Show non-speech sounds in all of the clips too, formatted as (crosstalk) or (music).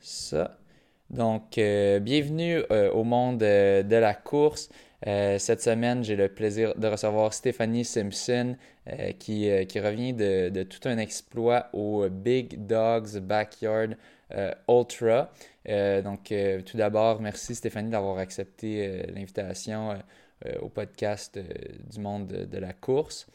Ça. Donc, euh, bienvenue euh, au monde euh, de la course. cette semaine, j'ai le plaisir de recevoir Stéphanie Simpson qui, qui, revient de, de, tout un exploit au Big Dogs Backyard Ultra. donc, tout d'abord, merci Stéphanie d'avoir accepté l'invitation au podcast du monde de la course.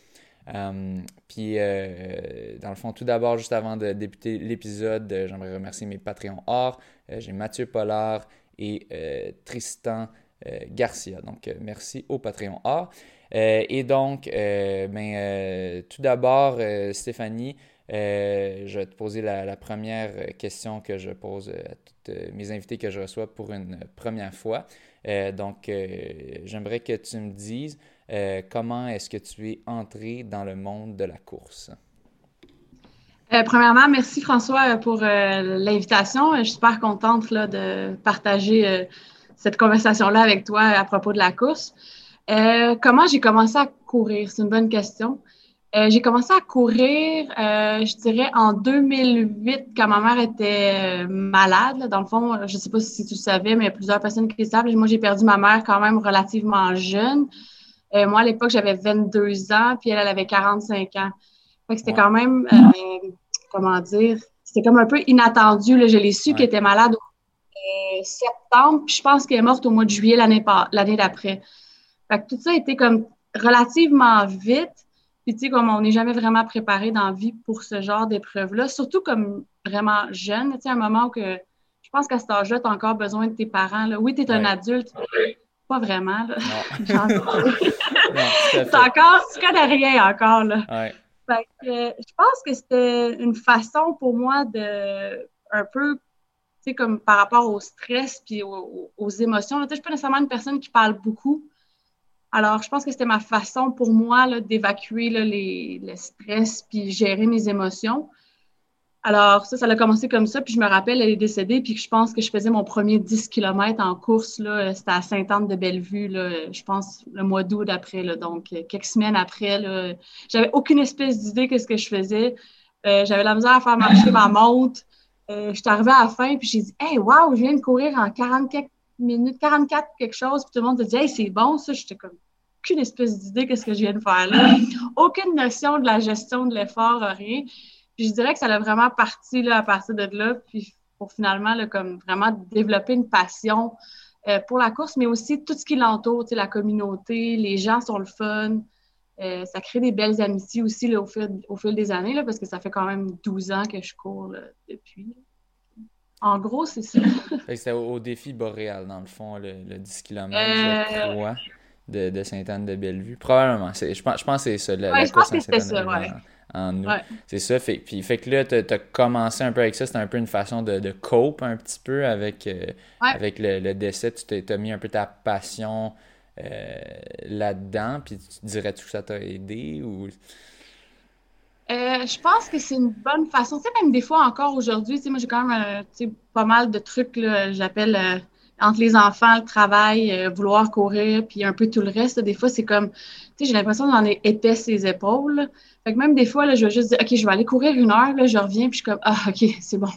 Euh, puis, euh, dans le fond, tout d'abord, juste avant de débuter l'épisode, euh, j'aimerais remercier mes Patreons or. J'ai Mathieu Pollard et Tristan Garcia. Donc, merci au Patreon or. et donc, ben, tout d'abord, Stéphanie, je vais te poser la, la, première question que je pose à toutes mes invités que je reçois pour une première fois. donc, j'aimerais que tu me dises euh, comment est-ce que tu es entré dans le monde de la course? Euh, premièrement, merci François euh, pour l'invitation. Je suis super contente de partager cette conversation-là avec toi à propos de la course. comment j'ai commencé à courir? C'est une bonne question. j'ai commencé à courir, je dirais, en 2008, quand ma mère était malade. Dans le fond, je ne sais pas si tu le savais, mais il y a plusieurs personnes qui le savent. Moi, j'ai perdu ma mère quand même relativement jeune. Euh, moi, à l'époque, j'avais 22 ans, puis elle, elle avait 45 ans. Fait que c'était quand même, euh, comment dire, c'était comme un peu inattendu. Là. Je l'ai su qu'elle était malade au euh, septembre, puis je pense qu'elle est morte au mois de juillet l'année d'après. Fait que tout ça a été comme relativement vite. Puis, tu sais, comme on n'est jamais vraiment préparé dans la vie pour ce genre d'épreuve-là, surtout comme vraiment jeune, tu sais, un moment où que je pense qu'à cet âge-là, tu as encore besoin de tes parents. Là. Oui, tu es un adulte, pas vraiment, là. (laughs) c'est encore, tu connais rien encore, là. Fait que, je pense que c'était une façon pour moi de, un peu, tu sais, comme par rapport au stress puis aux, émotions. Tu sais, je suis pas nécessairement une personne qui parle beaucoup. Alors, je pense que c'était ma façon pour moi d'évacuer les, le stress puis gérer mes émotions. Alors, ça, ça a commencé comme ça. Puis je me rappelle, elle est décédée, puis je pense que je faisais mon premier 10 km en course. Là, c'était à Sainte-Anne-de-Bellevue, là, je pense le mois d'août d'après. Là, donc, euh, quelques semaines après, là, j'avais aucune espèce d'idée de ce que je faisais. Euh, j'avais la misère à faire marcher ma montre. Euh, je suis arrivée à la fin, puis j'ai dit Hey, wow, je viens de courir en 44 minutes, 44 quelque chose. Puis tout le monde a dit Hey, c'est bon, ça. J'étais comme aucune espèce d'idée de ce que je viens de faire là. Aucune notion de la gestion de l'effort, rien. Puis je dirais que ça a vraiment parti là, à partir de là, puis pour finalement là, comme vraiment développer une passion euh, pour la course, mais aussi tout ce qui l'entoure, la communauté, les gens sont le fun. Euh, ça crée des belles amitiés aussi là, au, fil, au fil des années, là, parce que ça fait quand même 12 ans que je cours depuis. En gros, c'est ça. (laughs) C'était au, défi boréal, dans le fond, le, 10 km, je crois, de, de Sainte-Anne-de-Bellevue. Probablement. Je pense, je pense que c'est ça. La, ouais, je pense que c'était ça, ouais en nous. C'est ça. Fait, puis, fait que là, tu as, commencé un peu avec ça. C'était un peu une façon de, de cope un petit peu avec, euh, avec le, décès. Tu t'es mis un peu ta passion euh, là-dedans. Puis tu dirais-tu que ça t'a aidé ou? Euh, je pense que c'est une bonne façon. Tu sais, même des fois encore aujourd'hui, tu sais, moi j'ai quand même pas mal de trucs, j'appelle entre les enfants, le travail, vouloir courir, puis un peu tout le reste. des fois, c'est comme, tu sais, j'ai l'impression d'en est épais ses épaules. Fait que même des fois, là, je vais juste dire, OK, je vais aller courir une heure, là, je reviens, puis je suis comme, ah, OK, (laughs) c'est bon.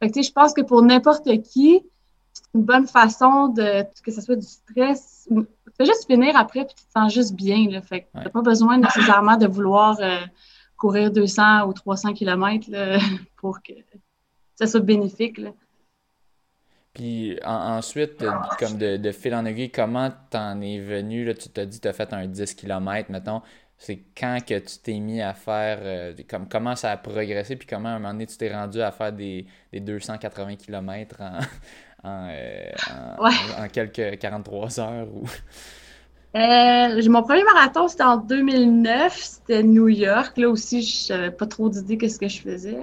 Fait que, tu sais, je pense que pour n'importe qui, c'est une bonne façon de, que ce soit du stress. Tu fais juste finir après, puis tu te sens juste bien, là. Fait que t'as pas besoin nécessairement de vouloir euh, courir 200 ou 300 km, là, (laughs) pour que ça soit bénéfique, là. Puis ensuite, comme de, de, fil en aiguille, comment t'en es venu? Là, tu t'as dit que tu as fait un 10 km, mettons c'est quand que tu t'es mis à faire, euh, comme, comment ça a progressé, puis comment à un moment donné tu t'es rendu à faire des, des 280 km en, (laughs) en, euh, en, quelques 43 heures ou... Euh, mon premier marathon, c'était en 2009, c'était New York. Là aussi, je n'avais pas trop d'idées de ce que je faisais.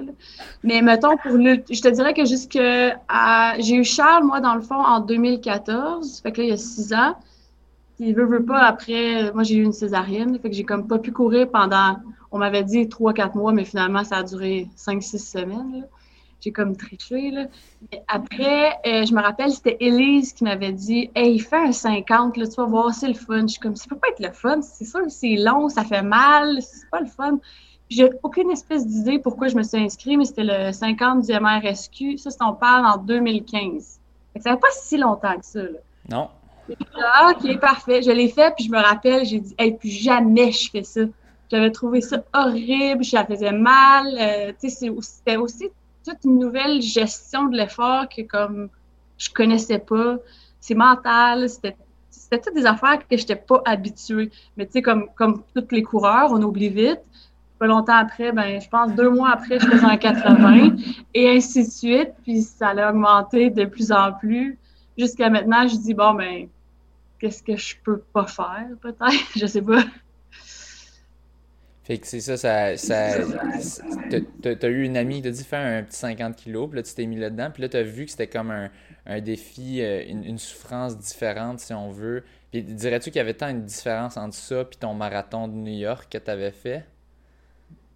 Mais mettons, pour le, je te dirais que jusque j'ai eu Charles, moi, dans le fond, en 2014. Fait que là, il y a six ans. Puis, veut, veut pas, après, moi, j'ai eu une césarienne. Fait que j'ai comme pas pu courir pendant, on m'avait dit trois, quatre mois, mais finalement, ça a duré cinq, six semaines. J'ai comme triché, là. après, euh, je me rappelle, c'était Elise qui m'avait dit Hey, fais un 50, là, tu vas voir, c'est le fun. Je suis comme, ça peut pas être le fun. C'est sûr c'est long, ça fait mal, c'est pas le fun. Puis j'ai aucune espèce d'idée pourquoi je me suis inscrite, mais c'était le 50 du MRSQ. Ça, c'est on parle en 2015. Ça fait pas si longtemps que ça. Là. Non. Ah, ok, parfait. Je l'ai fait, puis je me rappelle, j'ai dit, hey, plus jamais je fais ça. J'avais trouvé ça horrible, ça faisait mal. Euh, c'était aussi toute une nouvelle gestion de l'effort que comme je connaissais pas. C'est mental, c'était toutes des affaires que je n'étais pas habituée. Mais tu sais, comme, comme tous les coureurs, on oublie vite. Pas longtemps après, ben, je pense deux mois après, je faisais un 80 et ainsi de suite. Puis ça a augmenté de plus en plus. Jusqu'à maintenant, je dis, bon, ben, qu'est-ce que je peux pas faire, peut-être? (laughs) je sais pas. Fait que c'est ça, ça, ça t'as eu une amie qui t'a dit faire un petit 50 kilos, puis là tu t'es mis là-dedans, puis là tu as vu que c'était comme un, un défi, euh, une, souffrance différente si on veut. Puis dirais-tu qu'il y avait tant une différence entre ça puis ton marathon de New York que tu avais fait?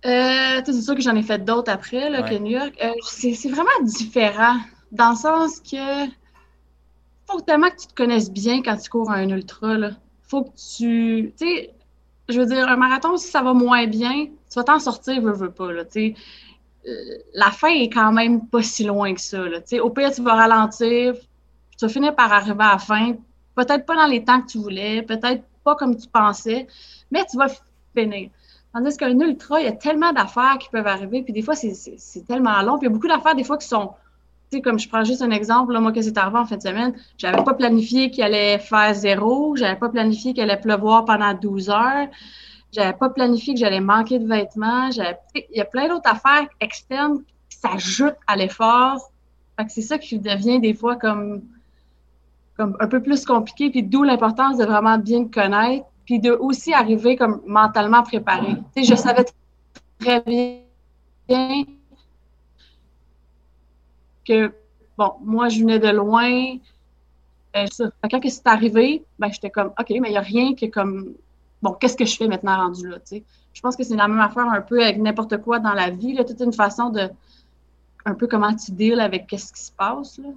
Euh, c'est sûr que j'en ai fait d'autres après là, que New York. Euh, c'est vraiment différent dans le sens que faut tellement que tu te connaisses bien quand tu cours un ultra. Là. Faut que tu. Tu sais, je veux dire, un marathon, si ça va moins bien, tu vas t'en sortir, veux, veux pas. Là, euh, la fin est quand même pas si loin que ça. Là, au pire, tu vas ralentir, tu vas finir par arriver à la fin. Peut-être pas dans les temps que tu voulais, peut-être pas comme tu pensais, mais tu vas finir. Tandis qu'un ultra, il y a tellement d'affaires qui peuvent arriver, puis des fois, c'est tellement long. Puis il y a beaucoup d'affaires, des fois, qui sont sais, comme je prends juste un exemple, là, moi, que c'est arrivé en fin de semaine, j'avais pas planifié qu'il allait faire zéro, j'avais pas planifié qu'il allait pleuvoir pendant 12 heures, j'avais pas planifié que j'allais manquer de vêtements, il y a plein d'autres affaires externes qui s'ajoutent à l'effort. C'est ça qui devient des fois comme, un peu plus compliqué, puis d'où l'importance de vraiment bien connaître, puis de aussi arriver comme mentalement préparé. Je savais très bien que, bon, moi, je venais de loin. Euh, Quand c'est arrivé, ben, j'étais comme, OK, mais il n'y a rien que comme, bon, qu'est-ce que je fais maintenant rendu là, tu sais? Je pense que c'est la même affaire un peu avec n'importe quoi dans la vie, là, toute une façon de, un peu comment tu deals avec qu'est-ce qui se passe, là.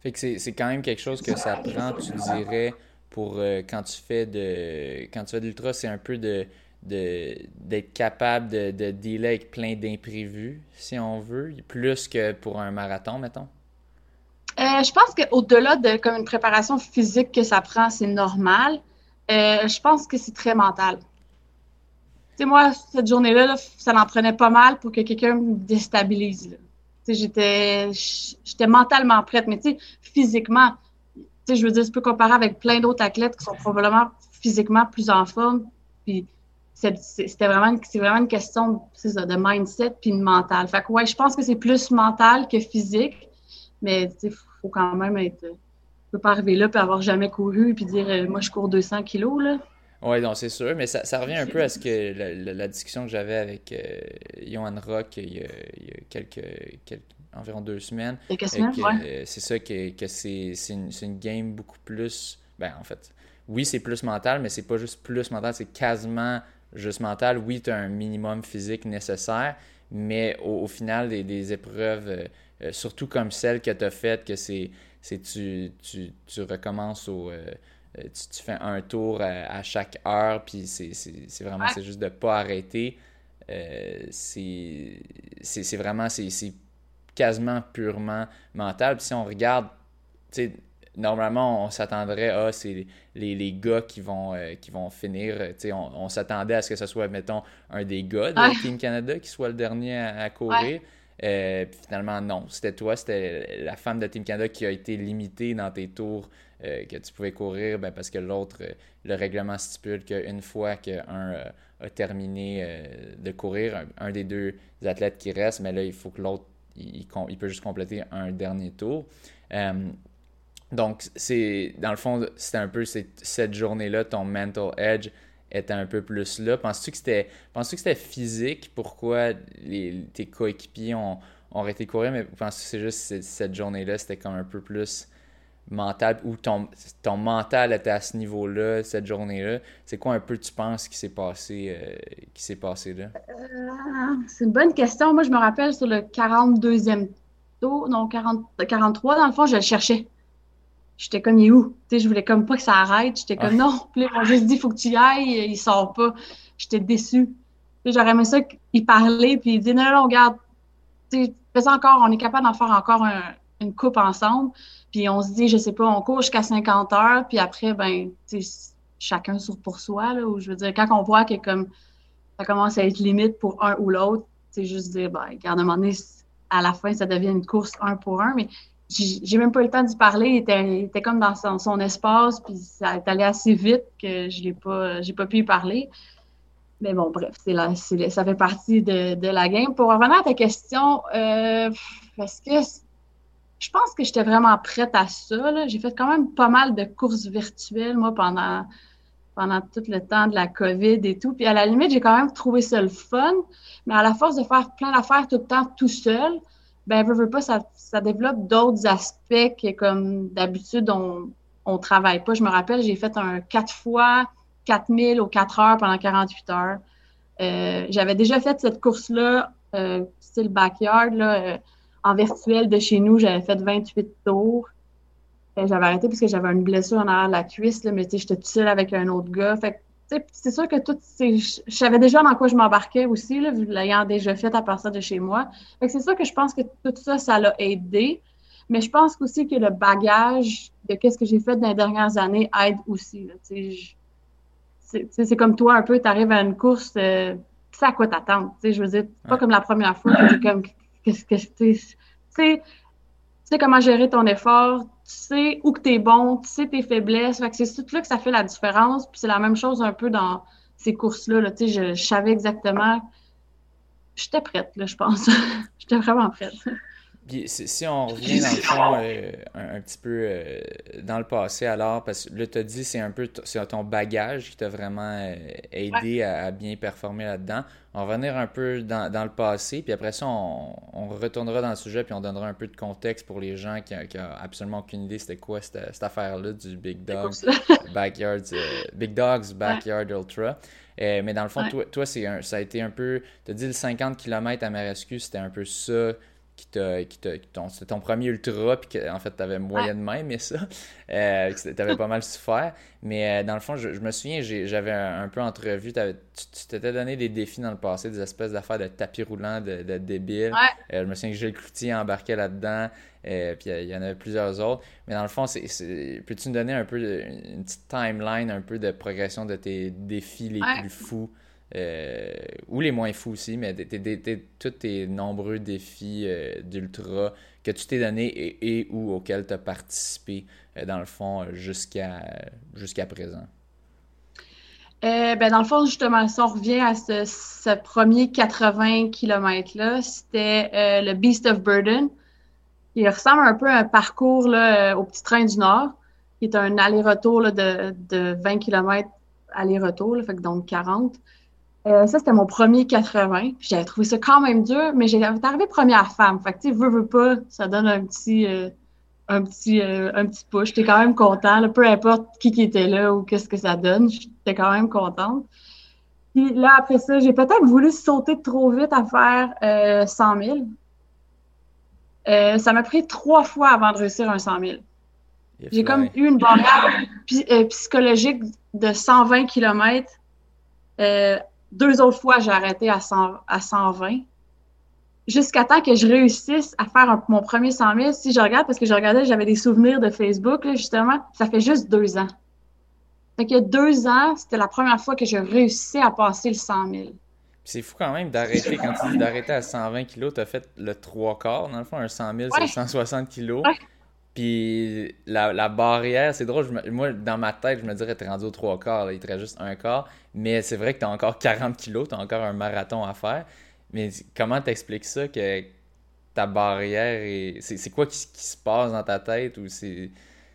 Fait que c'est quand même quelque chose que ça prend, tu dirais, pour euh, quand tu fais de quand tu fais de l'ultra, c'est un peu de d'être capable de, de dealer avec plein d'imprévus, si on veut, plus que pour un marathon, mettons? Euh, je pense qu'au-delà de comme une préparation physique que ça prend, c'est normal. Euh, je pense que c'est très mental. Tu sais, moi, cette journée-là, ça m'en prenait pas mal pour que quelqu'un me déstabilise. J'étais, j'étais mentalement prête, mais tu sais, physiquement, tu sais, je veux dire, je peux comparer avec plein d'autres athlètes qui sont probablement physiquement plus en forme. Puis c'était vraiment, c'est vraiment une question de mindset puis de mental. Fait que ouais, je pense que c'est plus mental que physique, mais il faut quand même être. On peut pas arriver là et avoir jamais couru puis dire euh, moi je cours 200 kilos là. Oui, donc c'est sûr, mais ça, ça, revient un peu à ce que la, discussion que j'avais avec euh, Johan Rock il y a, quelques, quelques, environ deux semaines. Quelques semaines, euh, C'est ça que, que c'est une, une, game beaucoup plus. Ben, en fait, oui, c'est plus mental, mais c'est pas juste plus mental, c'est quasiment juste mental, oui, tu as un minimum physique nécessaire, mais au, final, des, épreuves, euh, euh, surtout comme celle que tu as faite, que c'est tu, tu, tu, recommences au. Euh, tu, fais un tour à, chaque heure, puis c'est vraiment c'est juste de ne pas arrêter. c'est vraiment, c'est quasiment purement mental. Puis si on regarde, tu sais, normalement, on s'attendrait à, c'est les, les, gars qui vont, euh, qui vont finir. Euh, on, on s'attendait à ce que ce soit, mettons, un des gars de Team Canada qui soit le dernier à, courir. Euh, puis finalement, non. C'était toi, c'était la femme de Team Canada qui a été limitée dans tes tours que tu pouvais courir ben, parce que l'autre, le règlement stipule qu'une fois qu'un a terminé de courir, un, des deux athlètes qui reste, mais là, il faut que l'autre, il, il, peut juste compléter un dernier tour. Donc, c'est dans le fond, c'était un peu cette journée-là, ton mental edge était un peu plus là. Penses-tu que c'était penses que c'était physique? Pourquoi les, tes coéquipiers ont, ont arrêté de courir? Mais penses-tu que c'est juste cette journée-là, c'était comme un peu plus mental? Ou ton, ton mental était à ce niveau-là, cette journée-là? C'est quoi un peu tu penses qui s'est passé, euh, qui s'est passé là? Euh, c'est une bonne question. Moi, je me rappelle sur le 42e tour, non, 40, 43, dans le fond, je le cherchais j'étais comme, il est où? Tu sais, je voulais comme pas que ça arrête. J'étais comme, non. Puis là, ils m'ont juste dit, faut que tu y ailles. Il sort pas. J'étais déçue. J'aurais aimé ça qu'il parlait, puis il dit non, non, regarde, fais encore, on est capable d'en faire encore une coupe ensemble. Puis on se dit, je sais pas, on court jusqu'à 50 heures, puis après, ben, chacun sur pour soi, là, ou je veux dire, quand on voit que comme ça commence à être limite pour un ou l'autre, c'est juste dire, ben, regarde, à un moment donné, à la fin, ça devient une course un pour un, mais j'ai même pas eu le temps d'y parler. Il était, comme dans son, espace, puis ça est allé assez vite que je n'ai pas, j'ai pas pu y parler. Mais bon, bref, c'est ça fait partie de, la game. Pour revenir à ta question, euh, est-ce que je pense que j'étais vraiment prête à ça. J'ai fait quand même pas mal de courses virtuelles, moi, pendant, pendant tout le temps de la COVID et tout. Puis à la limite, j'ai quand même trouvé ça le fun. Mais à la force de faire plein d'affaires tout le temps tout seul, ben, veux, veux pas, ça, ça développe d'autres aspects que, comme d'habitude, on, on travaille pas. Je me rappelle, j'ai fait un 4 fois 4000 aux 4 heures pendant 48 heures. Euh, j'avais déjà fait cette course-là, euh, style backyard, là, euh, en virtuel de chez nous, j'avais fait 28 tours. J'avais arrêté parce que j'avais une blessure en arrière de la cuisse, là, mais j'étais toute seule avec un autre gars. Fait c'est sûr que tout, je savais déjà dans quoi je m'embarquais aussi, là, l'ayant déjà fait à partir de chez moi. c'est sûr que je pense que tout ça, ça l'a aidé. Mais je pense aussi que le bagage de qu'est-ce que j'ai fait dans les dernières années aide aussi. C'est comme toi, un peu, tu arrives à une course, euh, tu sais à quoi t'attendre. Je veux dire, pas comme la première fois que comme qu'est-ce que tu sais, sais comment gérer ton effort, tu sais où que tu es bon, tu sais tes faiblesses. C'est tout là que ça fait la différence. Puis c'est la même chose un peu dans ces courses-là. Là, tu sais, je, savais exactement. J'étais prête, là, je pense. (laughs) J'étais vraiment prête. Puis si on revient dans le fond euh, un, petit peu euh, dans le passé alors, parce que là tu as dit c'est un peu c'est ton bagage qui t'a vraiment euh, aidé à, bien performer là-dedans. On va revenir un peu dans, dans, le passé, puis après ça on, on, retournera dans le sujet puis on donnera un peu de contexte pour les gens qui n'ont absolument aucune idée c'était quoi cette, cette affaire-là du Big Dogs (laughs) Backyard Big Dogs Backyard Ultra. mais dans le fond, toi, toi c'est ça a été un peu. Tu as dit le 50 km à Marescu, c'était un peu ça qui t'a qui c'était ton premier ultra puis que en fait tu avais moyennement aimé ça (laughs) euh, tu avais pas mal souffert. Mais euh, dans le fond je, me souviens j'avais un, peu entrevu tu t'étais donné des défis dans le passé des espèces d'affaires de tapis roulant de, de débiles euh, je me souviens que Gilles Cloutier embarqué là-dedans euh, puis il y en avait plusieurs autres. Mais dans le fond c'est peux-tu nous donner un peu une petite timeline un peu de progression de tes défis les plus fous? Euh, ou les moins fous aussi, mais tous tes nombreux défis euh, d'ultra que tu t'es donné et, ou auxquels tu as participé, euh, dans le fond, jusqu'à jusqu'à présent? ben dans le fond, justement, si on revient à ce, premier 80 km-là, c'était le Beast of Burden. Il ressemble un peu à un parcours là, au Petit Train du Nord, qui est un aller-retour de, de, 20 km aller-retour, donc 40. Euh, ça, c'était mon premier 80. J'avais trouvé ça quand même dur, mais j'étais arrivée première femme. Fait que, tu sais, veux, veux pas, ça donne un petit, euh, un petit, euh, un petit push. J'étais quand même content, peu importe qui qui était là ou qu'est-ce que ça donne. J'étais quand même contente. Puis là, après ça, j'ai peut-être voulu sauter trop vite à faire 100 000. ça m'a pris trois fois avant de réussir un 100 000. J'ai comme eu une barrière (laughs) psychologique de 120 km deux autres fois, j'ai arrêté à, 100, à 120. Jusqu'à temps que je réussisse à faire mon premier 100 000. Si je regarde, parce que je regardais, j'avais des souvenirs de Facebook, justement, ça fait juste deux ans. Fait que deux ans, c'était la première fois que je réussissais à passer le 100 000. C'est fou quand même d'arrêter, quand tu dis d'arrêter à 120 kg, tu as fait le trois quarts. Dans le fond, un 100 000, c'est 160 kg. Puis la, barrière, c'est drôle, moi, dans ma tête, je me dirais, t'es rendu au trois quarts, il te reste juste un quart. Mais c'est vrai que t'as encore 40 kilos, t'as encore un marathon à faire. Mais comment t'expliques ça que ta barrière est. C'est quoi qui, se passe dans ta tête ou c'est.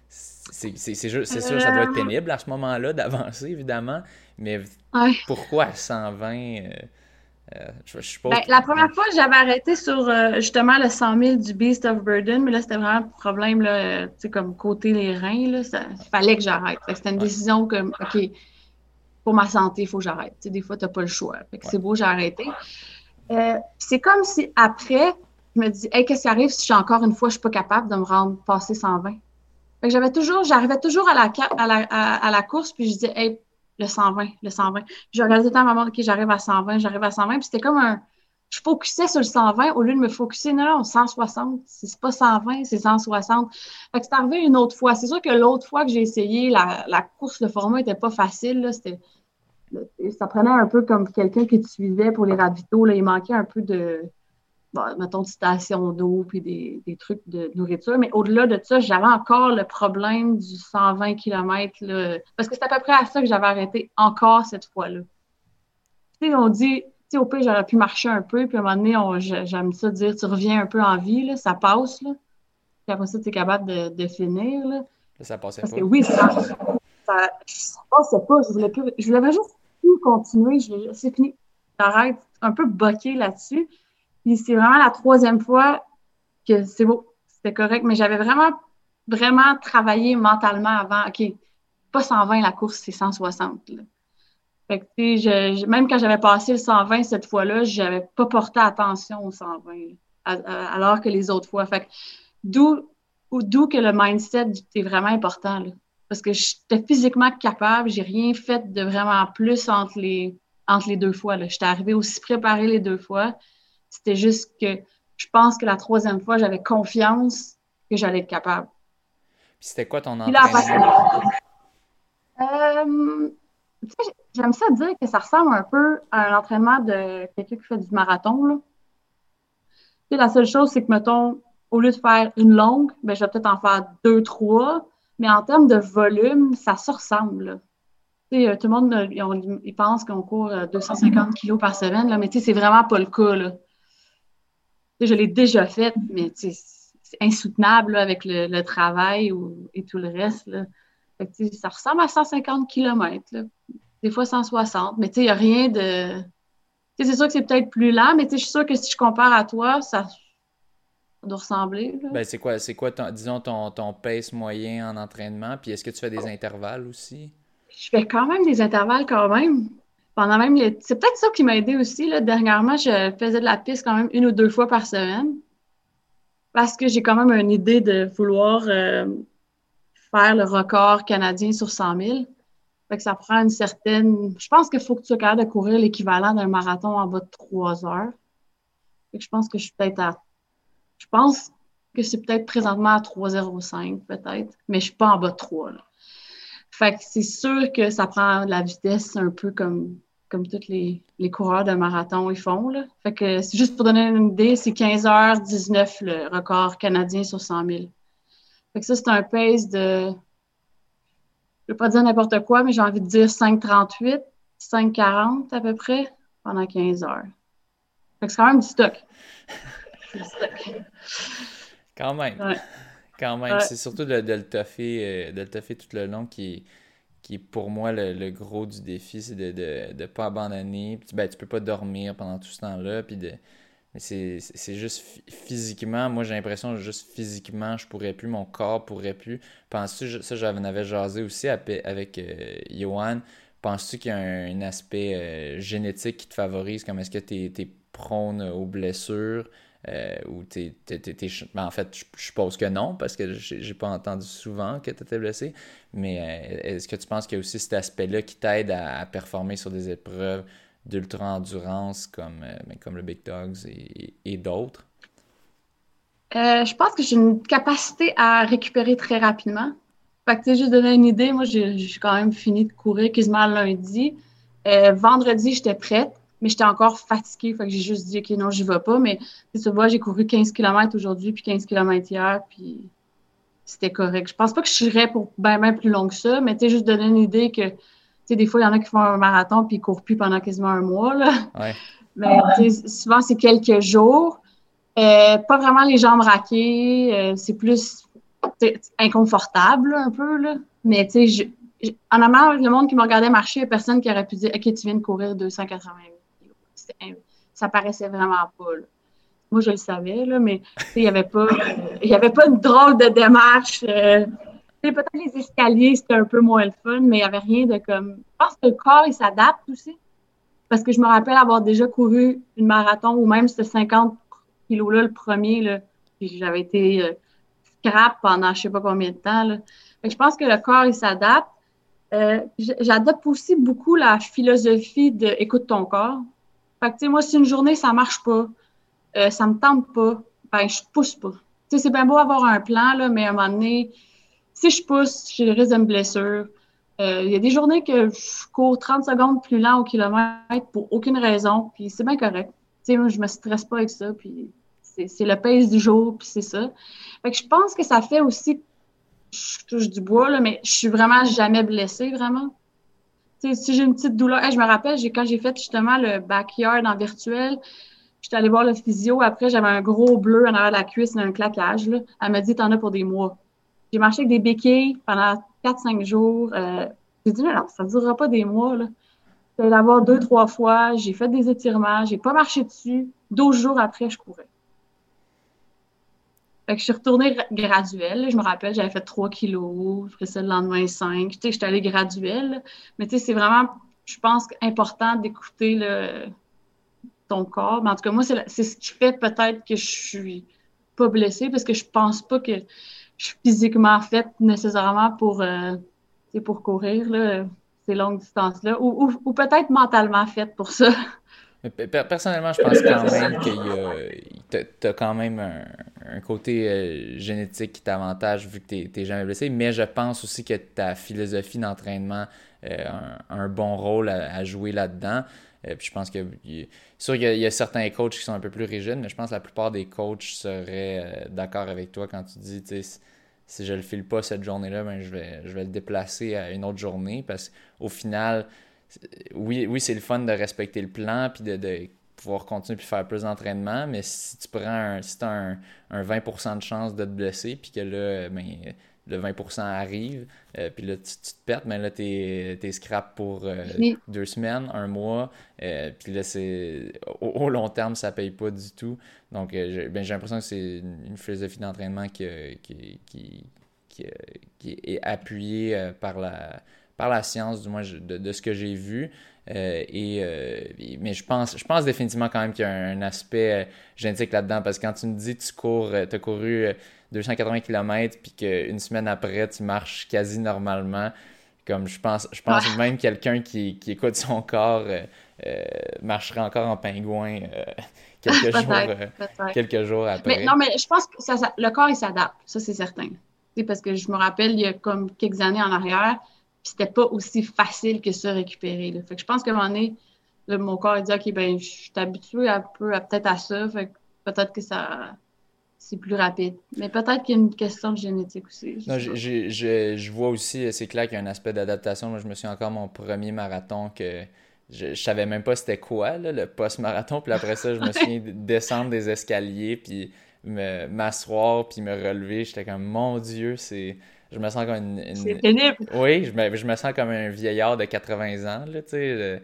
C'est sûr, ça doit être euh. pénible à ce moment-là d'avancer, évidemment. Mais pourquoi 120 euh, ben, la première fois, j'avais arrêté sur euh, justement le 100 000 du Beast of Burden, mais là, c'était vraiment un problème, là, comme côté les reins. Là, il fallait que j'arrête. C'était une décision comme, OK, pour ma santé, il faut que j'arrête. Des fois, tu n'as pas le choix. C'est beau, j'ai arrêté. Euh, c'est comme si après, je me dis, hey, qu'est-ce qui arrive si j'ai encore une fois, je suis pas capable de me rendre passer 120? j'avais toujours, j'arrivais toujours à la, à la, à, la course, puis je disais, hey, le 120, le 120. Je regardais tout le maman, OK, j'arrive à 120, j'arrive à 120. Puis c'était comme un. Je focusais sur le 120 au lieu de me focuser, non, non, 160. C'est pas 120, c'est 160. Fait que c'est arrivé une autre fois. C'est sûr que l'autre fois que j'ai essayé, la, la, course, le format était pas facile. C'était ça prenait un peu comme quelqu'un qui te suivait pour les ravitaux. Là. Il manquait un peu de, mettons, de station d'eau puis des, trucs de nourriture. Mais au-delà de ça, j'avais encore le problème du 120 km. Là, parce que c'est à peu près à ça que j'avais arrêté encore cette fois-là. Tu sais, on dit, tu sais, au pire, j'aurais pu marcher un peu. Puis à un moment donné, j'aime ça dire, tu reviens un peu en vie, là, ça passe. Là. Puis après ça, tu es capable de, de finir. Là. Ça passait Parce que oui, ça, ça, ça passait pas. Je voulais, plus, je voulais juste continuer. C'est fini. J'arrête un peu boqué là-dessus. Puis c'est vraiment la troisième fois que c'est beau, c'était correct. Mais j'avais vraiment, vraiment travaillé mentalement avant. OK, pas 120 la course, c'est 160. Fait que, je, même quand j'avais passé le 120 cette fois-là, j'avais pas porté attention au 120, alors que les autres fois. Fait d'où, d'où que le mindset est vraiment important. Là parce que j'étais physiquement capable, j'ai rien fait de vraiment plus entre les, entre les deux fois. J'étais arrivée aussi préparée les deux fois. C'était juste que je pense que la troisième fois, j'avais confiance que j'allais être capable. Puis c'était quoi ton entraînement? Euh, j'aime ça dire que ça ressemble un peu à un entraînement de quelqu'un qui fait du marathon. Là. la seule chose, c'est que, mettons, au lieu de faire une longue, ben, je vais peut-être en faire deux, trois. Mais en termes de volume, ça se ressemble. Euh, tout le monde il pense qu'on court 250 euh, kilos par semaine, là, mais c'est vraiment pas le cas. Je l'ai déjà fait, mais c'est insoutenable avec le, travail et tout le reste. ça ressemble à 150 km, des fois 160, mais il n'y a rien de. C'est sûr que c'est peut-être plus lent, mais je suis sûre que si je compare à toi, ça, doit ressembler. Ben, c'est quoi, c'est quoi ton, disons, ton, ton pace moyen en entraînement? Puis est-ce que tu fais des intervalles aussi? Je fais quand même des intervalles quand même. Pendant même les... C'est peut-être ça qui m'a aidé aussi. Là. Dernièrement, je faisais de la piste quand même une ou deux fois par semaine. Parce que j'ai quand même une idée de vouloir euh, faire le record canadien sur 100 000. Fait que ça prend une certaine. Je pense qu'il faut que tu sois capable de courir l'équivalent d'un marathon en bas de trois heures. Fait que je pense que je suis peut-être à je pense que c'est peut-être présentement à 3,05 peut-être, mais je suis pas en bas de 3. Là. Fait que c'est sûr que ça prend de la vitesse un peu comme, comme tous les, les coureurs de marathon ils font. Là. Fait que c'est juste pour donner une idée, c'est 15h19 le record canadien sur 100 000. Fait que ça, c'est un pace de, je ne vais pas dire n'importe quoi, mais j'ai envie de dire 5,38, 5,40 à peu près pendant 15 heures. Fait que c'est quand même du stock. Quand même. Quand même. C'est surtout de, le toffer, euh, de le tout le long qui, qui est pour moi le, gros du défi, c'est de ne pas abandonner. Tu, ben, tu peux pas dormir pendant tout ce temps-là. Puis de, mais c'est juste physiquement, moi j'ai l'impression juste physiquement, je pourrais plus, mon corps pourrait plus. Penses-tu, ça j'en avais jasé aussi avec euh, Johan, penses-tu qu'il y a un, aspect euh, génétique qui te favorise, comme est-ce que tu es, prône aux blessures? Euh, ou t'es, ben, en fait, je, suppose que non, parce que j'ai pas entendu souvent que tu étais blessé. Mais euh, est-ce que tu penses qu'il y a aussi cet aspect-là qui t'aide à, performer sur des épreuves d'ultra-endurance comme, euh, ben, comme le Big Dogs et, d'autres? je pense que j'ai une capacité à récupérer très rapidement. Fait que, tu juste donner une idée, moi, j'ai, quand même fini de courir quasiment lundi. vendredi, j'étais prête mais j'étais encore fatiguée. Fait que j'ai juste dit, OK, non, j'y vais pas. Mais tu vois, j'ai couru 15 km aujourd'hui, puis 15 km hier, puis c'était correct. Je pense pas que je serais pour bien, bien plus long que ça, mais tu sais, juste donner une idée que, tu sais, des fois, il y en a qui font un marathon, puis ils courent plus pendant quasiment un mois, là. Ouais. (laughs) Mais souvent, c'est quelques jours. Euh, pas vraiment les jambes raquées. Euh, c'est plus inconfortable, un peu, là. Mais, tu sais, en amont, le monde qui me regardait marcher, il n'y a personne qui aurait pu dire, OK, tu viens de courir 280 ça paraissait vraiment pas. Moi, je le savais, là, mais il n'y avait pas y avait pas une drôle de démarche. Euh, peut-être les escaliers, c'était un peu moins le fun, mais il n'y avait rien de comme. Je pense que le corps, il s'adapte aussi. Parce que je me rappelle avoir déjà couru une marathon ou même ce 50 kilos-là, le premier, j'avais été euh, scrap pendant je ne sais pas combien de temps. Je pense que le corps, il s'adapte. Euh, j'adopte aussi beaucoup la philosophie de écoute ton corps. Fait que, tu sais, moi, si une journée, ça marche pas, euh, ça me tente pas, ben, je pousse pas. Tu sais, c'est bien beau avoir un plan, là, mais à un moment donné, si je pousse, j'ai le risque d'une blessure. Euh, il y a des journées que je cours 30 secondes plus lent au kilomètre pour aucune raison, puis c'est bien correct. Tu sais, moi, je me stresse pas avec ça, puis c'est le pace du jour, puis c'est ça. Fait que je pense que ça fait aussi je touche du bois, là, mais je suis vraiment jamais blessée, vraiment. Si j'ai une petite douleur, je me rappelle, quand j'ai fait justement le backyard en virtuel, j'étais allée voir le physio. Après, j'avais un gros bleu en arrière de la cuisse, un claquage. Là. Elle m'a dit, t'en as pour des mois. J'ai marché avec des béquilles pendant 4-5 jours. Euh, j'ai dit, non, ça ne durera pas des mois. Là. J'allais l'avoir deux, trois fois. J'ai fait des étirements. J'ai pas marché dessus. 12 jours après, je courais. Fait que je suis retournée graduelle. Je me rappelle, j'avais fait 3 kilos, je ça le lendemain 5. Tu sais, j'étais allée graduelle. Mais tu sais, c'est vraiment, je pense, important d'écouter le, ton corps. En tout cas, moi, c'est ce qui fait peut-être que je suis pas blessée parce que je pense pas que je suis physiquement faite nécessairement pour, euh, pour courir là, ces longues distances-là. Ou, ou, peut-être mentalement faite pour ça. Personnellement, je pense quand même que tu as quand même un, côté euh, génétique qui t'avantage vu que tu n'es jamais blessé, mais je pense aussi que ta philosophie d'entraînement euh, a un, bon rôle à, jouer là-dedans. Euh, puis je pense que sûr qu'il y, a certains coachs qui sont un peu plus rigides, mais je pense que la plupart des coachs seraient d'accord avec toi quand tu dis si je le file pas cette journée-là, ben je vais, je vais le déplacer à une autre journée parce qu'au final, oui, oui c'est le fun de respecter le plan puis de, pouvoir continuer puis faire plus d'entraînement, mais si tu prends un, si as un, 20% de chance de te blesser puis que là, ben, le 20% arrive, euh, puis là, tu, te perds, mais là, tu es, scrap pour euh, deux semaines, un mois, euh, puis là, c'est au, long terme, ça paye pas du tout. Donc, ben, j'ai l'impression que c'est une, philosophie d'entraînement qui, qui, qui, qui, est appuyée par la par la science, du moins de, ce que j'ai vu. Euh, euh, et, mais je pense, je pense définitivement quand même qu'il y a un, aspect euh, génétique là-dedans parce que quand tu me dis que tu cours, tu as couru 280 km puis qu'une semaine après tu marches quasi normalement, comme je pense, je pense même quelqu'un qui, qui, écoute son corps marcherait encore en pingouin (laughs) quelques, jours, quelques jours après. Mais, non, mais je pense que ça, le corps il s'adapte, ça c'est certain. parce que je me rappelle, il y a comme quelques années en arrière, c'était pas aussi facile que ça récupérer. Là. Fait que je pense qu'à un moment donné, mon corps a dit OK, ben je suis habitué un peu peut-être à ça. Fait que peut-être que ça c'est plus rapide. Mais peut-être qu'il y a une question de génétique aussi. Je, non, je, je, je, vois aussi, c'est clair qu'il y a un aspect d'adaptation. Moi, je me suis encore mon premier marathon que je, je savais même pas c'était quoi, là, le post-marathon. Puis après ça, je me (laughs) suis descendre des escaliers, puis m'asseoir, puis me relever. J'étais comme, mon Dieu, c'est je me sens comme une. C'est pénible. Oui, je me, je me, sens comme un vieillard de 80 ans, là, tu sais,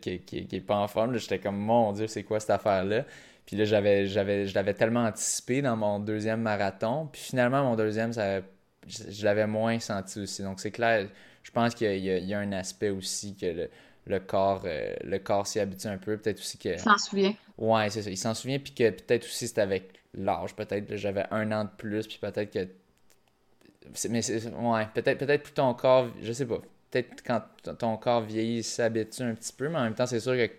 qui, qui, qui, est pas en forme. J'étais comme, mon Dieu, c'est quoi cette affaire-là? Puis là, j'avais, j'avais, je l'avais tellement anticipé dans mon deuxième marathon. Puis finalement, mon deuxième, ça, je, l'avais moins senti aussi. Donc c'est clair, je pense qu'il y, y, a un aspect aussi que le, le corps, euh, le corps s'y habitue un peu. Peut-être aussi que. Il s'en souvient. Ouais, c'est ça. Il s'en souvient. Puis que peut-être aussi c'est avec l'âge. Peut-être j'avais un an de plus. Puis peut-être que mais ouais, peut-être peut-être plus ton corps, je sais pas. Peut-être quand ton corps vieillit, s'habitue un petit peu, mais en même temps, c'est sûr que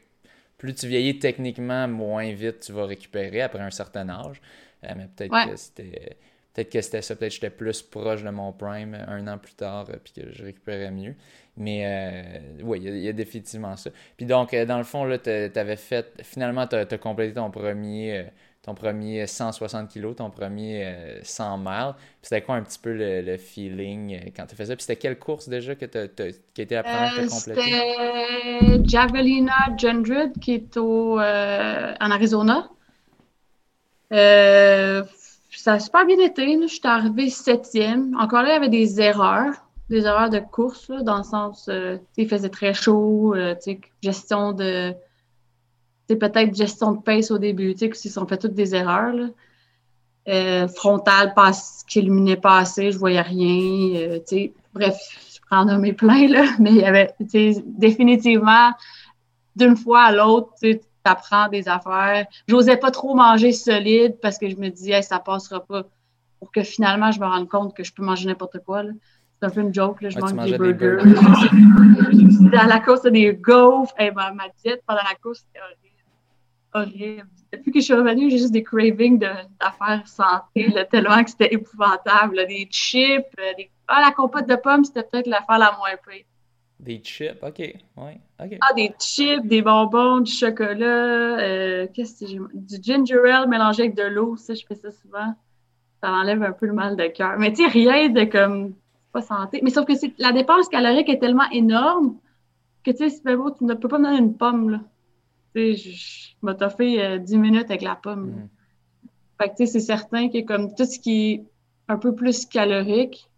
plus tu vieillis techniquement, moins vite tu vas récupérer après un certain âge. Euh, mais peut-être que c'était peut-être que c'était ça, peut-être que j'étais plus proche de mon prime un an plus tard, euh, puis que je récupérais mieux. Mais euh, oui, il y, a définitivement ça. Puis donc, dans le fond, là, tu avais fait, finalement, tu as, complété ton premier ton premier 160 kg, ton premier 100 euh, miles. C'était quoi un petit peu le, feeling euh, quand tu fais ça? Puis c'était quelle course déjà que tu qui était la première que tu as complétée? C'était Javelina Gendred qui est au, euh, en Arizona. ça a super bien été. Je suis arrivée septième. Encore là, il y avait des erreurs, des erreurs de course, dans le sens, il faisait très chaud, gestion de peut-être gestion de pace au début, tu sais, qu'ils ont fait toutes des erreurs. Là. Euh, frontal passe, qui illuminait pas assez, je voyais rien. Euh, tu sais, bref, je prends en nommer plein, là, (laughs) mais il y avait, tu sais, définitivement, d'une fois à l'autre, tu apprends des affaires. J'osais pas trop manger solide parce que je me disais, ça passera pas. Pour que finalement, je me rende compte que je peux manger n'importe quoi. C'est un peu une joke, là, je mange des burgers. (laughs) Dans la course, des gaufres. et ma, ma diète pendant la course, c'était horrible. Horrible. Depuis que je suis revenue, j'ai juste des cravings d'affaires santé, là, tellement que c'était épouvantable. Des chips, euh, des... Ah, la compote de pommes, c'était peut-être l'affaire la moins pire. Des chips, ok, ouais. Ah, des chips, des bonbons, du chocolat, euh, qu'est-ce que j'ai... Du ginger ale mélangé avec de l'eau, ça, je fais ça souvent. Ça enlève un peu le mal de cœur. Mais tu sais, rien de comme pas santé. Mais sauf que la dépense calorique est tellement énorme que tu sais, c'est beau, tu ne peux pas me donner une pomme, là. Tu sais, je, m'ai fait 10 minutes avec la pomme. Mm. Fait que tu sais, c'est certain que comme tout ce qui est un peu plus calorique,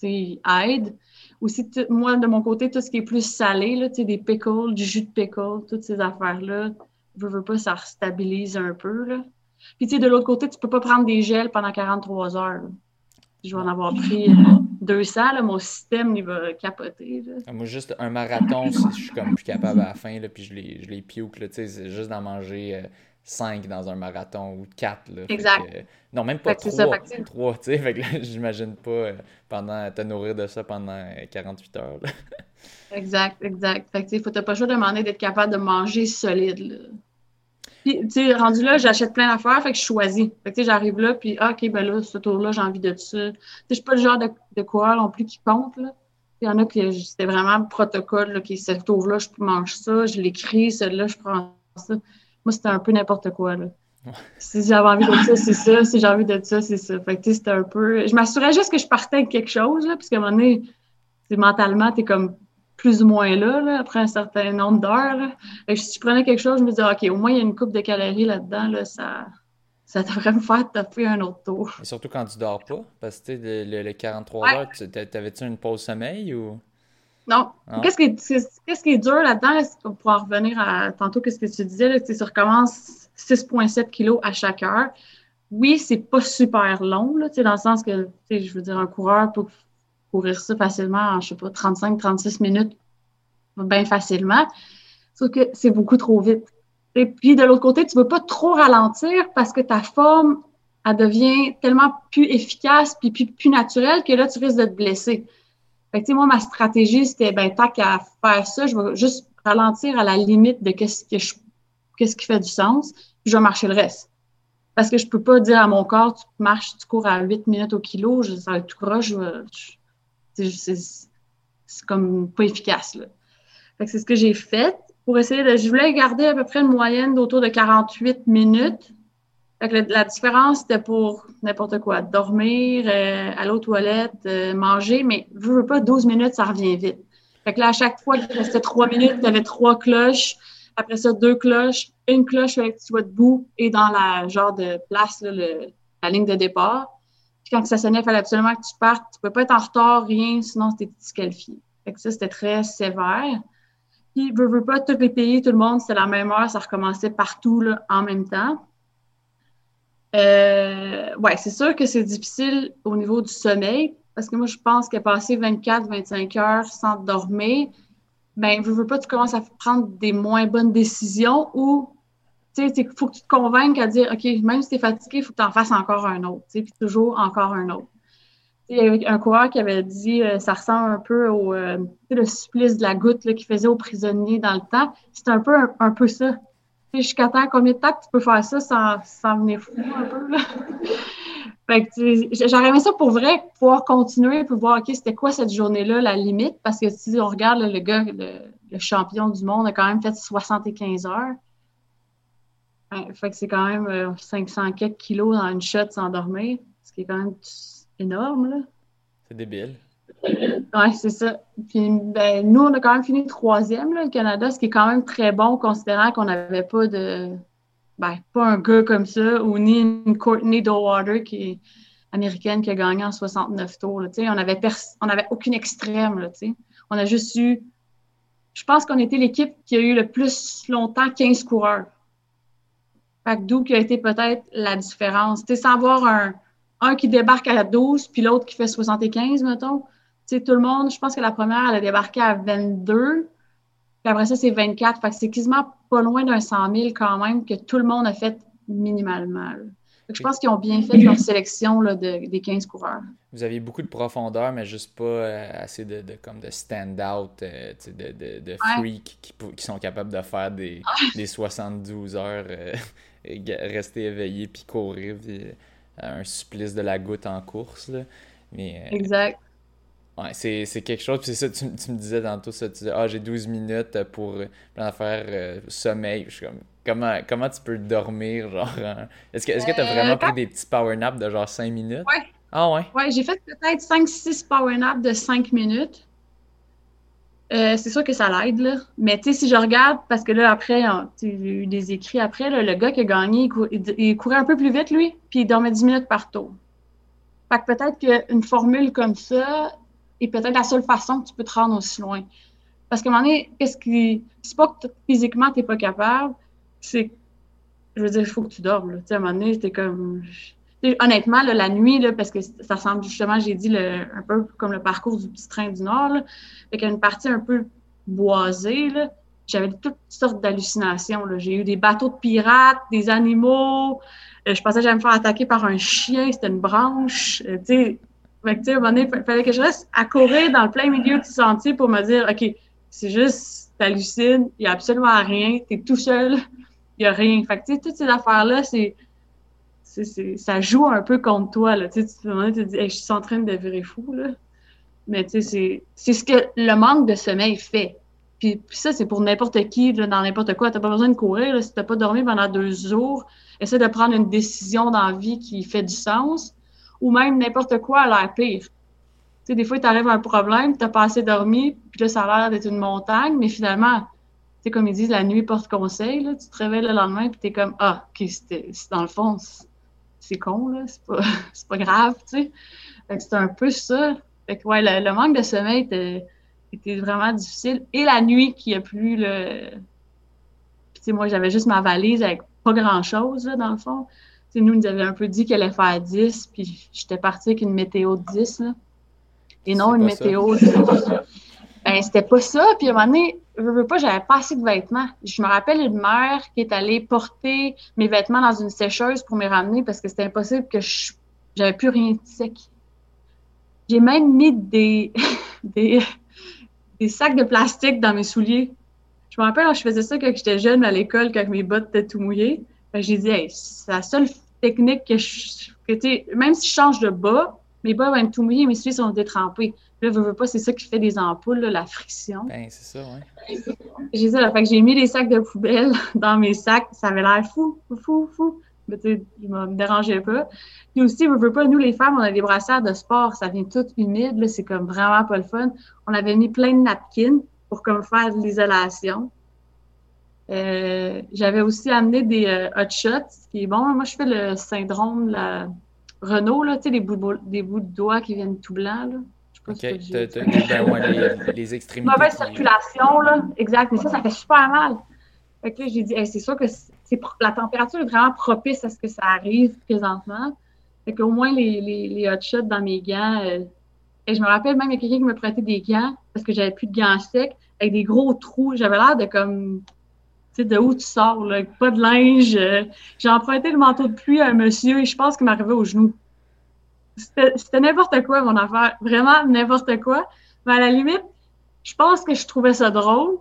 tu sais, aide. Aussi, moi, de mon côté, tout ce qui est plus salé, là, tu sais, des pickles, du jus de pickle, toutes ces affaires-là, je veux pas, ça stabilise un peu, là. Puis, tu sais, de l'autre côté, tu peux pas prendre des gels pendant 43 heures. Je vais en avoir pris 200, euh, là, mon système, il va capoter. Là. Ah, moi, juste un marathon, je suis comme plus capable à la fin, là, puis je les, je les là, c'est juste d'en manger 5 euh, dans un marathon ou 4, là. Exact. non, même pas 3, 3, tu sais, (laughs) j'imagine pas euh, pendant, te nourrir de ça pendant 48 heures, là. Exact, exact. Fait que, tu sais, faut pas le choix de demander d'être capable de manger solide, là. Puis, tu sais, rendu là, j'achète plein d'affaires, fait que je choisis. Fait que, tu sais, j'arrive là, puis, ah, OK, ben là, ce tour-là, j'ai envie de ça. Tu sais, je suis pas le genre de, de coureur non plus qui compte, là. Il y en a qui, c'était vraiment le protocole, là, qui, ce tour-là, je mange ça, je l'écris, celui-là, je prends ça. Moi, c'était un peu n'importe quoi, là. Si j'avais envie de ça, c'est ça. Si j'ai envie de ça, c'est ça. Fait que, tu sais, c'était un peu... Je m'assurais juste que je partais avec quelque chose, là, parce qu'à un moment donné, mentalement, t'es comme plus ou moins là, après un certain nombre d'heures. Si je prenais quelque chose, je me disais, OK, au moins, il y a une coupe de calories là-dedans, là, ça, ça devrait me faire taper un autre tour. surtout quand tu dors pas, parce que le, le 43 heures, t'avais-tu une pause sommeil ou? Non. Ah. Qu'est-ce qui, est, qui est dur là-dedans, pour en revenir à tantôt, qu'est-ce que tu disais, là, tu recommences 6,7 kilos à chaque heure. Oui, c'est pas super long, là, dans le sens que, je veux dire, un coureur peut courir ça facilement en, je sais pas, 35, 36 minutes, bien facilement. Sauf que c'est beaucoup trop vite. Et puis, de l'autre côté, tu ne veux pas trop ralentir parce que ta forme, elle devient tellement plus efficace puis plus, naturelle que là, tu risques de te blesser. Fait que, moi, ma stratégie, c'était, ben, tant qu'à faire ça, je vais juste ralentir à la limite de qu'est-ce que je, qu'est-ce qui fait du sens, puis je vais marcher le reste. Parce que je peux pas dire à mon corps, tu marches, tu cours à 8 minutes au kilo, je, ça va être tout croche, je, c'est comme pas efficace. C'est ce que j'ai fait pour essayer de. Je voulais garder à peu près une moyenne d'autour de 48 minutes. la, différence, c'était pour n'importe quoi. Dormir, euh, aller aux toilettes, euh, manger, mais je veux pas 12 minutes, ça revient vite. Fait que là, à chaque fois qu'il restait 3 minutes, tu avais trois cloches. Après ça, deux cloches. Une cloche avec tu vas debout et dans la genre de place, la ligne de départ. Puis quand ça sonnait, il fallait absolument que tu partes. Tu ne peux pas être en retard, rien, sinon c'était disqualifié. Fait que ça, c'était très sévère. Puis, veux, veux pas, tous les pays, tout le monde, c'était la même heure, ça recommençait partout là, en même temps. Euh, ouais, c'est sûr que c'est difficile au niveau du sommeil, parce que moi, je pense qu'à passer 24-25 heures sans dormir, ben, veux, veux pas, tu commences à prendre des moins bonnes décisions ou tu il faut que tu te convainques à dire, OK, même si tu es fatigué, il faut que tu en fasses encore un autre, tu sais, puis toujours encore un autre. Il y avait un coureur qui avait dit, euh, ça ressemble un peu au euh, le supplice de la goutte qu'il faisait aux prisonniers dans le temps. C'est un peu un, peu ça. Jusqu'à temps, combien de temps tu peux faire ça sans, sans venir fou un peu? (laughs) Fait j'aurais aimé ça pour vrai, pouvoir continuer, pour voir, OK, c'était quoi cette journée-là, la limite? Parce que si on regarde le gars, le, champion du monde a quand même fait 75 heures fait que c'est quand même 500 euh, quelques kilos dans une shot sans dormir, ce qui est quand même énorme, là. C'est débile. Oui, c'est ça. Puis, ben, nous, on a quand même fini troisième, là, le Canada, ce qui est quand même très bon, considérant qu'on n'avait pas de. Ben, pas un gars comme ça, ou ni une Courtney Dowater qui est américaine qui a gagné en 69 tours. Là, on n'avait on avait aucune extrême. Là, on a juste eu. Je pense qu'on était l'équipe qui a eu le plus longtemps 15 coureurs. Fait d'où qui a été peut-être la différence. Tu sais, sans avoir un, un qui débarque à 12 puis l'autre qui fait 75, mettons. Tu sais, tout le monde, je pense que la première, elle a débarqué à 22. Puis après ça, c'est 24. Fait que c'est quasiment pas loin d'un 100 000 quand même que tout le monde a fait minimalement. je pense qu'ils ont bien fait leur sélection là, de, des 15 coureurs. Vous aviez beaucoup de profondeur, mais juste pas euh, assez de, comme de stand-out, euh, de, de, de freaks qui, qui, sont capables de faire des, des 72 heures, euh, rester éveillé puis courir, un supplice de la goutte en course. Là. Mais, exact. Ouais, c'est quelque chose. Puis c'est ça, tu, tu, me disais tantôt, ça, tu disais, ah, j'ai 12 minutes pour plein faire sommeil. Je suis comme, Comment, comment tu peux dormir, (laughs) genre... Est-ce que tu as vraiment euh, pris des petits power naps de genre 5 minutes? Ouais. Ah ouais? Ouais, j'ai fait peut-être 5-6 power naps de 5 minutes. Euh, c'est sûr que ça l'aide, là. Mais tu sais, si je regarde, parce que là, après, j'ai eu des écrits après, là, le gars qui a gagné, il, courait un peu plus vite, lui, puis il dormait 10 minutes par tour. Fait que peut-être qu'une formule comme ça est peut-être la seule façon que tu peux te rendre aussi loin. Parce qu'à un moment donné, qu'est-ce qui. C'est pas que physiquement, tu n'es pas capable, c'est. Je veux dire, il faut que tu dormes. Là. À un moment donné, c'était comme. Honnêtement, la nuit, parce que ça semble justement, j'ai dit, un peu comme le parcours du petit train du Nord, là, avec une partie un peu boisée, j'avais toutes sortes d'hallucinations. J'ai eu des bateaux de pirates, des animaux. Euh, je pensais que j'allais me faire attaquer par un chien, c'était une branche. Euh, il fallait que je reste à courir dans le plein milieu du sentier pour me dire, OK, c'est juste, t'hallucines, il n'y a absolument rien, tu es tout seul il n'y a rien. Fait que, toutes ces affaires-là, c'est, ça joue un peu contre toi, là. Tu tu te dis, je suis en train de virer fou, là. Mais, tu c'est ce que le manque de sommeil fait. Puis, ça, c'est pour n'importe qui, dans n'importe quoi. Tu n'as pas besoin de courir, si tu n'as pas dormi pendant deux jours. Essaie de prendre une décision dans la vie qui fait du sens. Ou même n'importe quoi a l'air pire. Tu sais, des fois, il t'arrive un problème, tu n'as pas assez dormi, puis là, ça a l'air d'être une montagne, mais finalement, sais, comme ils disent, la nuit porte conseil, tu te réveilles le lendemain, puis t'es comme, ah, ok, c'était, dans le fond, c'est con, là, c'est pas, (laughs) pas grave, tu sais. Fait que c'était un peu ça. Fait que, ouais, le, manque de sommeil était, était, vraiment difficile. Et la nuit qui a plu, le... Tu sais, moi, j'avais juste ma valise avec pas grand-chose, là, dans le fond. Nous, nous avions un peu dit qu'elle allait faire 10, puis j'étais partie avec une météo de 10, là. Et non une météo de... Ben, c'était pas ça. Puis à un moment donné, je veux pas, j'avais pas assez de vêtements. Je me rappelle une mère qui est allée porter mes vêtements dans une sécheuse pour me ramener parce que c'était impossible que je j'avais plus rien de sec. J'ai même mis des, (laughs) des, sacs de plastique dans mes souliers. Je me rappelle, je faisais ça quand j'étais jeune à l'école, quand mes bottes étaient tout mouillées. J'ai dit, hey, c'est la seule technique que je. Que, même si je change de bas, mes bas vont être tout mouillés, mes souliers sont détrempés. Là, veux, veux pas, c'est ça qui fait des ampoules, la friction. Ben, c'est ça, oui. J'ai ça, là, fait que j'ai mis des sacs de poubelle (laughs) dans mes sacs. Ça avait l'air fou, fou, fou. Mais tu sais, je me dérangeais pas. Puis aussi, veux, veux pas, nous, les femmes, on a des brassières de sport. Ça vient tout humide, là. C'est comme vraiment pas le fun. On avait mis plein de napkins pour comme faire de l'isolation. Euh, j'avais aussi amené des euh, hot shots, ce qui est bon. Moi, je fais le syndrome la Renault, là, tu sais, des bouts, des bouts de doigts qui viennent tout blancs, là. OK. ben, les, extrémités. Mauvaise circulation, là. Exact. Mais ça, ça fait super mal. Fait que j'ai dit, c'est sûr que la température est vraiment propice à ce que ça arrive présentement. Fait qu'au moins, les, les, les hot shots dans mes gants. Euh, et je me rappelle même, il y a quelqu'un qui me prêtait des gants parce que j'avais plus de gants secs avec des gros trous. J'avais l'air de comme. Tu sais, de où tu sors, là, pas de linge. Euh. J'ai emprunté le manteau de pluie à un monsieur et je pense qu'il m'arrivait au genou. C'était n'importe quoi, mon affaire. Vraiment n'importe quoi. Mais à la limite, je pense que je trouvais ça drôle.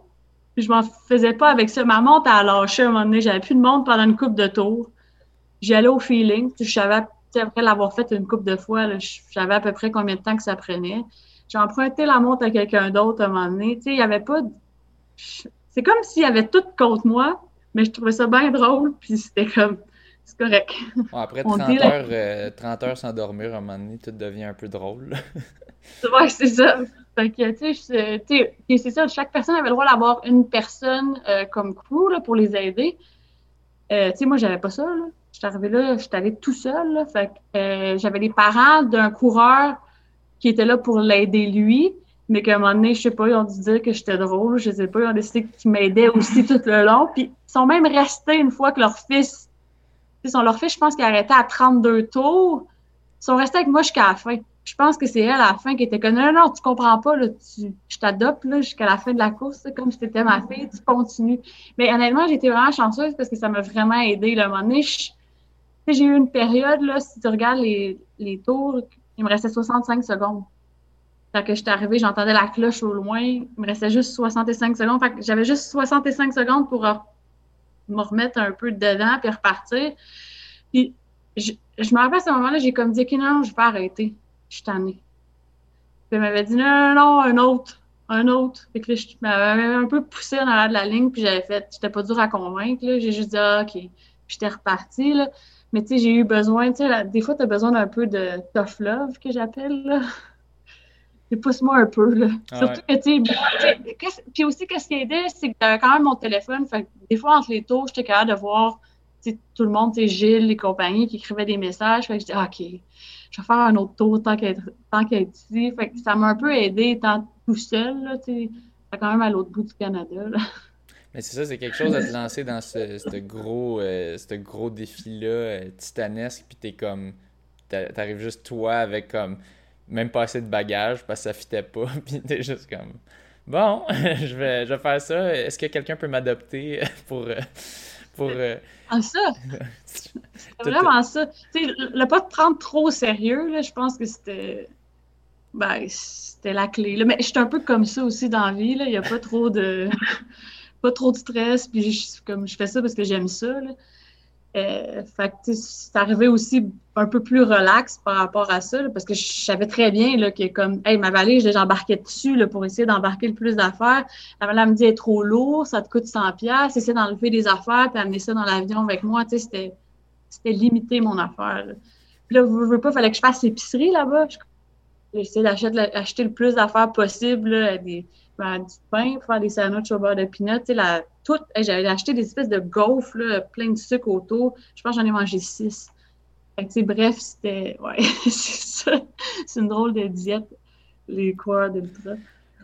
Puis je m'en faisais pas avec ça. Ma montre a lâché à un moment donné. J'avais plus de montre pendant une coupe de tours. J'y allais au feeling. Je savais, après l'avoir fait une coupe de fois, je savais à peu près combien de temps que ça prenait. J'ai emprunté la montre à quelqu'un d'autre à un moment donné. il y avait pas. C'est comme s'il y avait tout contre moi, mais je trouvais ça bien drôle. (laughs) Puis c'était comme c'est correct. après 30 heures, 30 euh, heures sans dormir, à un moment donné, tout devient un peu drôle. (laughs) ouais, c'est ça. Fait que, tu sais, c'est ça, chaque personne avait le droit d'avoir une personne euh, comme crew là, pour les aider. Euh, tu sais, moi, j'avais pas ça. Là. J'étais arrivée là, j'étais allée tout seul. Fait que j'avais les parents d'un coureur qui était là pour l'aider lui, mais qu'à un moment donné, je sais pas, ils ont dû dire que j'étais drôle, je sais pas, ils ont décidé qu'ils m'aidaient aussi tout le long. Puis ils sont même restés une fois que leur fils leur fait, je pense qu'ils arrêtaient à 32 tours. Ils sont restés avec moi jusqu'à la fin. Je pense que c'est elle à la fin qui était comme non, non, tu comprends pas, là, tu, je t'adopte jusqu'à la fin de la course, comme si étais ma fille, tu continues. Mais honnêtement, été vraiment chanceuse parce que ça m'a vraiment aidé. le moment donné, j'ai eu une période, là, si tu regardes les, les tours, il me restait 65 secondes. Quand je suis arrivée, j'entendais la cloche au loin. Il me restait juste 65 secondes. Fait que j'avais juste 65 secondes pour me remettre un peu dedans puis repartir. Puis je, je me rappelle à ce moment-là, j'ai comme dit, OK, non, je vais arrêter. Je suis tannée. Puis elle m'avait dit, non, non, non, un autre, un autre. Fait que je m'avais un peu poussé en arrière de la ligne, puis j'avais fait, j'étais pas dur à convaincre, J'ai juste dit, ah, OK. Puis j'étais repartie, là. Mais tu sais, j'ai eu besoin, tu sais, des fois, tu as besoin d'un peu de tough love, que j'appelle. Pousse-moi un peu, là. Surtout que, tu sais, puis aussi, qu'est-ce qui aidait, c'est que t'avais quand même mon téléphone. Fait que des fois, entre les tours, j'étais capable de voir tout le monde, Gilles et compagnie qui écrivaient des messages. Fait que je dis, OK, je vais faire un autre tour tant qu'être ici. Fait que ça m'a un peu aidé étant tout seul, là, tu quand même à l'autre bout du Canada, là. Mais c'est ça, c'est quelque chose à te lancer dans ce, gros, euh, gros défi-là euh, titanesque, puis t'es comme. T'arrives juste toi avec comme même pas assez de bagages parce que ça fitait pas, (laughs) puis t'es juste comme. Bon, (laughs) je vais, je vais faire ça. Est-ce que quelqu'un peut m'adopter (laughs) pour. Euh, pour ah, ça! c'est vraiment ça. Tu sais, le pas te prendre trop au sérieux, là, je pense que c'était. Ben, c'était la clé. Là. Mais je suis un peu comme ça aussi dans la vie. Il n'y a pas trop de pas trop de stress, puis je, comme je fais ça parce que j'aime ça. Là. Euh, fait que c'est arrivé aussi un peu plus relax par rapport à ça, parce que je savais très bien là, que comme hey, ma valise, j'embarquais dessus là, pour essayer d'embarquer le plus d'affaires. La madame me dit est trop lourd, ça te coûte 100 pièces, essayer d'enlever des affaires puis amener ça dans l'avion avec moi, c'était c'était limité mon affaire. Puis là, vous veux pas, fallait que je fasse l'épicerie là-bas. J'ai essayé d'acheter le plus d'affaires possible, des ben, du pain faire des sandwichs au beurre de pinot. La, j'avais acheté des espèces de gaufres, là, plein de sucre autour. Je pense que j'en ai mangé six. Bref, c'était. Ouais, (laughs) c'est ça. C'est une drôle de diète, les coureurs d'ultra.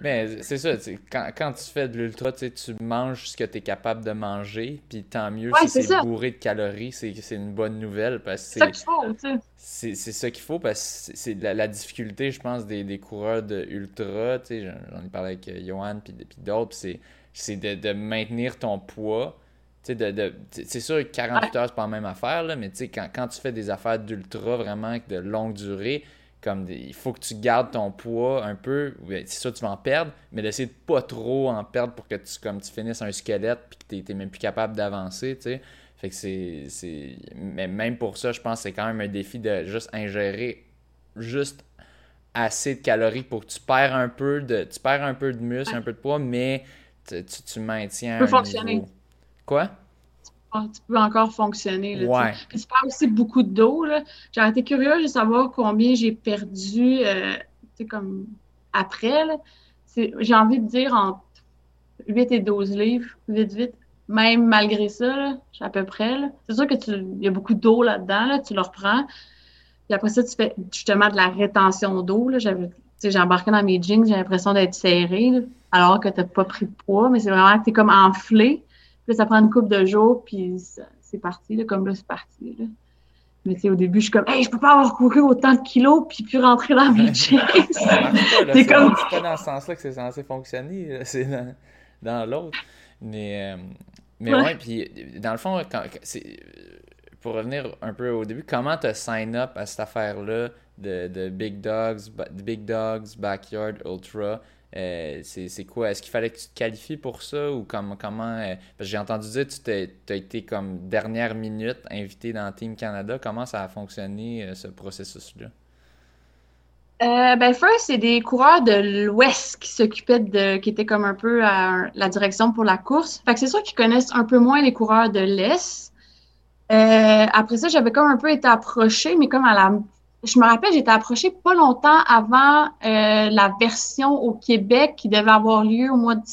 Mais c'est ça, quand, quand tu fais de l'ultra, tu manges ce que tu es capable de manger, puis tant mieux si c'est bourré de calories, c'est une bonne nouvelle. C'est ça qu'il faut, tu sais. C'est ça qu'il faut, parce que c'est la, difficulté, je pense, des, des coureurs de ultra, tu sais, j'en ai parlé avec euh, Johan, puis d'autres, c'est de, de maintenir ton poids. De, de, c'est sûr que 48 heures, c'est pas la même affaire, là, mais quand, quand tu fais des affaires d'ultra vraiment de longue durée, comme il faut que tu gardes ton poids un peu. C'est sûr tu vas en perdre, mais d'essayer de pas trop en perdre pour que tu, comme tu finisses un squelette puis que tu n'es même plus capable d'avancer, tu sais. Fait que c'est. Mais même pour ça, je pense que c'est quand même un défi de juste ingérer juste assez de calories pour que tu perds un peu de. Tu perds un peu de muscle, un peu de poids, mais tu, tu, maintiens. Ça peut fonctionner. Quoi? Tu peux encore fonctionner. Là, ouais. tu parles aussi beaucoup d'eau. J'aurais été curieuse de savoir combien j'ai perdu euh, comme après. J'ai envie de dire entre 8 et 12 livres, vite, vite. Même malgré ça, à peu près. C'est sûr qu'il y a beaucoup d'eau là-dedans, là, tu le reprends. Puis après ça, tu fais justement de la rétention d'eau. J'ai embarqué dans mes jeans, j'ai l'impression d'être serré, alors que tu n'as pas pris de poids, mais c'est vraiment que tu es comme enflé ça prend une couple de jours, puis c'est parti, là, comme là, c'est parti. Là. Mais tu sais, au début, je suis comme, hey, je peux pas avoir couru autant de kilos puis puis rentrer dans mes jeans. (laughs) (laughs) c'est comme... pas dans ce sens-là que c'est censé fonctionner, c'est dans, dans l'autre. Mais, euh, mais ouais. puis dans le fond, quand, pour revenir un peu au début, comment tu as sign up à cette affaire-là de, de Big Dogs, Big Dogs, Backyard Ultra? Euh, c'est quoi? Est-ce qu'il fallait que tu te qualifies pour ça ou comment. euh, j'ai entendu dire que tu as été comme dernière minute invité dans Team Canada. Comment ça a fonctionné euh, ce processus-là? ben first, c'est des coureurs de l'Ouest qui s'occupaient de, qui étaient comme un peu la direction pour la course. Fait que c'est sûr qu'ils connaissent un peu moins les coureurs de l'Est. après ça, j'avais comme un peu été approchée, mais comme à la je me rappelle, j'étais approchée pas longtemps avant euh, la version au Québec qui devait avoir lieu au mois de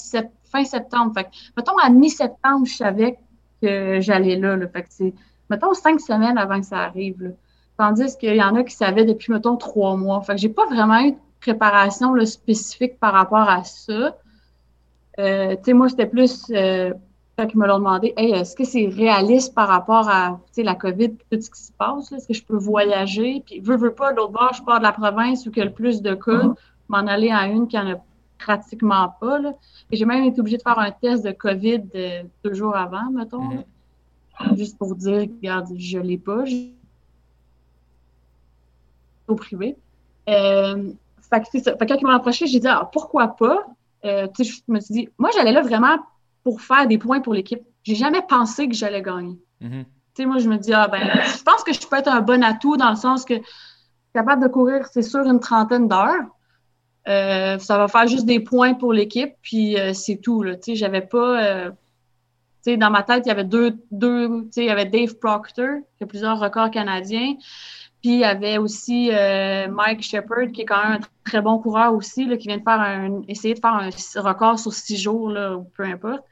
fin septembre. Fait que, mettons, à mi-septembre, je savais que j'allais là. Fait que c'est, mettons, cinq semaines avant que ça arrive. Tandis qu'il y en a qui savaient depuis, mettons, trois mois. Fait que j'ai pas vraiment eu de préparation spécifique par rapport à ça. Euh, tu sais, moi, c'était plus euh, quand ils me l'ont demandé, hey, est-ce que c'est réaliste par rapport à la COVID et tout ce qui se passe? Est-ce que je peux voyager? Puis, veux, veux pas, l'autre bord, je pars de la province où il y a le plus de cas, mm-hmm. m'en aller à une qui en a pratiquement pas. Là. Et j'ai même été obligée de faire un test de COVID deux jours avant, mettons. Mm-hmm. Juste pour dire, regarde, je l'ai pas. Au privé. Euh, fait que, ça. Fait que quand ils m'ont approché, j'ai dit ah, pourquoi pas? Euh, je me suis dit, moi, j'allais là vraiment pour faire des points pour l'équipe. J'ai jamais pensé que j'allais gagner. Mm-hmm. Moi, je me dis, ah ben, je pense que je peux être un bon atout dans le sens que capable de courir, c'est sûr, une trentaine d'heures. Euh, ça va faire juste des points pour l'équipe, puis euh, c'est tout. J'avais pas. Euh, dans ma tête, il y avait deux. deux il y avait Dave Proctor, qui a plusieurs records canadiens. Puis il y avait aussi Mike Shepard, qui est quand même un très bon coureur aussi, là, qui vient de faire un, essayer de faire un record sur six jours, là, ou peu importe.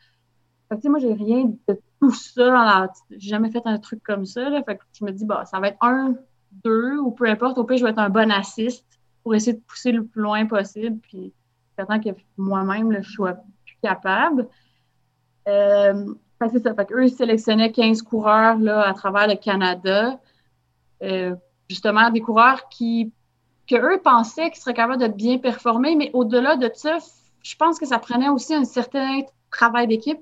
Fait que, moi, j'ai rien de tout ça. J'ai jamais fait un truc comme ça. Fait que je me dis, bah, ça va être un, deux, ou peu importe. Au pire, je vais être un bon assist pour essayer de pousser le plus loin possible. Puis, j'attends que moi-même, je sois plus capable. Euh, c'est ça. Fait eux, ils sélectionnaient 15 coureurs là, à travers le Canada. Euh, justement, des coureurs qui, que eux pensaient qu'ils seraient capables de bien performer, mais au-delà de ça, je pense que ça prenait aussi un certain travail d'équipe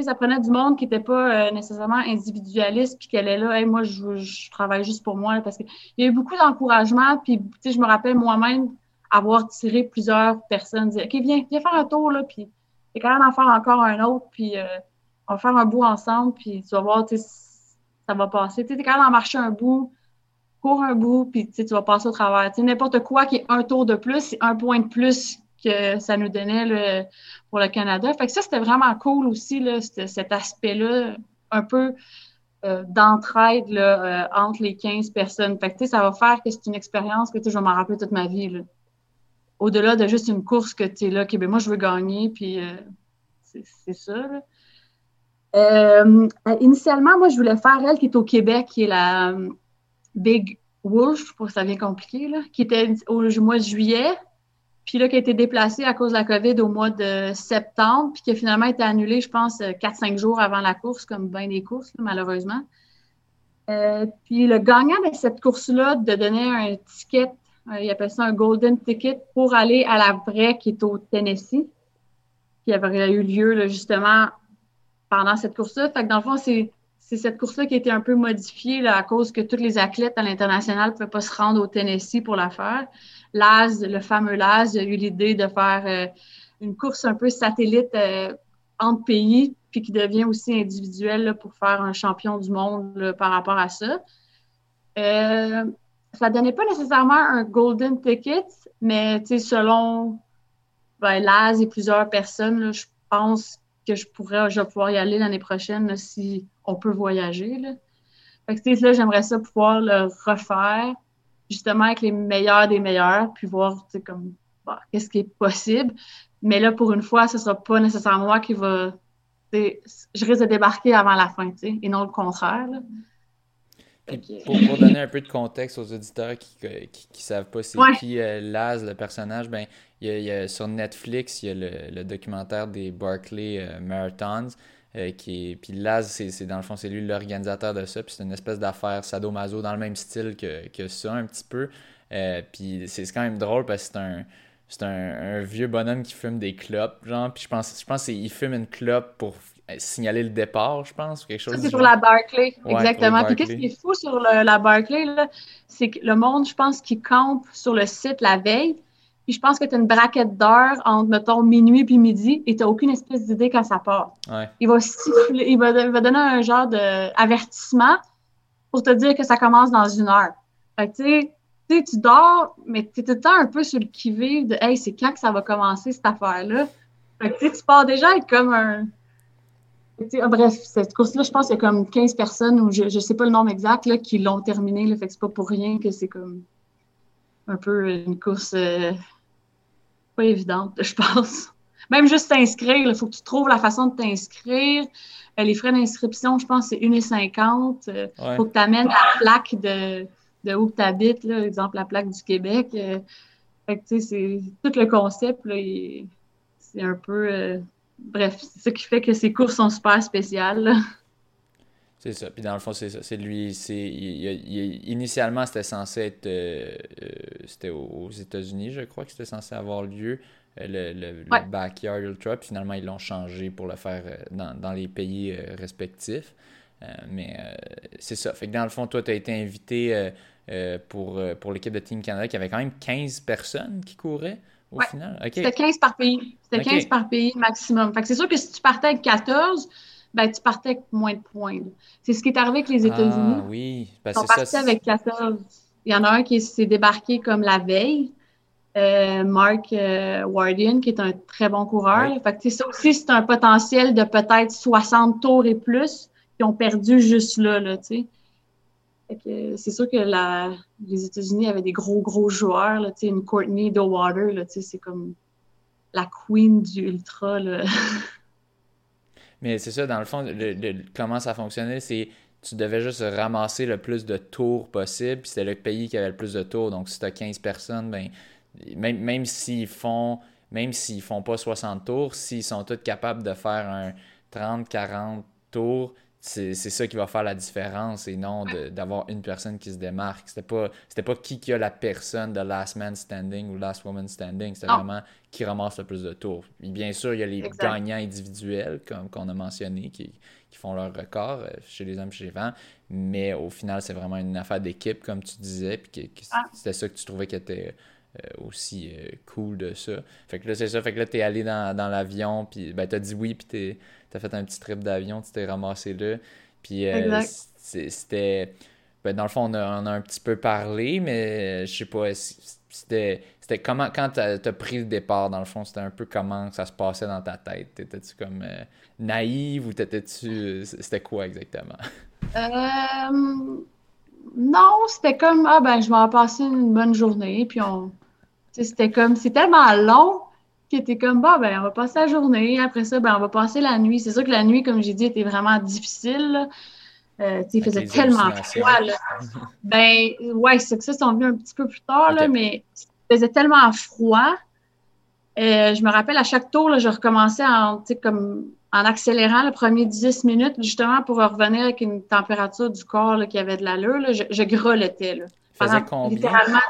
ça prenait du monde qui n'était pas euh, nécessairement individualiste, puis qu'elle est là, moi, je, travaille juste pour moi, parce qu'il y a eu beaucoup d'encouragement, puis je me rappelle moi-même avoir tiré plusieurs personnes, dire, OK, viens, viens faire un tour, là, puis t'es quand même d'en faire encore un autre, puis euh, on va faire un bout ensemble, puis tu vas voir, ça va passer. Tu es quand même d'en marcher un bout, cours un bout, puis tu vas passer au travers. N'importe quoi qui est un tour de plus, c'est un point de plus que ça nous donnait pour le Canada. Fait que ça, c'était vraiment cool aussi, là, cet aspect-là, un peu euh, d'entraide euh, entre les 15 personnes. Fait ça va faire que c'est une expérience que je vais m'en rappeler toute ma vie. Au-delà de juste une course que tu es là, que ben, moi, je veux gagner, puis euh, c'est ça. initialement, moi, je voulais faire elle qui est au Québec, qui est la Big Wolf, pour ça vient compliqué, là, qui était au mois de juillet. Puis là, qui a été déplacé à cause de la COVID au mois de septembre, puis qui a finalement été annulé, je pense, 4-5 euh, jours avant la course, comme bien des courses, malheureusement. Euh, puis le gagnant de cette course-là, de donner un ticket, euh, il appelle ça un golden ticket, pour aller à la vraie qui est au Tennessee, qui avait eu lieu justement pendant cette course-là. Fait que dans le fond, c'est cette course-là qui a été un peu modifiée à cause que tous les athlètes à l'international ne pouvaient pas se rendre au Tennessee pour la faire. Laz, le fameux Laz, a eu l'idée de faire euh, une course un peu satellite euh, entre pays, puis qui devient aussi individuelle pour faire un champion du monde par rapport à ça. Euh, ça ne donnait pas nécessairement un golden ticket, mais selon ben, Laz et plusieurs personnes, je pense que je pourrais, je vais pouvoir y aller l'année prochaine si on peut voyager. J'aimerais ça pouvoir le refaire justement avec les meilleurs des meilleurs, puis voir comme bah, qu'est-ce qui est possible. Mais là, pour une fois, ce ne sera pas nécessairement moi qui va. Je risque de débarquer avant la fin, et non le contraire. Pour, donner un peu de contexte aux auditeurs qui ne savent pas c'est qui euh, Laz, le personnage, ben, il y a, sur Netflix, il y a le, documentaire des Barclay euh, Marathons. Euh, qui Puis Laz, c'est dans le fond, c'est lui l'organisateur de ça. Puis c'est une espèce d'affaire sadomaso dans le même style que, que ça, un petit peu. Euh, puis c'est quand même drôle parce que c'est un. C'est un, vieux bonhomme qui fume des clopes, genre. Puis je pense, je pense qu'il fume une clope pour signaler le départ, je pense, ou quelque chose. c'est pour la Barclay, exactement. Puis qu'est-ce qui est fou sur la Barclay, c'est que le monde, je pense, qui campe sur le site la veille, puis je pense que tu as une braquette d'heure entre, mettons, minuit puis midi et tu n'as aucune espèce d'idée quand ça part. Il va siffler, il va, donner un genre d'avertissement pour te dire que ça commence dans une heure. Fait que, tu sais, tu dors, mais tu es tout le temps un peu sur le qui-vive de Hey, c'est quand que ça va commencer cette affaire-là? Fait que tu pars déjà être comme un. bref, cette course-là, je pense qu'il y a comme 15 personnes, ou je ne sais pas le nombre exact, là, qui l'ont terminée. Fait que c'est pas pour rien que c'est comme un peu une course euh, pas évidente, je pense. Même juste t'inscrire, il faut que tu trouves la façon de t'inscrire. Euh, les frais d'inscription, je pense, c'est 1,50. Il euh, faut que tu amènes la plaque de, de où tu habites, là, exemple la plaque du Québec. fait que, c'est tout le concept, c'est un peu. bref, c'est ce qui fait que ces courses sont super spéciales. C'est ça. Puis dans le fond, c'est ça. C'est lui. C'est, initialement, c'était censé être. Euh, euh, c'était aux États-Unis, je crois, que c'était censé avoir lieu. Euh, le, le, Backyard Ultra. Puis finalement, ils l'ont changé pour le faire dans, dans les pays respectifs. mais c'est ça. Fait que dans le fond, toi, tu as été invité pour, pour l'équipe de Team Canada, qui avait quand même 15 personnes qui couraient au final. C'était 15 par pays. C'était 15 par pays maximum. Fait c'est sûr que si tu partais avec 14, ben, tu partais avec moins de points. C'est ce qui est arrivé avec les États-Unis. Ah oui, ben, c'est ça. avec 14. Il y en a un qui s'est débarqué comme la veille. Euh, Mark euh, Wardian, qui est un très bon coureur. Fait ça aussi, c'est un potentiel de peut-être 60 tours et plus qui ont perdu juste là, là c'est sûr que la, les États-Unis avaient des gros, gros joueurs, là, une Courtney Dowater, c'est comme la queen du ultra. Là. (laughs) Mais c'est ça, dans le fond, comment ça fonctionnait, c'est tu devais juste ramasser le plus de tours possible, c'était le pays qui avait le plus de tours. Donc, si tu as 15 personnes, ben, même, même s'ils font même s'ils font pas 60 tours, s'ils sont tous capables de faire un 30-40 tours, c'est ça qui va faire la différence et non d'avoir une personne qui se démarque. C'était pas, pas qui qui a la personne de last man standing ou last woman standing, c'était vraiment qui ramasse le plus de tours. bien sûr, il y a les gagnants individuels, comme qu'on a mentionné, qui, qui, font leur record euh, chez les hommes chez les femmes, mais au final, c'est vraiment une affaire d'équipe, comme tu disais, puis ah. c'était ça que tu trouvais qui était aussi euh, cool de ça. Fait que là, c'est ça, fait que là, t'es allé dans, dans l'avion, puis ben, t'as dit oui, puis t'es tu as fait un petit trip d'avion, tu t'es ramassé là. Puis euh, c'était. Ben, dans le fond, on a, on a, un petit peu parlé, mais je sais pas, c'était. C'était comment, quand tu as, pris le départ, dans le fond, c'était un peu comment ça se passait dans ta tête? T'étais-tu comme euh, naïve ou t'étais-tu. C'était quoi exactement? Euh, non, c'était comme, ah ben, je vais passer une bonne journée, puis on. C'était comme, c'est tellement long qui était comme, bah, ben, on va passer la journée. Après ça, ben, on va passer la nuit. C'est sûr que la nuit, comme j'ai dit, était vraiment difficile. Euh, il faisait tellement froid. Là. (laughs) ben, ouais, c'est que ça, c'est venu un petit peu plus tard, là, mais il faisait tellement froid. Euh, je me rappelle, à chaque tour, là, je recommençais en, comme, en accélérant le premier 10 minutes, justement, pour revenir avec une température du corps qui avait de l'allure. Je, je grelottais. Là, pendant? Littéralement,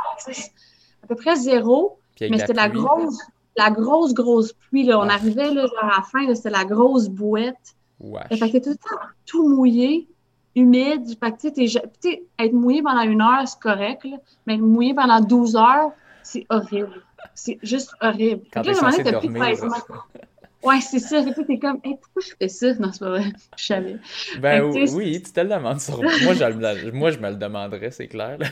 à peu près zéro. mais c'était la grosse la grosse, grosse pluie. Là. On arrivait là, genre à la fin, c'était la grosse bouette. Ouais. Fait que tout le temps tout mouillé, humide. Fait que tu sais, être mouillé pendant une heure, c'est correct, là, mais être mouillé pendant 12 heures, c'est horrible. C'est juste horrible. Quand t'es censé dormir. Ouais, c'est ça. Tu t'es comme, hey, pourquoi je fais ça? Non, c'est pas vrai. Je savais. Ben oui, tu te le demandes sur moi. Je, moi, je me le demanderais, c'est clair. (laughs)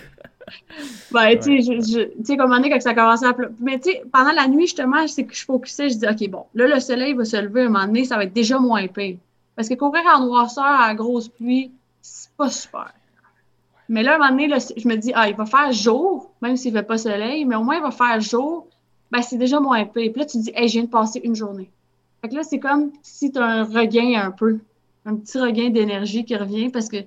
Ben, tu sais, comme on est quand ça commençait à pleuvoir. Mais tu sais, pendant la nuit, justement, c'est que je focusais, je dis, OK, bon, là, le soleil va se lever un moment donné, ça va être déjà moins pire. Parce que courir en noirceur à grosse pluie, c'est pas super. Mais là, un moment donné, je me dis, ah, il va faire jour, même s'il ne fait pas soleil, mais au moins il va faire jour, ben c'est déjà moins pire. Puis là, tu te dis, hey, je viens de passer une journée. Fait que là, c'est comme si tu as un regain un peu, un petit regain d'énergie qui revient parce que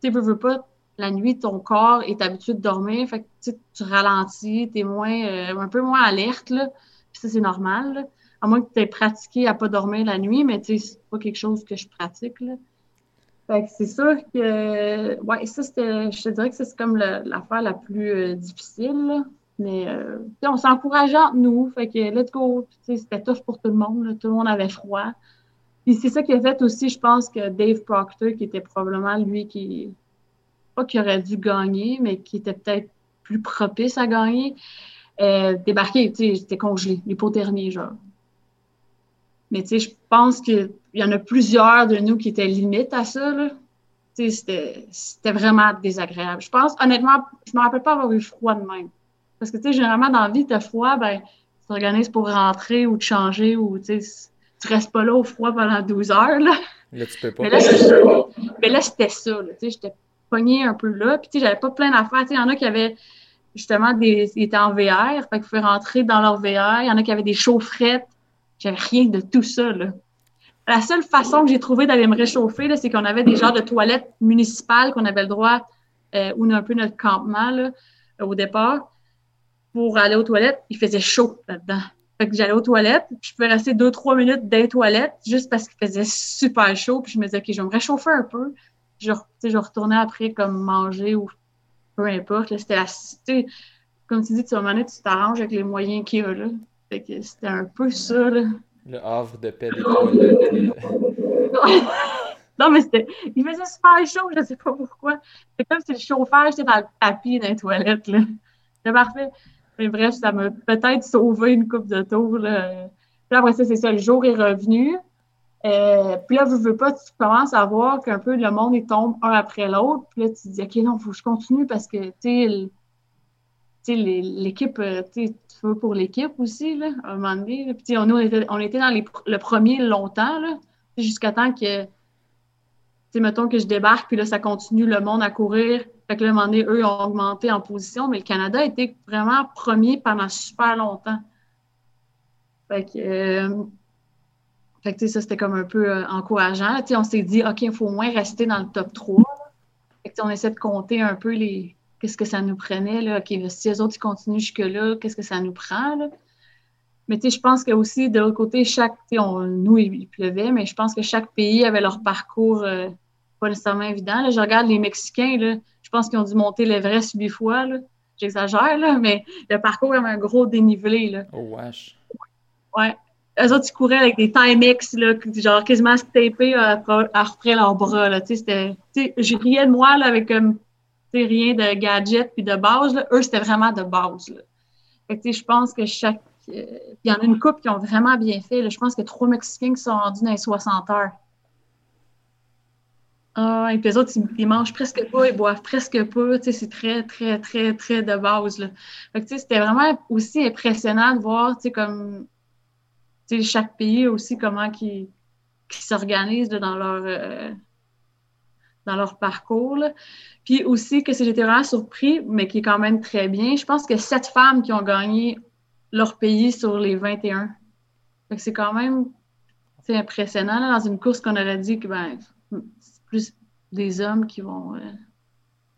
tu ne veux pas, la nuit, ton corps est habitué de dormir, fait que tu ralentis, tu es moins, euh, un peu moins alerte, là. Ça, c'est normal, À moins que tu aies pratiqué à pas dormir la nuit, mais tu sais, c'est pas quelque chose que je pratique, là. Fait que c'est sûr que, ouais, ça, c'était, je te dirais que c'est comme l'affaire la plus euh, difficile, là. Mais euh, on s'encourageait entre nous. Fait que let's go. C'était tough pour tout le monde. Tout le monde avait froid. Puis c'est ça qui a fait aussi, je pense, que Dave Proctor, qui était probablement lui qui, pas qui aurait dû gagner, mais qui était peut-être plus propice à gagner, euh, débarqué, j'étais congelé, l'hypothermie, genre. Mais tu sais, je pense qu'il y en a plusieurs de nous qui étaient limites à ça, sais, c'était vraiment désagréable. Je pense, honnêtement, je me rappelle pas avoir eu froid de même. Parce que, tu sais, généralement, dans la vie, t'as froid, ben, tu t'organises pour rentrer ou te changer ou, tu sais, tu restes pas là au froid pendant 12 heures, là. Là, tu peux pas. Mais là, c'était ça, là. Tu sais, j'étais pognée un peu là. Puis, tu sais, j'avais pas plein d'affaires. Tu sais, il y en a qui avaient, justement, des, ils étaient en VR, fait qu'ils pouvaient rentrer dans leur VR. Il y en a qui avaient des chaufferettes. J'avais rien de tout ça, là. La seule façon que j'ai trouvé d'aller me réchauffer, là, c'est qu'on avait des genres de toilettes municipales qu'on avait le droit, euh, où on a un peu notre campement, là, au départ pour aller aux toilettes, il faisait chaud là-dedans. Fait que j'allais aux toilettes, puis je pouvais rester deux, trois minutes dans les toilettes juste parce qu'il faisait super chaud. Puis je me disais, OK, je vais me réchauffer un peu. Je, je retournais après comme manger ou peu importe. C'était la. Comme tu dis, tu vas tu t'arranges avec les moyens qu'il y a là. Fait que c'était un peu ça. Là. Le havre de paix des toilettes. (laughs) non, mais c'était. Il faisait super chaud, je ne sais pas pourquoi. C'est comme si le chauffage était dans le tapis dans les toilettes. Là. C'était parfait. Mais bref, ça m'a peut-être sauvé une coupe de tour. Là. Puis c'est ça, le jour est revenu. Euh, puis là, vous veux pas, tu commences à voir qu'un peu le monde il tombe un après l'autre. Puis là, tu te dis, OK, non, faut que je continue parce que, tu sais, l'équipe, euh, tu veux pour l'équipe aussi, là, à un moment donné. Puis, on, était, on était dans le premier longtemps, jusqu'à temps que, sais, mettons que je débarque, puis là, ça continue le monde à courir. Fait que là, à un moment donné, eux ont augmenté en position, mais le Canada était vraiment premier pendant super longtemps. Fait que, euh, fait que, ça, c'était comme un peu euh, encourageant. on s'est dit, OK, il faut au moins rester dans le top 3. Fait que, on essaie de compter un peu les qu'est-ce que ça nous prenait. Là. OK, si les autres ils continuent jusque-là, qu'est-ce que ça nous prend? Là? Mais je pense que aussi, de l'autre côté, chaque, on, nous, il, pleuvait, mais je pense que chaque pays avait leur parcours euh, pas nécessairement évident. Là. Je regarde les Mexicains, là, je pense qu'ils ont dû monter l'Everest huit fois. J'exagère, là, mais le parcours avait un gros dénivelé. Là. Oh, wesh. Ouais. Eux autres, ils couraient avec des Timex, là, genre quasiment tapés à, à reprendre leurs bras. Là. C'était, je riais de moi là, avec comme, rien de gadget puis de base. Là. Eux, c'était vraiment de base. Là. Fait je pense que chaque. Il y en a une couple qui ont vraiment bien fait. Je pense a trois Mexicains qui sont rendus dans les 60 heures. Ah, et puis les autres, ils, mangent presque pas, ils boivent presque pas. C'est très, très, très, très de base. Que, c'était vraiment aussi impressionnant de voir comme chaque pays aussi, comment ils s'organisent dans leur euh, dans leur parcours. Puis aussi, que j'étais vraiment surpris, mais qui est quand même très bien, je pense que sept femmes qui ont gagné leur pays sur les 21. c'est quand même impressionnant dans une course qu'on aurait dit que ben, c'est plus des hommes qui vont. Euh,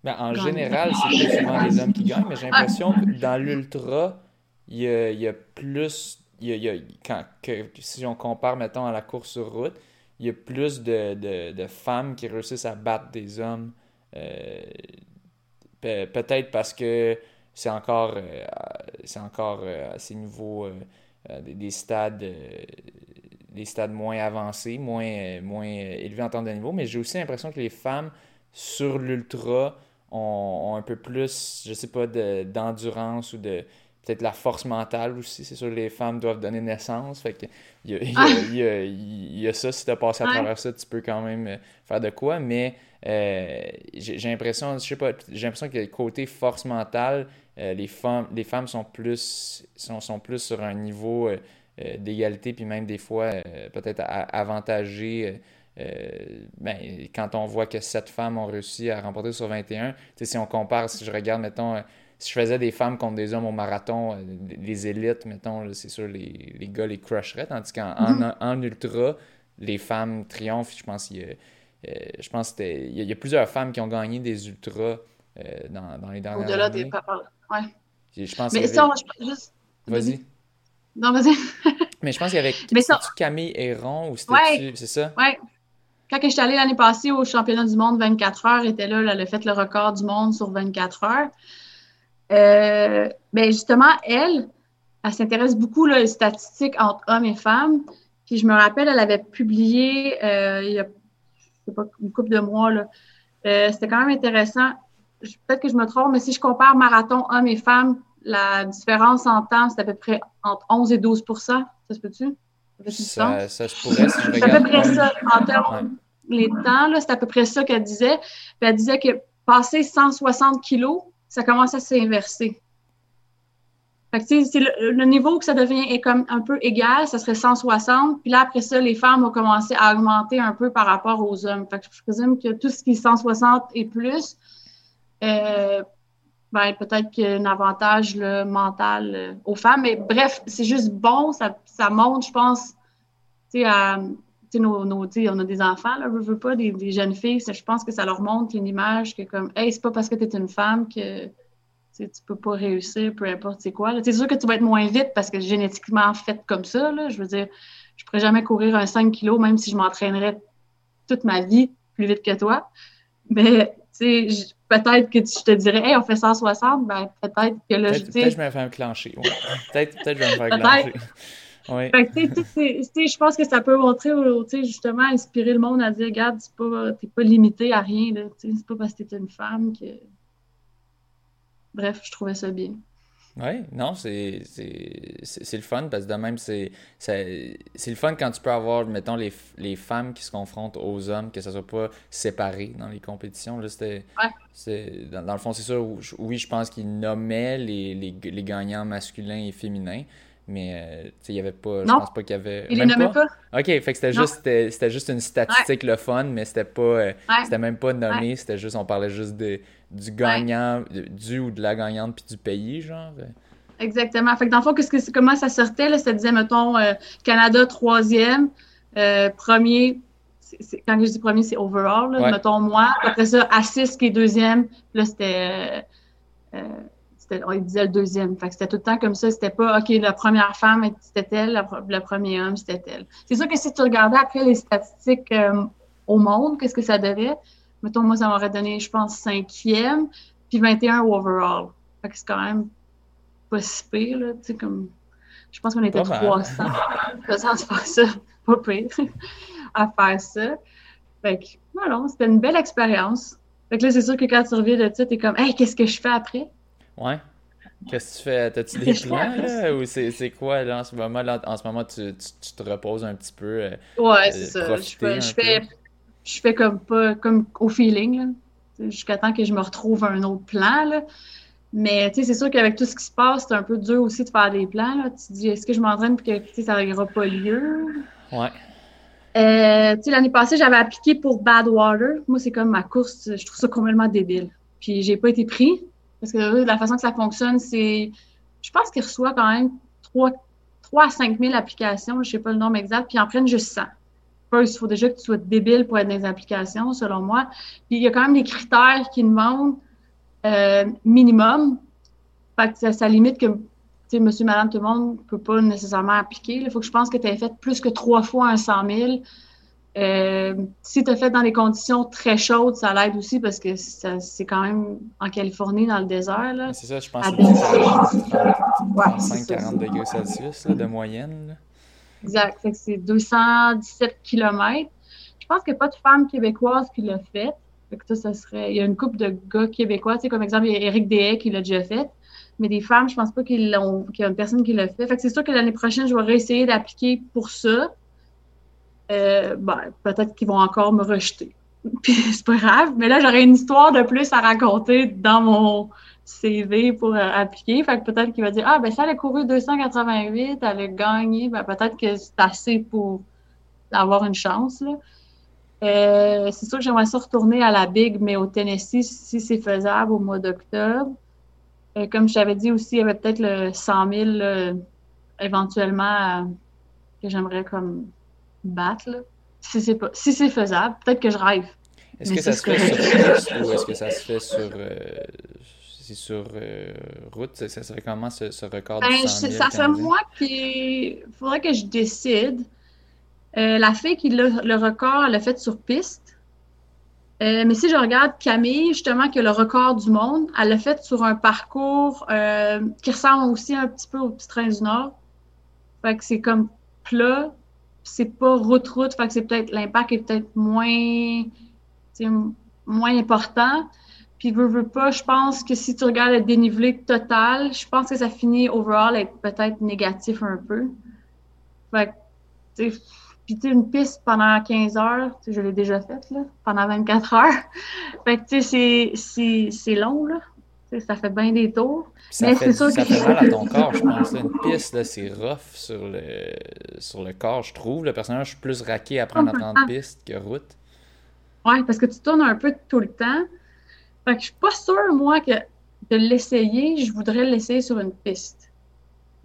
ben, en général, c'est plus souvent les hommes qui gagnent, mais j'ai l'impression que dans l'ultra, il y a, plus y a, quand, que, si on compare, mettons, à la course sur route, il y a plus de, femmes qui réussissent à battre des hommes. Euh, peut-être parce que c'est encore, euh, c'est encore euh, à ces niveaux des, stades des stades moins avancés, moins, moins élevés en termes de niveau, mais j'ai aussi l'impression que les femmes sur l'ultra ont, un peu plus, je sais pas, d'endurance ou de, peut-être la force mentale aussi. C'est sûr que les femmes doivent donner naissance. Fait que il y a, ça, si tu as passé à travers ça, tu peux quand même euh, faire de quoi. Mais euh, j'ai l'impression, je sais pas, j'ai l'impression que côté force mentale, euh, les, femmes, les femmes sont plus, sont, sont plus sur un niveau d'égalité, puis même des fois peut-être avantagées. ben, quand on voit que sept femmes ont réussi à remporter sur 21, si on compare, si je regarde, mettons, si je faisais des femmes contre des hommes au marathon, euh, les élites, mettons, c'est sûr, les, les gars les crusheraient, tandis qu'en mhm. en, ultra, les femmes triomphent. Je pense qu'il y a, euh, je pense il y, a, plusieurs femmes qui ont gagné des ultras euh, dans, dans, les dernières Au-delà des papas, ouais. Je pense Mais ça, je juste... Vas-y. Non, vas-y. (laughs) Mais je pense qu'il y avait ça... Camille Héron ou c'était ouais. c'est ça? Oui. Quand je suis allée l'année passée au championnat du monde 24 heures, était là, elle a fait le record du monde sur 24 heures. Euh, ben justement, elle, elle s'intéresse beaucoup là, aux statistiques entre hommes et femmes. Puis je me rappelle, elle avait publié euh, il y a pas, une couple de mois. Là. Euh, c'était quand même intéressant. Peut-être que je me trompe, mais si je compare marathon hommes et femmes, la différence en temps, c'est à peu près entre 11 et 12% Ça se peut-tu? Ça, ça, se pourrait si je regarde. C'est à peu près ça. En termes les temps, c'est à peu près ça qu'elle disait. Puis elle disait que passer 160 kilos, ça commence à s'inverser. Fait que, le, le, niveau que ça devient est comme un peu égal, ça serait 160. Puis là, après ça, les femmes ont commencé à augmenter un peu par rapport aux hommes. Fait que je présume que tout ce qui est 160 et plus, euh, ben, peut-être qu'il y a un avantage mental euh, aux femmes. Mais bref, c'est juste bon, ça, ça montre, je pense, à, nos, nos on a des enfants, là, veux, veux pas, des, jeunes filles, je pense que ça leur montre une image que comme, hey, c'est pas parce que tu es une femme que tu peux pas réussir, peu importe c'est quoi. C'est sûr que tu vas être moins vite parce que génétiquement fait comme ça, là, je veux dire, je pourrais jamais courir un 5 kilos, même si je m'entraînerais toute ma vie plus vite que toi. Mais, tu sais, peut-être que je te dirais, hey, on fait 160, ben peut-être que là, je... Peut-être je vais me faire clencher. Ouais. peut-être, peut-être je vais me faire clencher. Oui. je pense que ça peut montrer, justement, inspirer le monde à dire, regarde, tu pas, pas limité à rien, c'est pas parce que tu es une femme que... Bref, je trouvais ça bien. Oui, non, c'est le fun parce que de même, c'est le fun quand tu peux avoir, mettons, les, les femmes qui se confrontent aux hommes, que ça soit pas séparé dans les compétitions. Là, c'était, dans, dans, le fond, c'est ça. Oui, je pense qu'ils nommaient les, les, les, gagnants masculins et féminins, mais euh, il y avait pas. Je pense pas qu'il y avait. Il les nommait pas? Ok, fait que c'était juste, c'était juste une statistique le fun, mais c'était pas. Euh, c'était même pas nommé, c'était juste. On parlait juste de, du gagnant, du ou de la gagnante puis du pays, genre. Exactement. Fait que dans le fond, que, comment ça sortait? Là, ça disait, mettons, euh, Canada troisième, premier. quand je dis premier, c'est overall, mettons moi. Après ça, Assis qui est deuxième. Là, c'était on disait le deuxième. Fait c'était tout le temps comme ça. C'était pas, OK, la première femme, c'était elle, le premier homme, c'était elle. C'est sûr que si tu regardais après les statistiques euh, au monde, qu'est-ce que ça donnait? Mettons, moi, ça m'aurait donné, je pense, cinquième, puis 21 overall. Fait que c'est quand même pas si pire, là. Tu sais, comme, je pense qu'on était 300. 300 (laughs) faire ça, pas pire, (laughs) à faire ça. Fait que, voilà, c'était une belle expérience. Fait que là, c'est sûr que quand tu reviens de ça, t'es comme, hey, qu'est-ce que je fais après? Ouais. Qu'est-ce que tu fais? T'as-tu des (laughs) plans, là? Ou c'est quoi, là, en ce moment? Là, en ce moment, tu, tu, te reposes un petit peu. Euh, ouais, c'est ça. Je fais, je fais, je fais, comme pas, comme au feeling. Jusqu'à temps que je me retrouve un autre plan, là. Mais, tu sais, c'est sûr qu'avec tout ce qui se passe, c'est un peu dur aussi de faire des plans, là. Tu te dis, est-ce que je m'entraîne pour que, tu ça n'aura pas lieu? Ouais. Euh, tu sais, l'année passée, j'avais appliqué pour Badwater. Moi, c'est comme ma course, je trouve ça complètement débile. Puis, j'ai pas été pris. Parce que la façon que ça fonctionne, c'est. Je pense qu'ils reçoivent quand même 3, 3 à 5 000 applications, je ne sais pas le nombre exact, puis ils en prennent juste 100. il faut déjà que tu sois débile pour être dans les applications, selon moi. Puis il y a quand même des critères qui demandent euh, minimum. Fait que ça, limite que monsieur, madame, tout le monde ne peut pas nécessairement appliquer. Il faut que je pense que tu aies fait plus que trois fois un 100 000 euh, si tu as fait dans des conditions très chaudes, ça l'aide aussi parce que c'est quand même en Californie, dans le désert. C'est ça, je pense que c'est 5-40 degrés Celsius de moyenne. Exact. C'est 217 km. Je pense qu'il n'y a pas de femme québécoise qui l'a fait. fait ça, serait... Il y a une couple de gars québécois. comme exemple, il y a Éric Dehay qui l'a déjà fait. Mais des femmes, je pense pas qu'il y a une personne qui l'a fait. fait c'est sûr que l'année prochaine, je vais réessayer d'appliquer pour ça. Euh, ben, peut-être qu'ils vont encore me rejeter. (laughs) Puis c'est pas grave, mais là, j'aurais une histoire de plus à raconter dans mon CV pour euh, appliquer. Fait que peut-être qu'il va dire Ah, ben ça, elle a couru 288, elle a gagné. Ben, peut-être que c'est assez pour avoir une chance. Là. Euh, c'est sûr que j'aimerais ça retourner à la Big, mais au Tennessee, si c'est faisable au mois d'octobre. comme je t'avais dit aussi, il y avait peut-être le 100 000 éventuellement que j'aimerais comme battre, là. Si c'est pas, si c'est faisable, peut-être que je rêve. Est-ce que ça se fait sur piste ou est-ce que ça se fait sur, euh, sur euh, route? Ça, ça fait comment ce, ce record ben, de 100 000 Ça fait moi qui... faudrait que je décide. Euh, la fille qui a le record, elle l'a fait sur piste. mais si je regarde Camille, justement, qui a le record du monde, elle l'a fait sur un parcours qui ressemble aussi un petit peu au petit train du Nord. Fait que c'est comme plat, c'est pas route-route, fait que c'est peut-être l'impact est peut-être moins, moins important. Puis veux, veux pas, je pense que si tu regardes le dénivelé total, je pense que ça finit overall être peut-être négatif un peu. Fait que, puis tu une piste pendant 15 heures, je l'ai déjà faite, là, pendant 24 heures. (laughs) Fait que, tu sais, c'est long, là ça fait bien des tours. Ça, mais fait, ça fait (laughs) mal à ton corps, je pense. Une piste, c'est rough sur le, sur le corps, je trouve. Le personnage, je suis plus raqué à prendre la piste que route. Oui, parce que tu tournes un peu tout le temps. Fait que je suis pas sûre, moi, que de l'essayer, je voudrais l'essayer sur une piste.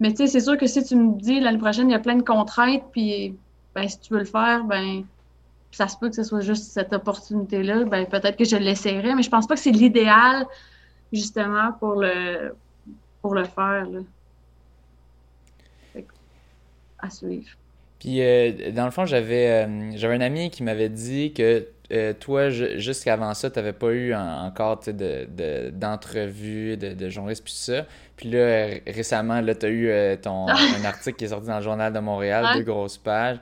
Mais tu sais, c'est sûr que si tu me dis l'année prochaine, il y a plein de contraintes, puis ben, si tu veux le faire, ben ça se peut que ce soit juste cette opportunité-là, ben peut-être que je l'essayerai, mais je pense pas que c'est l'idéal justement pour le, pour le faire. Là. à suivre. Puis, euh, dans le fond, j'avais euh, j'avais un ami qui m'avait dit que euh, toi, jusqu'avant ça, tu n'avais pas eu encore d'entrevue de, de, de, journaliste, puis ça. Puis là, récemment, tu as eu euh, ton, (laughs) un article qui est sorti dans le Journal de Montréal, deux grosses pages.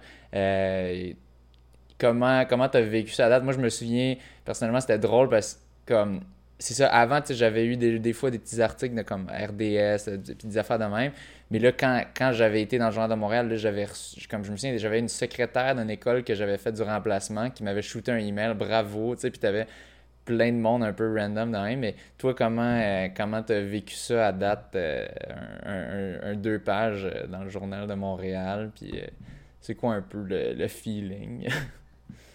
Comment comment tu as vécu ça à date? Moi, je me souviens, personnellement, c'était drôle parce que, comme, c'est ça, avant, j'avais eu des, des, fois des petits articles de comme RDS, puis des affaires de même. Mais là, quand, quand j'avais été dans le Journal de Montréal, j'avais comme je me souviens, j'avais une secrétaire d'une école que j'avais fait du remplacement qui m'avait shooté un email, bravo, tu sais, puis t'avais plein de monde un peu random dans même. Mais toi, comment euh, comment t'as vécu ça à date, euh, un, deux pages euh, dans le Journal de Montréal, puis c'est quoi un peu le feeling? (laughs)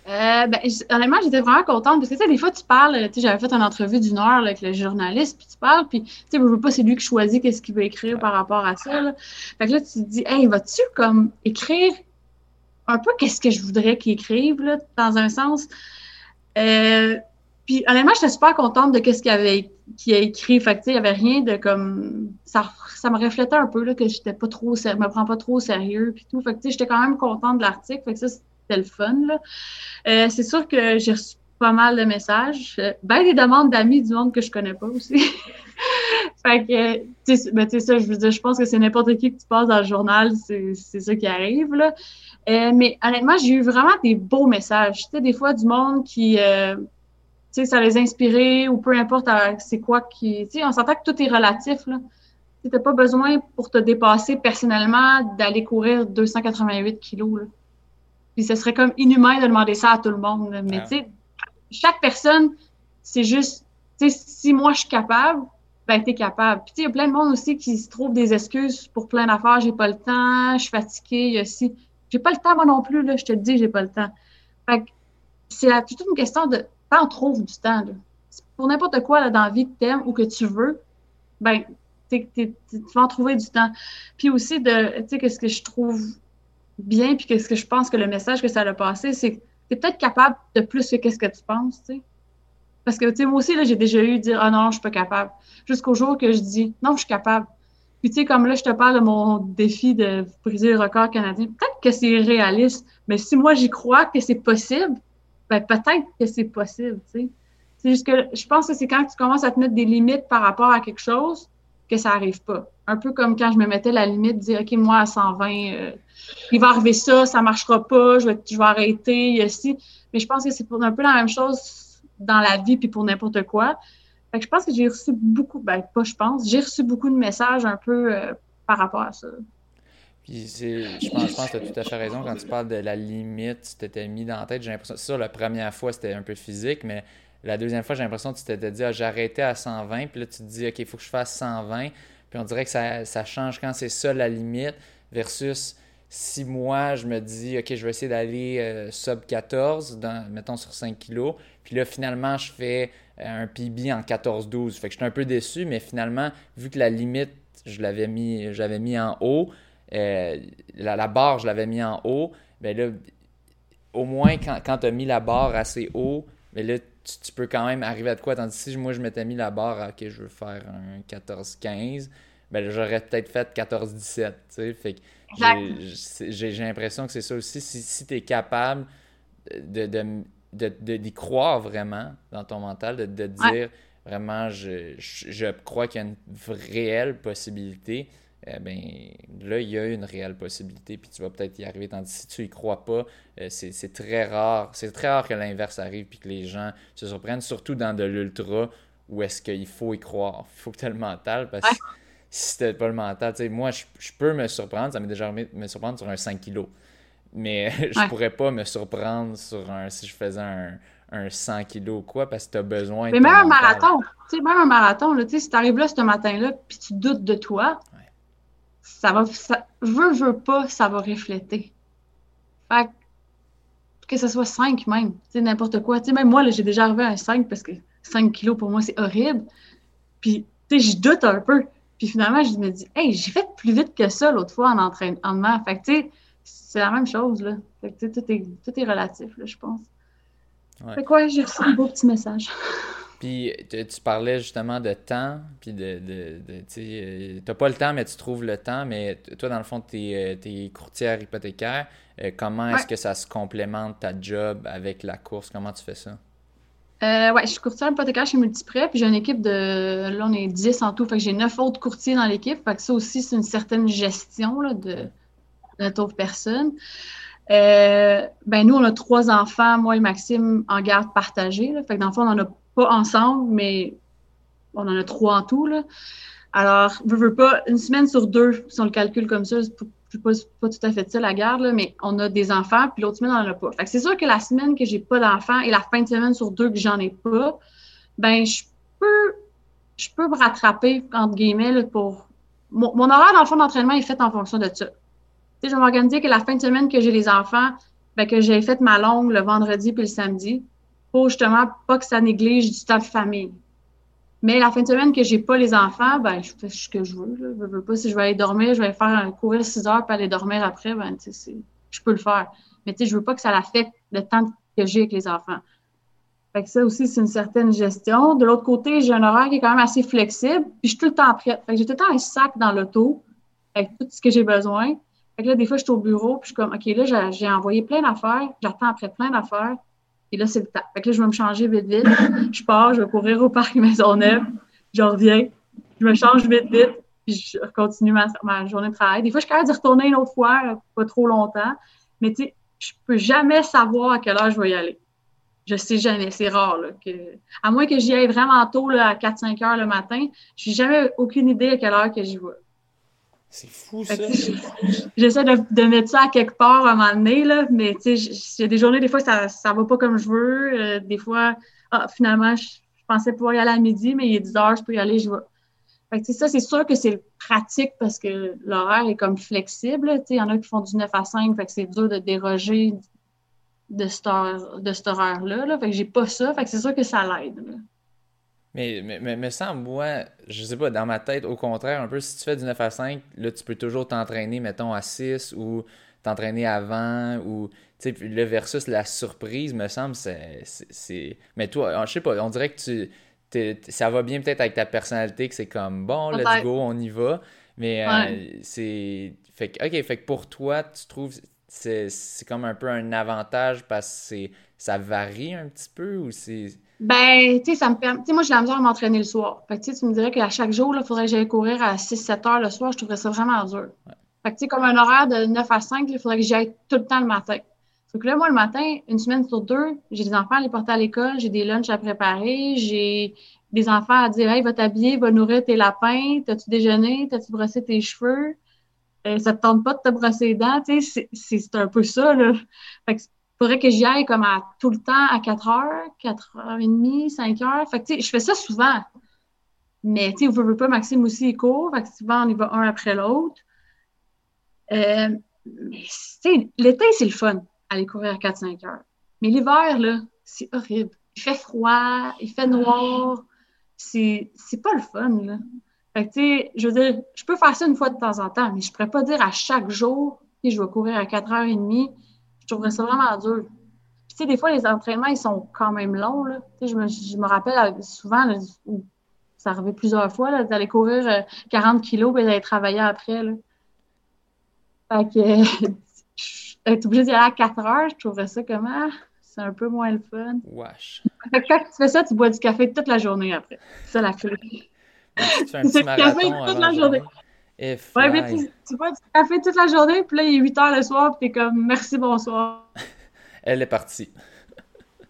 Euh, ben, honnêtement, j'étais vraiment contente parce que, tu sais, des fois, tu parles, tu sais, j'avais fait une entrevue d'une heure avec le journaliste, puis tu parles, puis, tu sais, je veux pas, c'est lui qui choisit qu'est-ce qu'il veut écrire par rapport à ça, là. Fait que là, tu te dis, hey, vas-tu, comme, écrire un peu qu'est-ce que je voudrais qu'il écrive, là, dans un sens? Euh, puis, honnêtement, j'étais super contente de qu'est-ce qu'il avait qui a écrit. Fait que, tu sais, il y avait rien de comme. Ça, ça me reflétait un peu, là, que j'étais pas trop. Me prends pas trop au sérieux, puis tout. Fait que, tu sais, j'étais quand même contente de l'article. Fait que ça, le fun. Euh, c'est sûr que j'ai reçu pas mal de messages. Euh, ben des demandes d'amis du monde que je connais pas aussi. (laughs) fait que, ben, ça, je veux dire, je pense que c'est n'importe qui que tu passes dans le journal, c'est ça qui arrive, là. Euh, mais honnêtement, j'ai eu vraiment des beaux messages. Tu des fois, du monde qui, ça les inspirait ou peu importe c'est quoi qui... On s'entend que tout est relatif. Tu n'as pas besoin pour te dépasser personnellement d'aller courir 288 kilos. Puis ce serait comme inhumain de demander ça à tout le monde. Mais tu sais, chaque personne, c'est juste, tu sais, si moi je suis capable, ben t'es capable. Puis tu sais, il y a plein de monde aussi qui se trouve des excuses pour plein d'affaires. J'ai pas le temps, je suis fatiguée, il y a aussi. J'ai pas le temps moi non plus, là, je te le dis, j'ai pas le temps. Fait que c'est toute une question de t'en trouves du temps. Là. Pour n'importe quoi là, dans la vie que t'aimes ou que tu veux, ben tu vas en trouver du temps. Puis aussi de, tu sais, qu'est-ce que je trouve bien, puis ce que je pense que le message que ça a passé, c'est que tu es peut-être capable de plus que qu'est-ce que tu penses, tu sais. Parce que, tu sais, moi aussi, là, j'ai déjà eu dire, ah non, je suis pas capable. Jusqu'au jour que je dis, non, je suis capable. Puis, tu sais, comme là, je te parle de mon défi de briser le record canadien. Peut-être que c'est réaliste, mais si moi, j'y crois que c'est possible, ben, peut-être que c'est possible, tu sais. C'est juste que je pense que c'est quand tu commences à te mettre des limites par rapport à quelque chose que ça arrive pas. Un peu comme quand je me mettais la limite de dire, OK, moi, à 120, il va arriver ça, ça marchera pas, je vais, je vais arrêter, aussi. Mais je pense que c'est un peu la même chose dans la vie puis pour n'importe quoi. Fait que je pense que j'ai reçu beaucoup, ben pas je pense, j'ai reçu beaucoup de messages un peu euh, par rapport à ça. Puis je pense, je pense que tu as tout à fait raison quand tu parles de la limite, tu t'étais mis dans la tête, j'ai l'impression, ça, la première fois, c'était un peu physique, mais la deuxième fois, j'ai l'impression que tu t'étais dit, ah, arrêté à 120, puis là, tu te dis, OK, il faut que je fasse 120, puis on dirait que ça, change quand c'est ça la limite versus si moi, je me dis, OK, je vais essayer d'aller euh, sub 14, dans, mettons sur 5 kilos, puis là, finalement, je fais euh, un PB en 14-12. Fait que j'étais un peu déçu, mais finalement, vu que la limite, je l'avais mis, j'avais mis en haut, euh, la, barre, je l'avais mis en haut, bien là, au moins, quand, quand tu as mis la barre assez haut, mais ben là, tu, peux quand même arriver à de quoi? Tandis que si moi, je m'étais mis la barre, OK, je veux faire un 14-15, ben j'aurais peut-être fait 14-17, tu sais. Fait j'ai l'impression que c'est ça aussi. Si, tu es capable de, de, d'y croire vraiment dans ton mental, de, de dire vraiment, je, je, crois qu'il y a une réelle possibilité, eh ben, là, il y a une réelle possibilité, puis tu vas peut-être y arriver. Tandis que si tu y crois pas, euh, c'est très rare. C'est très rare que l'inverse arrive, puis que les gens se surprennent, surtout dans de l'ultra, où est-ce qu'il faut y croire. Il faut que tu aies le mental, parce que si c'était pas le mental, tu sais, moi, je, peux me surprendre, ça m'est déjà arrivé de me surprendre sur un 5 kg. Mais (laughs) je pourrais pas me surprendre sur un, si je faisais un, un 100 kg ou quoi, parce que tu as besoin Mais même un marathon, tu sais, même un marathon, là, si tu arrives là ce matin-là, puis tu doutes de toi, ça va, ça, veux, veux pas, ça va refléter. Fait que, ce soit 5 même, tu sais, n'importe quoi. Tu sais, même moi, j'ai déjà arrivé à un 5 parce que 5 kilos pour moi, c'est horrible. Puis, tu sais, je doute un peu. Puis finalement, je me dis, hey, j'ai fait plus vite que ça l'autre fois en entraînement. Fait que, tu sais, c'est la même chose, là. Fait que, tu sais, tout est, tout est relatif, là, je pense. Fait quoi, j'ai reçu un beau petit message. (laughs) Puis tu, parlais justement de temps, puis de, de, de tu n'as pas le temps, mais tu trouves le temps, mais toi, dans le fond, tu es, es, courtière hypothécaire. comment est-ce que ça se complémente ta job avec la course? Comment tu fais ça? Euh, ouais, je suis courtière hypothécaire chez Multiprêt, puis j'ai une équipe de. Là, on est 10 en tout, fait que j'ai 9 autres courtiers dans l'équipe. Fait que ça aussi, c'est une certaine gestion là, de, notre autre personne. Euh, ben, nous, on a trois enfants, moi et Maxime, en garde partagée. Là. Fait que dans le fond, on n'en a pas ensemble, mais on en a trois en tout. Là. Alors, je veux pas, une semaine sur deux, si on le calcule comme ça, je pas, pas tout à fait ça la garde, mais on a des enfants, puis l'autre semaine, on n'en a pas. C'est sûr que la semaine que j'ai pas d'enfants et la fin de semaine sur deux que j'en ai pas, ben je peux je peux me rattraper, entre guillemets, pour. Mon, horaire, dans le fond, d'entraînement est fait en fonction de ça. Je vais m'organiser que la fin de semaine que j'ai les enfants, ben, que j'ai fait ma longue le vendredi puis le samedi, pour justement pas que ça néglige du temps de famille. Mais la fin de semaine que j'ai pas les enfants, ben, je fais ce que je veux. Je veux pas si je vais aller dormir, je vais faire un courir 6 heures puis aller dormir après, ben, je peux le faire. Mais tu sais, je veux pas que ça l'affecte le temps que j'ai avec les enfants. Fait que ça aussi, c'est une certaine gestion. De l'autre côté, j'ai un horaire qui est quand même assez flexible, puis je suis tout le temps prête. Fait que j'ai tout le temps un sac dans l'auto avec tout ce que j'ai besoin. Fait que là, des fois, je suis au bureau, puis je suis comme, OK, là, j'ai envoyé plein d'affaires, j'attends après plein d'affaires. Et là, c'est le temps. Fait que là, je vais me changer vite, vite. Je pars, je vais courir au parc Maisonneuve. Je reviens. Je me change vite, vite. Puis je continue ma, journée de travail. Des fois, je suis capable d'y retourner une autre fois, pas trop longtemps. Mais tu sais, je peux jamais savoir à quelle heure je vais y aller. Je sais jamais. C'est rare. Là. À moins que j'y aille vraiment tôt, là, à 4-5 heures le matin, je n'ai jamais aucune idée à quelle heure que j'y vais. C'est fou, ça. J'essaie de, mettre ça à quelque part à un moment donné, là, mais il y a des journées, des fois, ça ne va pas comme je veux. Euh, des fois, ah, finalement, je, pensais pouvoir y aller à midi, mais il est 10 heures, je peux y aller, je. Fait que, ça, c'est sûr que c'est pratique parce que l'horaire est comme flexible. Il y en a qui font du 9 à 5, fait que c'est dur de déroger de, cette, de horaire-là. Là. Fait que j'ai pas ça, fait que c'est sûr que ça l'aide. Mais, mais, mais, mais sans moi, je sais pas, dans ma tête, au contraire, un peu, si tu fais du 9 à 5, là, tu peux toujours t'entraîner, mettons, à 6 ou t'entraîner avant ou, tu sais, le versus la surprise, me semble, c'est. Mais toi, je sais pas, on dirait que tu. Ça va bien peut-être avec ta personnalité, que c'est comme, bon, let's go, on y va. Mais euh, c'est. Fait que, OK, fait que pour toi, tu trouves c'est comme un peu un avantage parce que ça varie un petit peu ou c'est. Ben, tu sais, ça me permet. Tu sais, moi, j'ai la misère à m'entraîner le soir. Fait que, tu me dirais qu'à chaque jour, il faudrait que j'aille courir à 6-7 heures le soir. Je trouverais ça vraiment dur. Fait que, tu sais, comme un horaire de 9 à 5, il faudrait que j'y aille tout le temps le matin. Donc là, moi, le matin, une semaine sur deux, j'ai des enfants à les porter à l'école, j'ai des lunchs à préparer, j'ai des enfants à dire Hey, va t'habiller, va nourrir tes lapins, t'as-tu déjeuné, t'as-tu brossé tes cheveux? Euh, ça te tente pas de te brosser les dents, tu sais, c'est un peu ça, là. Fait que faudrait que j'y aille comme à tout le temps à 4 heures, 4 heures et demie, 5 heures. Je fais ça souvent. Mais, vous ne pas, Maxime aussi, il court. Souvent, on y va un après l'autre. Euh, mais, l'été, c'est le fun, aller courir à 4-5 heures. Mais l'hiver, c'est horrible. Il fait froid, il fait noir. C'est pas le fun. Fait que, tu sais, je veux dire, je peux faire ça une fois de temps en temps, mais je pourrais pas dire à chaque jour, que je vais courir à 4h30 je trouverais ça vraiment dur. Puis, tu sais, des fois, les entraînements, ils sont quand même longs. Là. Tu sais, je, me, je me rappelle euh, souvent, ça arrivait plusieurs fois, d'aller courir 40 euh, kilos et d'aller travailler après. Là. Fait que, (laughs) être obligé d'y aller à 4 heures, je trouverais ça comment? C'est un peu moins le fun. Wesh. Fait que quand tu fais ça, tu bois du café toute la journée après. C'est ça la clé. (laughs) Tu fais un (laughs) petit marathon toute la journée. Ouais, mais tu, tu bois du café toute la journée, puis là, il est 8 heures le soir, puis t'es comme merci, bonsoir. (laughs) Elle est partie.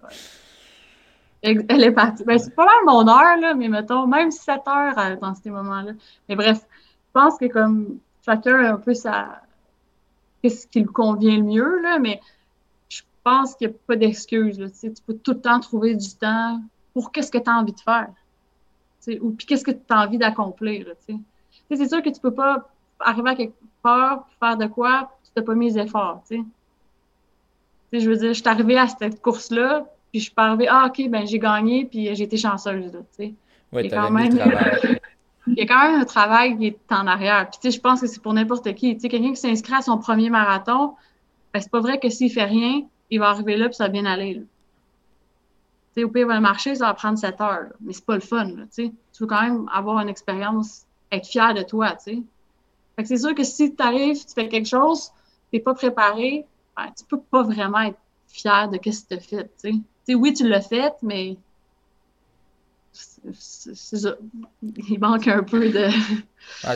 (laughs) Elle est partie. Ben, c'est pas mal mon heure, là, mais mettons, même 7 heures euh, dans ces moments-là. Mais bref, je pense que comme chacun a un peu sa. Qu'est-ce qui lui convient le mieux, là, mais je pense qu'il n'y a pas d'excuse. Tu peux tout le temps trouver du temps pour qu'est-ce que tu as envie de faire. Ou puis qu'est-ce que tu as envie d'accomplir. Sais c'est sûr que tu peux pas arriver à quelque part, faire de quoi, tu n'as pas mis les efforts, tu sais. je veux dire, je suis arrivée à cette course-là, puis je suis pas arrivée, ah, OK, ben j'ai gagné, puis j'ai été chanceuse, tu sais. Oui, tu quand même, travail. (laughs) Il y a quand même un travail qui est en arrière. Puis, tu sais, je pense que c'est pour n'importe qui. Tu sais, quelqu'un qui s'inscrit à son premier marathon, ben, c'est pas vrai que s'il fait rien, il va arriver là, puis ça va bien aller, au pire, le marché, ça va prendre 7 heures, mais c'est pas le fun. tu veux quand même avoir une expérience, être fier de toi. Fait que c'est sûr que si tu arrives, tu fais quelque chose, tu n'es pas préparé, ben, tu peux pas vraiment être fier de ce que tu as fait. sais, oui, tu l'as fait, mais il manque un peu de.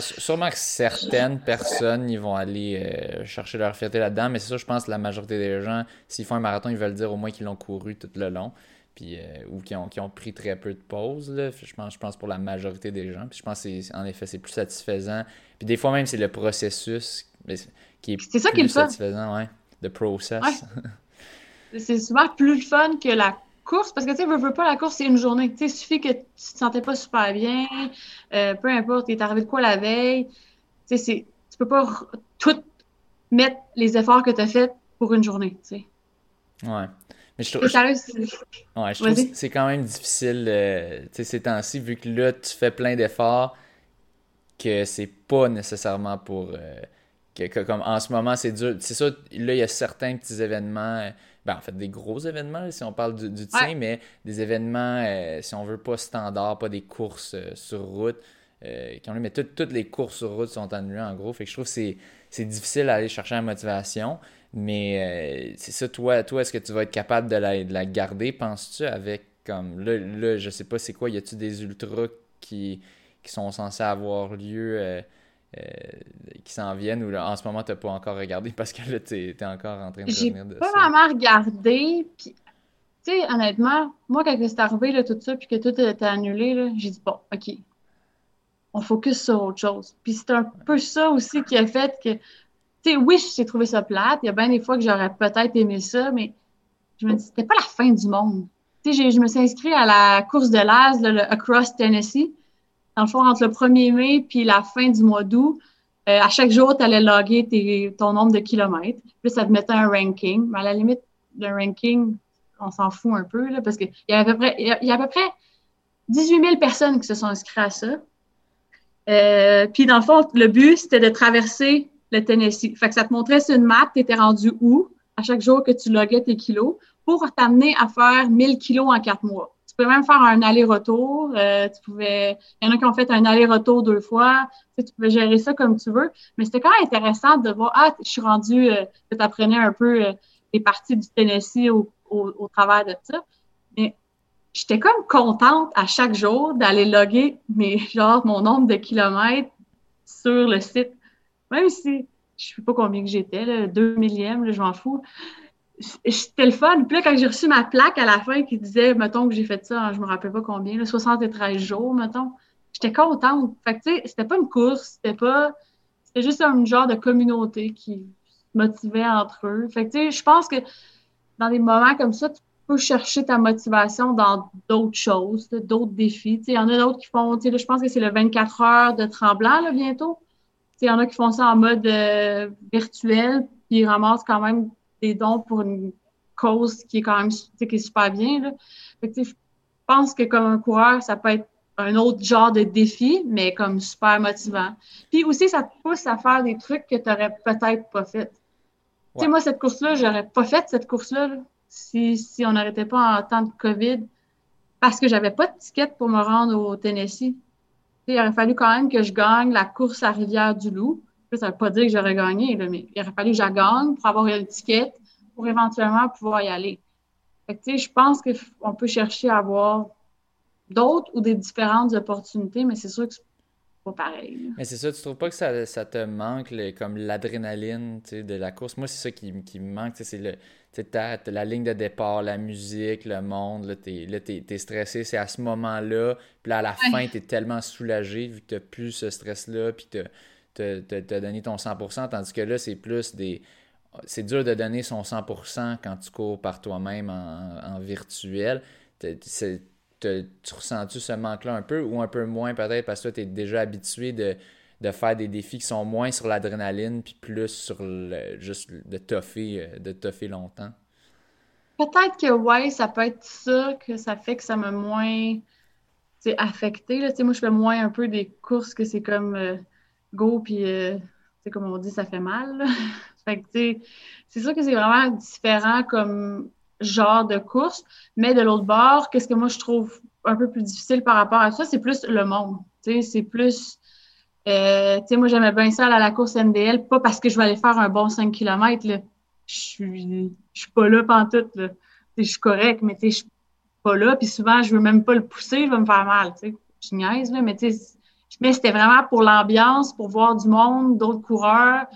(laughs) sûrement que certaines personnes ils vont aller euh, chercher leur fierté là-dedans, mais c'est ça, je pense que la majorité des gens, s'ils font un marathon, ils veulent dire au moins qu'ils l'ont couru tout le long. Puis, euh, ou qui ont, ont, pris très peu de pauses. Là. Je, pense, je pense pour la majorité des gens. Puis je pense que en effet, c'est plus satisfaisant. Puis des fois même, c'est le processus qui est, c'est ça plus qui est satisfaisant, ouais. The process. (laughs) c'est souvent plus fun que la course, parce que tu sais, veux, veux pas, la course, c'est une journée. Tu sais, il suffit que tu te sentais pas super bien, euh, peu importe, t'es arrivé de quoi la veille. Tu sais, tu peux pas tout mettre les efforts que tu as fait pour une journée, tu sais. Ouais. Mais je trouve, ouais, je trouve que c'est quand même difficile, euh, ces temps-ci, vu que là, tu fais plein d'efforts, que c'est pas nécessairement pour... Euh, que, comme en ce moment, c'est dur. C'est ça, là, il y a certains petits événements ben, en fait, des gros événements, si on parle du, du tien, mais des événements, euh, si on veut, pas standard, pas des courses euh, sur route. Euh, mais toutes les courses sur route sont annulées, en gros. Fait que je trouve que c'est difficile d'aller chercher la motivation. Mais c'est ça, toi, toi est-ce que tu vas être capable de la, de la garder, penses-tu, avec comme. Là, là, je sais pas c'est quoi, y a-tu des ultras qui, qui sont censés avoir lieu euh, qui s'en viennent ou là, en ce moment, tu n'as pas encore regardé parce que là, tu es, encore en train de revenir de pas vraiment regardé. Puis, tu sais, honnêtement, moi, quand c'est arrivé, là, tout ça, puis que tout était annulé, j'ai dit, bon, OK, on focus sur autre chose. Puis c'est un peu ça aussi qui a fait que, tu sais, oui, j'ai trouvé ça plate. Il y a bien des fois que j'aurais peut-être aimé ça, mais je me dis, c'était pas la fin du monde. Tu sais, je me suis inscrite à la course de l'Az, le Across Tennessee dans le fond, entre le 1er mai puis la fin du mois d'août, euh, à chaque jour, tu allais loguer ton nombre de kilomètres. Puis ça te mettait un ranking. Mais à la limite, le ranking, on s'en fout un peu, là, parce qu'il y, a à peu près, y à peu près 18 000 personnes qui se sont inscrites à ça. Euh, puis dans le fond, le but, c'était de traverser le Tennessee. Fait que ça te montrait sur une map, tu étais rendu où à chaque jour que tu loguais tes kilos pour t'amener à faire 1000 kilos en quatre mois. Tu pouvais même faire un aller-retour. Euh. Il y en a qui ont fait un aller-retour deux fois. Tu, pouvais gérer ça comme tu veux. Mais c'était quand même intéressant de voir Ah, je suis rendu, euh, tu apprenais un peu euh, les parties du Tennessee au, au, travers de ça. Mais j'étais comme contente à chaque jour d'aller loguer mes, (laughs) genre, mon nombre de kilomètres sur le site. Même si je ne sais pas combien que j'étais, deux millièmes, je m'en fous c'était le fun. Puis là, quand j'ai reçu ma plaque à la fin qui disait, mettons que j'ai fait ça, je me rappelle pas combien, 73 jours, mettons, j'étais contente. Fait que, tu sais, c'était pas une course, c'était pas. C'était juste un genre de communauté qui se motivait entre eux. Fait que, tu sais, je pense que dans des moments comme ça, tu peux chercher ta motivation dans d'autres choses, d'autres défis. Tu sais, il y en a d'autres qui font, tu sais, là, je pense que c'est le 24 heures de tremblant, là, bientôt. Il y en a qui font ça en mode euh, virtuel, puis ils ramassent quand même des dons pour une cause qui est quand même qui est super bien. Là. je pense que comme un coureur, ça peut être un autre genre de défi, mais comme super motivant. Puis aussi, ça te pousse à faire des trucs que tu n'aurais peut-être pas fait. Tu sais, moi, cette course-là, j'aurais pas fait cette course-là si, si on n'arrêtait pas en temps de COVID parce que j'avais pas de ticket pour me rendre au Tennessee. Il aurait fallu quand même que je gagne la course à Rivière-du-Loup ça ne veut pas dire que j'aurais gagné, mais il aurait fallu que je gagne pour avoir une ticket pour éventuellement pouvoir y aller. je pense qu'on peut chercher à avoir d'autres ou des différentes opportunités, mais c'est sûr que c'est pas pareil. Mais c'est ça, tu trouves pas que ça, te manque comme l'adrénaline de la course? Moi, c'est ça qui, qui, me manque, c'est le. La ligne de départ, la musique, le monde, là, t'es, là, es, stressé, c'est à ce moment-là. Puis là, à la fin, tu es tellement soulagé vu que tu plus ce stress-là, puis tu te, donner ton 100%, tandis que là, c'est plus des... C'est dur de donner son 100% quand tu cours par toi-même en, virtuel. tu ressens-tu ce manque-là un peu ou un peu moins peut-être parce que tu es déjà habitué de, faire des défis qui sont moins sur l'adrénaline puis plus sur le, juste de toffer, euh, de toffer longtemps? Peut-être que oui, ça peut être ça que ça fait que ça m'a moins affecté. Là. Moi, je fais moins un peu des courses que c'est comme euh, go, puis, euh, comme on dit, ça fait mal. (laughs) fait que, c'est sûr que c'est vraiment différent comme genre de course. Mais de l'autre bord, qu'est-ce que moi je trouve un peu plus difficile par rapport à ça, c'est plus le monde. C'est plus. Euh, moi, j'aimais bien ça à la course MDL, pas parce que je vais aller faire un bon 5 km. Là. Je suis, je suis pas là pantoute. Là. Je suis correct, mais je suis pas là. Puis souvent, je veux même pas le pousser, je vais me faire mal. Je niaise, là, mais, mais c'était vraiment pour l'ambiance, pour voir du monde, d'autres coureurs.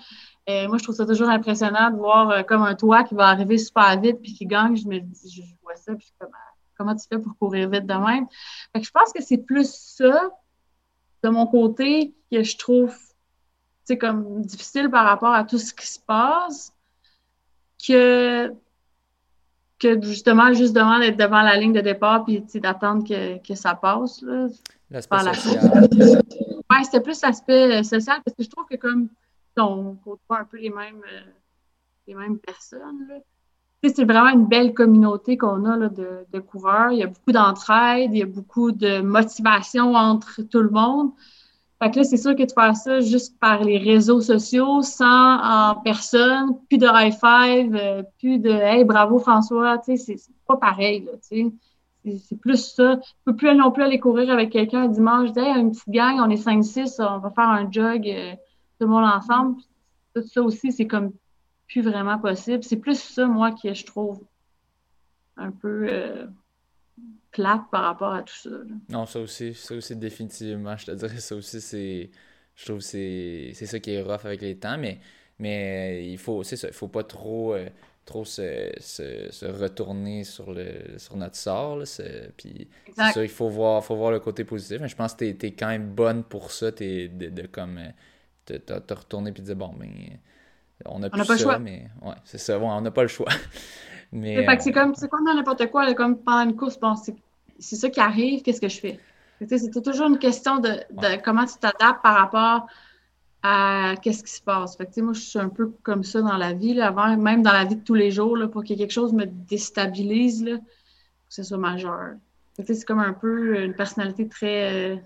Euh, moi, je trouve ça toujours impressionnant de voir euh, comme un toit qui va arriver super vite puis qui gagne. Je me dis, je, vois ça, puis comment, comment tu fais pour courir vite de même? Fait que je pense que c'est plus ça, de mon côté, que je trouve comme difficile par rapport à tout ce qui se passe, que, que justement, d'être devant la ligne de départ puis d'attendre que, que, ça passe. L'aspect social. Ouais, c'était plus l'aspect social parce que je trouve que comme on côtoie un peu les mêmes, euh, les mêmes personnes. C'est vraiment une belle communauté qu'on a là, de, de, coureurs. Il y a beaucoup d'entraide, il y a beaucoup de motivation entre tout le monde. Fait que là, c'est sûr que tu fais ça juste par les réseaux sociaux, sans en personne, plus de high five, euh, plus de Hey, bravo François, tu sais, c'est pas pareil, tu sais. C'est plus ça. Tu peux plus non plus aller courir avec quelqu'un dimanche, hey, une petite gang, on est 5-6, on va faire un jog. Euh, tout le monde ensemble. Tout ça aussi, c'est comme plus vraiment possible. C'est plus ça, moi, que je trouve un peu euh, plate par rapport à tout ça. Non, ça aussi, ça aussi, définitivement. Je te dirais, ça aussi, c'est. Je trouve que c'est ça qui est rough avec les temps, mais, mais il faut, c'est ça, il faut pas trop. Euh, trop se, se, retourner sur, le, sur notre sort. Puis c'est ça, il faut voir, faut voir le côté positif. Mais je pense que tu es, quand même bonne pour ça, es de, de, comme euh, te, retourner puis dire bon, mais on n'a plus ça, choix. mais ouais, c'est ça, on n'a pas le choix. (laughs) mais, c'est comme, c'est comme dans n'importe quoi, comme pendant une course, bon, c'est ça qui arrive, qu'est-ce que je fais? C'est toujours une question de, comment tu t'adaptes par rapport à qu'est-ce qui se passe. Fait que, moi, je suis un peu comme ça dans la vie, là, avant, même dans la vie de tous les jours, là, pour que quelque chose me déstabilise, là, que ce soit majeur. C'est comme un peu une personnalité très,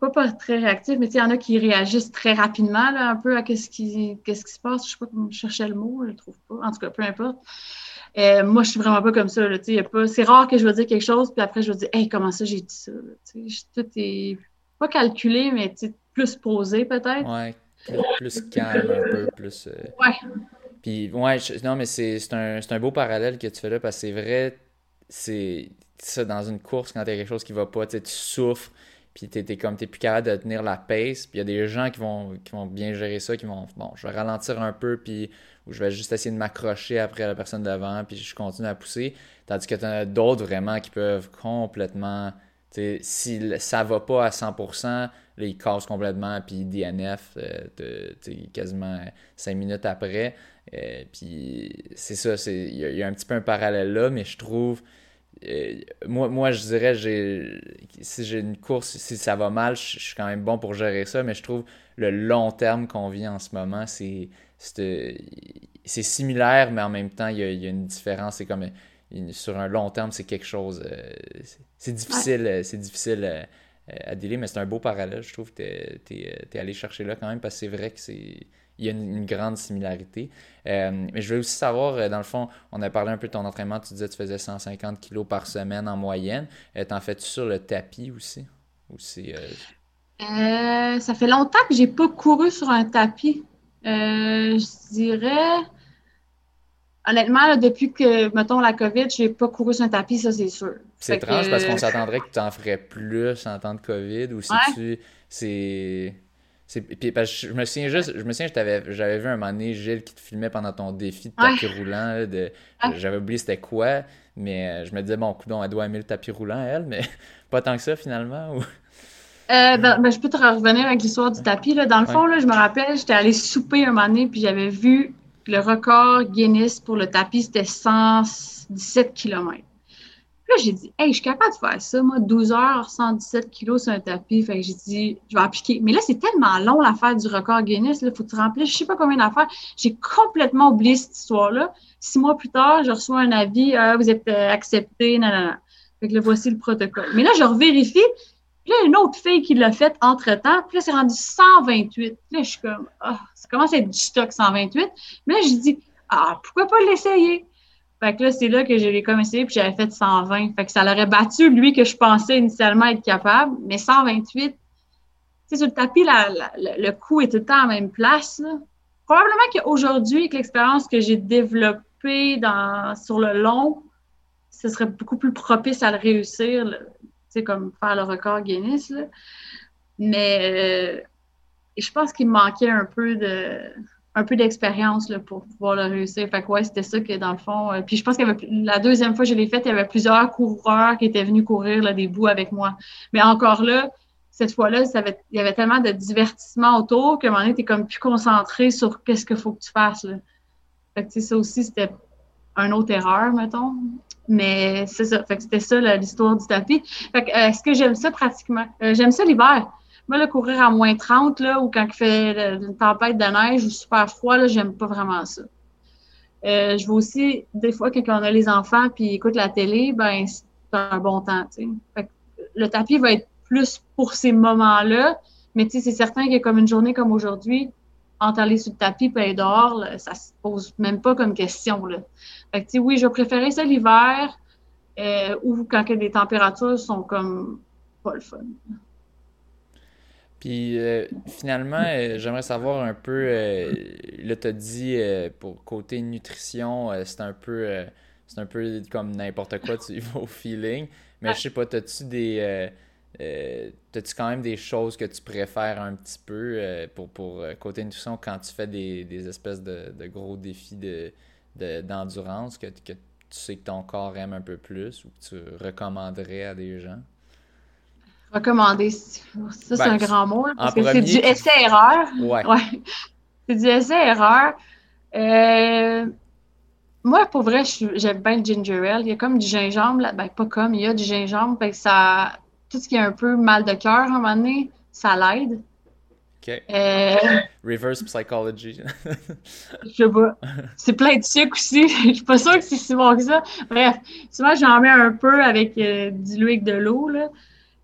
pas, pas, très réactif, mais il y en a qui réagissent très rapidement là, un peu à ce qui, qu'est-ce qui se passe. Je sais pas comment je cherchais le mot, je le trouve pas. En tout cas, peu importe. Euh, moi, je suis vraiment pas comme ça. C'est rare que je vais dire quelque chose, puis après, je vais dire Hey, comment ça j'ai dit ça? tout est pas calculé, mais plus posé peut-être. Ouais, plus, calme un peu, plus. Euh, ouais. Puis, ouais, non, mais c'est, un, un beau parallèle que tu fais là, parce que c'est vrai, c'est ça, dans une course, quand il y a quelque chose qui va pas, tu souffres puis t'es, es comme t'es plus capable de tenir la pace, puis il y a des gens qui vont, bien gérer ça, qui vont, bon, je vais ralentir un peu, puis ou je vais juste essayer de m'accrocher après la personne devant, puis je continue à pousser, tandis que t'en as d'autres vraiment qui peuvent complètement, si ça va pas à 100%, là, ils cassent complètement, puis DNF, euh, quasiment 5 minutes après, euh, puis c'est ça, il y, a un petit peu un parallèle là, mais je trouve euh, moi, moi, je dirais, j'ai, si j'ai une course, si ça va mal, je, suis quand même bon pour gérer ça, mais je trouve le long terme qu'on vit en ce moment, c'est, c'est, similaire, mais en même temps, il y a, il y a une différence. C'est comme sur un long terme, c'est quelque chose. Euh, c'est, difficile, c'est difficile euh, à, à mais c'est un beau parallèle, je trouve, que tu es, allé chercher là quand même, parce que c'est vrai que c'est il y a une, grande similarité. Euh, mais je veux aussi savoir, euh, dans le fond, on a parlé un peu de ton entraînement, tu disais que tu faisais 150 kilos par semaine en moyenne. Euh, t'en fais-tu sur le tapis aussi? Ou ça fait longtemps que j'ai pas couru sur un tapis. je dirais... Honnêtement, depuis que, mettons, la COVID, je n'ai pas couru sur un tapis, ça, c'est sûr. C'est étrange parce qu'on s'attendrait que tu en ferais plus en temps de COVID ou si tu. C'est. Puis, je me souviens juste, je me souviens, j'avais vu un moment donné Gilles qui te filmait pendant ton défi de tapis roulant. de, J'avais oublié c'était quoi, mais euh, je me disais, bon, coudon, elle doit aimer le tapis roulant, elle, mais (laughs) pas tant que ça finalement. Ou... Euh, ben, ben, je peux te revenir avec l'histoire du tapis. Là. Dans le fond, là, je me rappelle, j'étais allée souper un moment donné, puis j'avais vu le record Guinness pour le tapis, c'était 117 km j'ai dit, hey, je suis capable de faire ça, moi, 12 heures, 117 kilos sur un tapis. Fait que j'ai dit, je vais appliquer. Mais là, c'est tellement long l'affaire du record Guinness. Il faut que tu remplisses je sais pas combien d'affaires. J'ai complètement oublié cette histoire-là. Six mois plus tard, je reçois un avis, ah, vous êtes euh, accepté, non. Fait que là, voici le protocole. Mais là, je revérifie. Puis là, une autre fille qui l'a fait entre-temps. Puis là, c'est rendu 128. Puis là, je suis comme, ah, ça commence à être du stock 128. Mais là, je dis, ah, pourquoi pas l'essayer? Fait que là, c'est là que j'ai comme essayé, puis j'avais fait 120. Fait que ça l'aurait battu, lui, que je pensais initialement être capable. Mais 128, tu sur le tapis, le coup est tout le temps à même place. Probablement qu'aujourd'hui, avec l'expérience que j'ai développée dans, sur le long, ce serait beaucoup plus propice à le réussir, tu sais, comme faire le record Guinness. Là. Mais euh, je pense qu'il me manquait un peu de un peu d'expérience pour pouvoir le réussir. Fait que ouais, c'était ça que dans le fond. Euh, puis je pense que la deuxième fois que je l'ai fait, il y avait plusieurs coureurs qui étaient venus courir là, des bouts avec moi. Mais encore là, cette fois-là, il y avait tellement de divertissement autour qu'à un moment donné, tu es comme plus concentré sur qu'est-ce qu'il faut que tu fasses. Là. Fait que ça aussi, c'était une autre erreur, mettons. Mais c'est ça. Fait que c'était ça l'histoire du tapis. Fait que euh, est-ce que j'aime ça pratiquement? Euh, j'aime ça l'hiver. Moi, le courir à moins 30, là, ou quand il fait une tempête de neige ou super froid, là, j'aime pas vraiment ça. Euh, je veux aussi, des fois, quand on a les enfants puis écoutent la télé, ben, c'est un bon temps, le tapis va être plus pour ces moments-là, mais c'est certain que comme une journée comme aujourd'hui, entre aller sur le tapis et aller dehors, là, ça se pose même pas comme question, là. Fait que, oui, je préférais ça l'hiver, euh, ou quand les températures sont comme pas le fun. Puis euh, finalement, euh, j'aimerais savoir un peu, euh, là tu as dit pour côté nutrition, c'est un peu c'est un peu comme n'importe quoi, tu vas au feeling. Mais je sais pas, as-tu des as-tu quand même des choses que tu préfères un petit peu pour, pour côté nutrition quand tu fais des, espèces de, gros défis de, d'endurance que, que tu sais que ton corps aime un peu plus ou que tu recommanderais à des gens? Recommander, ça c'est un ben, grand mot, parce que c'est du essai-erreur. Ouais. C'est du essai-erreur. Euh, moi, pour vrai, j'aime bien le ginger ale. Il y a comme du gingembre, là. ben pas comme, il y a du gingembre, fait ça, tout ce qui est un peu mal de cœur à un moment donné, ça l'aide. OK. Euh, Reverse psychology. (laughs) je sais pas. C'est plein de sucre aussi. (laughs) Je suis pas sûre que c'est si bon que ça. Bref, souvent j'en mets un peu avec euh, du avec de l'eau, là.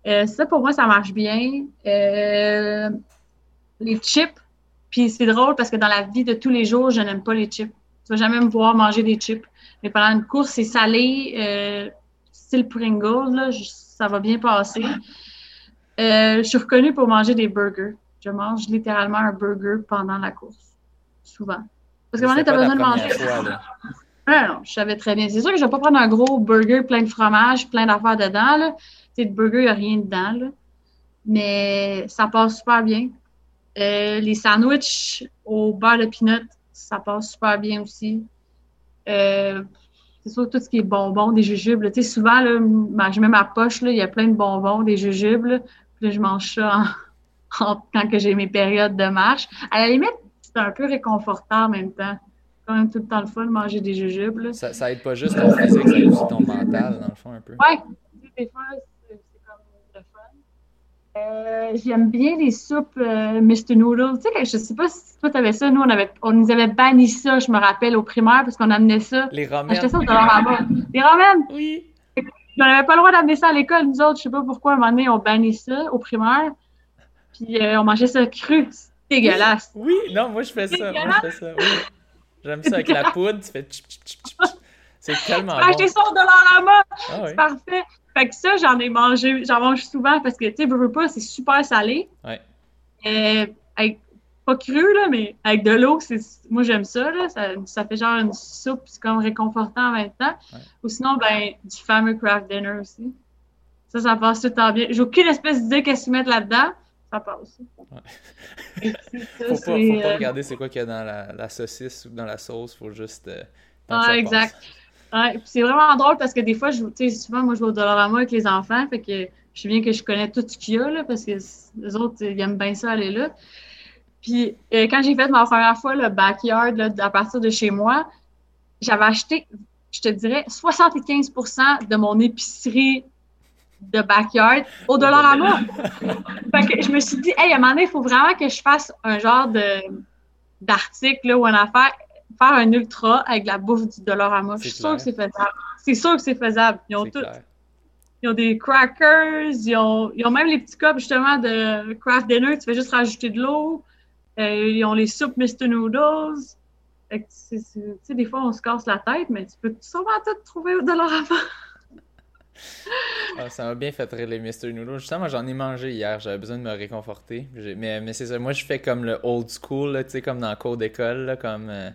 Euh, ça, pour moi, ça marche bien. Euh, les chips, puis c'est drôle parce que dans la vie de tous les jours, je n'aime pas les chips. Tu vas jamais me voir manger des chips. Mais pendant une course, c'est salé, euh, style Pringles, là, ça va bien passer. je suis reconnue pour manger des burgers. Je mange littéralement un burger pendant la course, souvent. Parce que moment tu as besoin de manger. non, non, je savais très bien. C'est sûr que je ne vais pas prendre un gros burger plein de fromage, plein d'affaires dedans. Là le burger, il n'y a rien dedans, mais ça passe super bien. Euh, les sandwichs au beurre de peanut, ça passe super bien aussi. Euh, c'est sûr, tout ce qui est bonbons, des jujubes. Tu sais, souvent, là, je mets ma poche, il y a plein de bonbons, des jujubes. puis je mange ça en, (laughs) quand que j'ai mes périodes de marche. À la limite, c'est un peu réconfortant en même temps. quand même tout le temps le fun de manger des jujubes. Ça, ça aide pas juste ton physique, ça aide aussi ton mental, dans le fond, un peu. Ouais, des fois, euh, j'aime bien les soupes euh, Mr. Noodles. Tu sais, je sais pas si toi, t'avais ça. Nous, on, avait, on nous avait banni ça, je me rappelle, au primaire, parce qu'on amenait ça. Les ramen. ça Les ramen? Oui. On n'avait pas le droit d'amener ça à l'école, nous autres. Je sais pas pourquoi, à un moment donné, on bannit ça au primaire. Puis euh, on mangeait ça cru. C'est dégueulasse. Oui, non, moi, je fais ça. Moi, je fais ça. Oui. J'aime ça avec la poudre. Tu fais C'est tellement bon. acheté ça au Dollarama. Ah, C'est parfait. Fait que ça, j'en ai mangé, j'en mange souvent parce que, tu sais, veux pas, c'est super salé. Ouais. Euh, avec, pas cru, là, mais avec de l'eau, c'est, moi, j'aime ça, là. Ça, ça, fait genre une soupe, c'est comme réconfortant en même temps. Ou sinon, ben, du fameux craft dinner aussi. Ça, ça passe tout le temps bien. J'ai aucune espèce d'idée qu'est-ce qu'ils mettent là-dedans. Ça passe. Ouais. (laughs) faut, pas, faut pas euh, regarder c'est quoi qu'il y a dans la, la, saucisse ou dans la sauce. Faut juste. Euh, ah, exact. Ouais, c'est vraiment drôle parce que des fois, je, souvent, moi, je vais au Dollarama avec les enfants, fait que je sais bien que je connais tout ce qu'il y a, là, parce que les autres, ils aiment bien ça aller là. Puis, euh, quand j'ai fait ma première fois le backyard là, à partir de chez moi, j'avais acheté, je te dirais, 75% de mon épicerie de backyard au Dollarama. (laughs) fait que je me suis dit, hey, à un moment donné, il faut vraiment que je fasse un genre de d'article ou une affaire faire un ultra avec la bouffe du Dollarama. Je suis sûre que c'est faisable. C'est sûr que c'est faisable. Ils ont tout. Ils ont des crackers, ils ont, ils ont même les petits cups justement de craft dinner, tu fais juste rajouter de l'eau. Euh, ils ont les soupes Mr. Noodles. tu sais, des fois, on se casse la tête, mais tu peux sûrement tout trouver leur avant. Ah, ça m'a bien fait rire les Mr. Noodles. Justement, j'en ai mangé hier. J'avais besoin de me réconforter. Mais, mais c'est ça. Moi, je fais comme le old school, tu sais, comme dans le cours d'école, comme. Euh,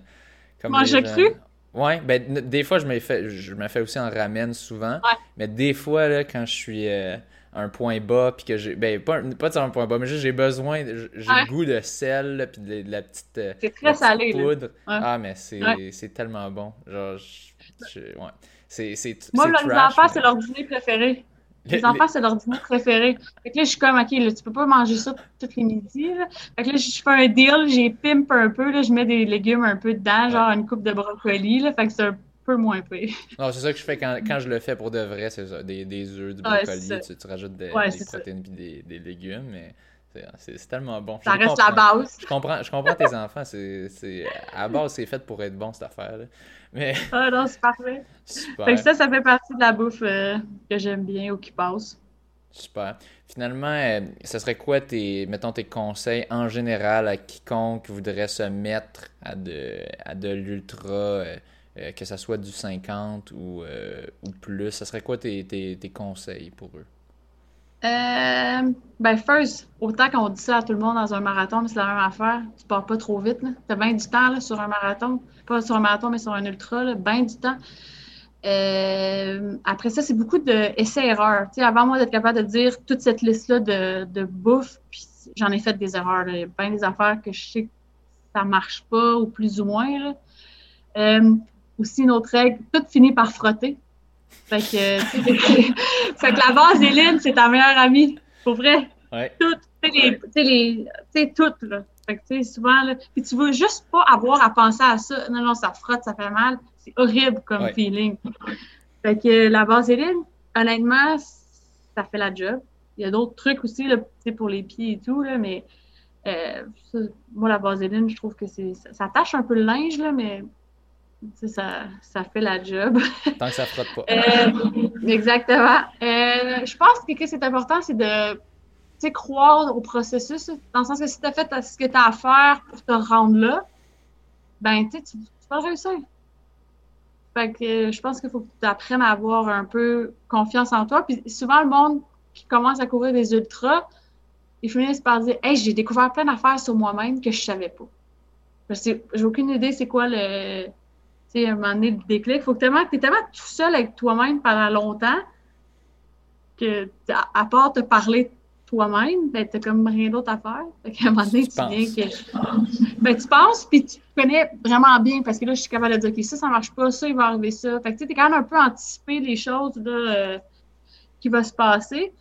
comme Manger cru? Ouais, ben des fois je me fais je me fais aussi en ramen souvent. Mais des fois là, quand je suis euh, un point bas puis que j'ai ben pas pas de un point bas mais juste j'ai besoin j'ai le goût de sel puis de, la petite, euh, c'est très salé, poudre. Ah mais c'est tellement bon. Genre je, ouais. C'est Moi les enfants c'est leur dîner préféré. Les, enfants, c'est leur dîner préféré. Fait que là, je suis comme, OK, là, tu peux pas manger ça tous les midis. Là. Fait que là, je fais un deal, j'ai pimp un peu, là, je mets des légumes un peu dedans, genre une coupe de brocoli. Là, fait que c'est un peu moins pire. (laughs) Non, c'est ça que je fais quand, quand je le fais pour de vrai, c'est ça. Des, des œufs, du brocoli, tu, tu, rajoutes des, des protéines puis des, des légumes, mais c'est tellement bon. Ça reste la base. Je comprends, je comprends tes enfants. C'est, à la base, c'est fait pour être bon, cette affaire-là. Mais... (laughs) Ah non, c'est parfait. Super. Fait que ça, ça fait partie de la bouffe euh, que j'aime bien ou qui passe. Super. Finalement, euh, ce serait quoi tes, mettons, tes conseils en général à quiconque voudrait se mettre à de, à de l'ultra, euh, que ce soit du 50 ou, ou plus? Ce serait quoi tes, tes, tes conseils pour eux? Euh, ben, first, autant qu'on dit ça à tout le monde dans un marathon, c'est la même affaire. Tu pars pas trop vite. Tu as bien du temps sur un marathon. Pas sur un marathon, mais sur un ultra. Bien du temps. Euh, après ça, c'est beaucoup d'essais-erreurs. avant moi d'être capable de dire toute cette liste-là de, de bouffe, puis j'en ai fait des erreurs. Il y a bien des affaires que je sais que ça marche pas, ou plus ou moins. Euh, aussi, une autre règle, tout finit par frotter. Fait que, (laughs) fait que la vaseline, c'est ta meilleure amie. Pour vrai. Ouais. Tout, tu sais, les, les toutes, là. Fait que, tu sais, souvent, là. Puis tu veux juste pas avoir à penser à ça. Non, non, ça frotte, ça fait mal. C'est horrible comme feeling. Fait que la vaseline, honnêtement, ça fait la job. Il y a d'autres trucs aussi, là, pour les pieds et tout, là, mais euh, moi, la vaseline, je trouve que c'est ça, ça tâche un peu le linge, là, mais ça, ça fait la job. (laughs) Tant que ça frotte pas. Euh, exactement. Euh, je pense que ce qui est important, c'est de croire au processus, dans le sens que si tu as fait ce que tu as à faire pour te rendre là, ben, tu, tu vas réussir. Fait que je pense qu'il faut que tu apprennes à avoir un peu confiance en toi. Puis souvent, le monde qui commence à courir des ultras, ils finissent par dire Hey, j'ai découvert plein d'affaires sur moi-même que je savais pas. J'ai aucune idée c'est quoi le, à un moment donné, le déclic. Faut que tellement, tu es tellement tout seul avec toi-même pendant longtemps que, à, part te parler toi-même, ben, t'as comme rien d'autre à faire. Fait qu'à un moment donné, tu, viens que. Ben, tu penses, puis tu connais vraiment bien, parce que là, je suis capable de dire, OK, ça, ça marche pas, ça, il va arriver ça. Fait que tu es quand même un peu anticipé les choses là, euh, qui vont se passer.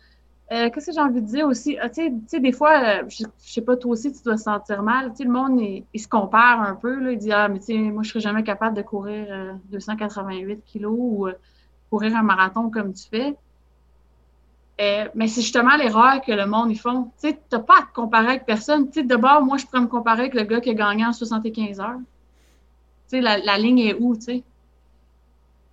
Euh, qu'est-ce que j'ai envie de dire aussi? Ah, tu sais, des fois, euh, je, sais pas, toi aussi, tu dois te sentir mal. Tu sais, le monde, il, se compare un peu. Là, il dit, ah, mais tu sais, moi, je serais jamais capable de courir 288 euh, kilos ou courir un marathon comme tu fais. mais c'est justement l'erreur que le monde, ils font. Tu sais, t'as pas à te comparer avec personne. Tu sais, d'abord, moi, je pourrais me comparer avec le gars qui a gagné en 75 heures. Tu sais, la, la ligne est où, tu sais?